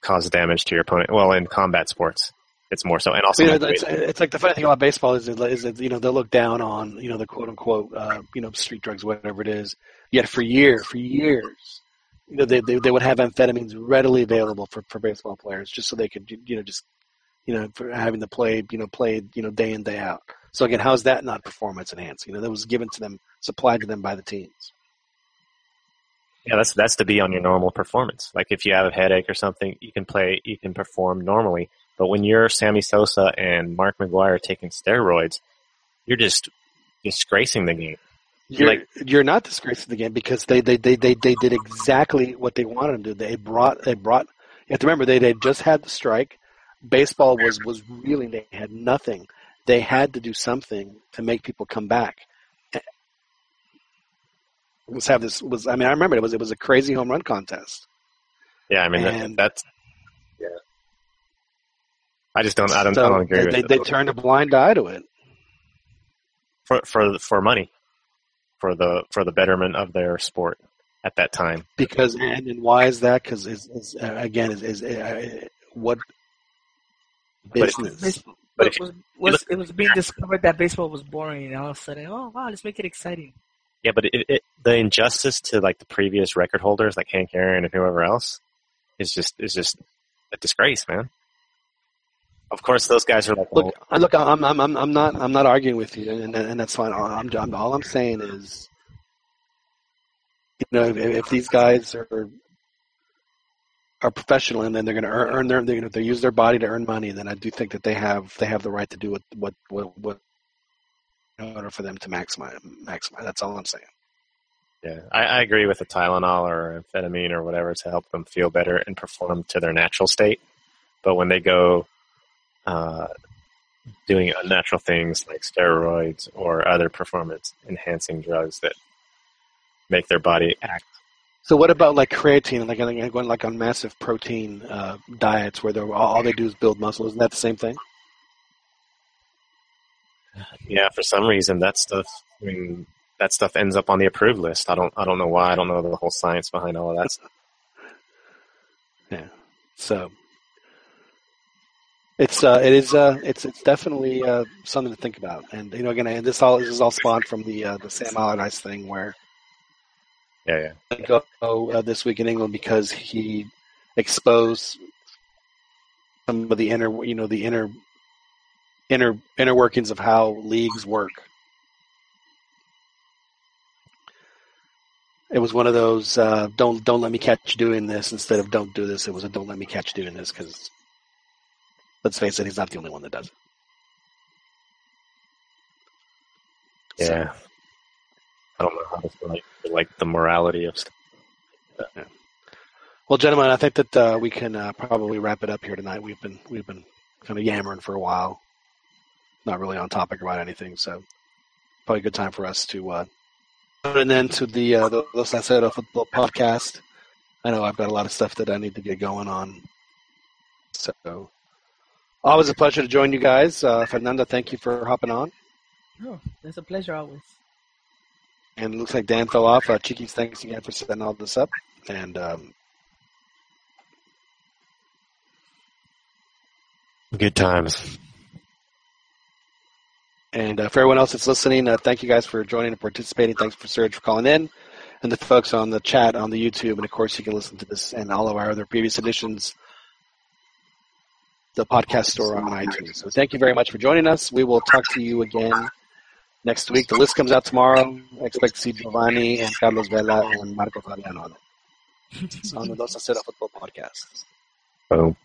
cause damage to your opponent. Well, in combat sports, it's more so, and also you know, it's, it's, like the funny thing about baseball is, is that you know they'll look down on you know the quote unquote uh, you know street drugs, whatever it is. Yet for years, for years, you know they, they they would have amphetamines readily available for, for baseball players just so they could you know just you know, for having to play, you know, played you know, day in day out. So again, how is that not performance enhancing? You know, that was given to them, supplied to them by the teams. Yeah, that's that's to be on your normal performance. Like if you have a headache or something, you can play, you can perform normally. But when you're Sammy Sosa and Mark McGwire taking steroids, you're just disgracing the game. You're, like you're not disgracing the game because they, they, they, they, they did exactly what they wanted to do. They brought they brought you have to remember they they just had the strike. Baseball was was reeling. They had nothing. They had to do something to make people come back. Let's have this was I mean I remember it was it was a crazy home run contest. Yeah, I mean that, And- that's. I just don't. I don't. So I don't agree they, with they, it. they turned a blind eye to it. for for for money, for the for the betterment of their sport at that time. because and, and why is that? Because is, is uh, again is, is uh, what But- business? Baseball But if you- was, was it was being discovered that baseball was boring, and all of a sudden, oh wow, let's make it exciting. Yeah, but it, it, the injustice to like the previous record holders, like Hank Aaron and whoever else, is just is just a disgrace, man. Of course, those guys are like, Look, I- uh, look, I'm, I'm, I'm, I'm not, I'm not arguing with you, and, and that's fine. All I'm, I'm, all I'm saying is, you know, if, if these guys are are professional and then they're going to earn, earn their, they're going to they use their body to earn money, then I do think that they have, they have the right to do what, what, what, what in order for them to maximize, maximize. That's all I'm saying. yeah, I, I agree with the Tylenol or amphetamine or whatever to help them feel better and perform to their natural state. But when they go uh, doing unnatural things like steroids or other performance enhancing drugs that make their body act So what about like creatine, like like going like on massive protein uh, diets where they're all, all they do is build muscle? Isn't that the same thing? Yeah, for some reason that stuff. I mean, that stuff ends up on the approved list. I don't. I don't know why. I don't know the whole science behind all of that. Stuff. Yeah. So it's uh, it is uh, it's it's definitely uh, something to think about. And you know, again, and this all this is all spawned from the uh, the Sam Allardyce thing where Yeah, yeah. go uh, this week in England because he exposed some of the inner you know the inner inner inner workings of how leagues work. It was one of those uh, don't don't let me catch doing this instead of don't do this. It was a don't let me catch doing this because let's face it, he's not the only one that does it. So- Yeah. I don't know how to feel like, like the morality of stuff. Well, gentlemen, I think that uh, we can uh, probably wrap it up here tonight. We've been we've been kind of yammering for a while, not really on topic about anything. So probably a good time for us to uh, put an end to the uh, the Dos a Cero Football Podcast. I know I've got a lot of stuff that I need to get going on. So always a pleasure to join you guys. Uh, Fernanda, thank you for hopping on. Oh, it's a pleasure always. And it looks like Dan fell off. Uh, Chiquis, thanks again for setting all this up. And um, Good times. And uh, for everyone else that's listening, uh, thank you guys for joining and participating. Thanks for Serge for calling in. And the folks on the chat on the YouTube. And of course, you can listen to this and all of our other previous editions, the podcast store on iTunes. So thank you very much for joining us. We will talk to you again next week. The list comes out tomorrow. I expect to see Giovani and Carlos Vela and Marco Fabián on it. It's on the Dos a Cero Football Podcast. Boom.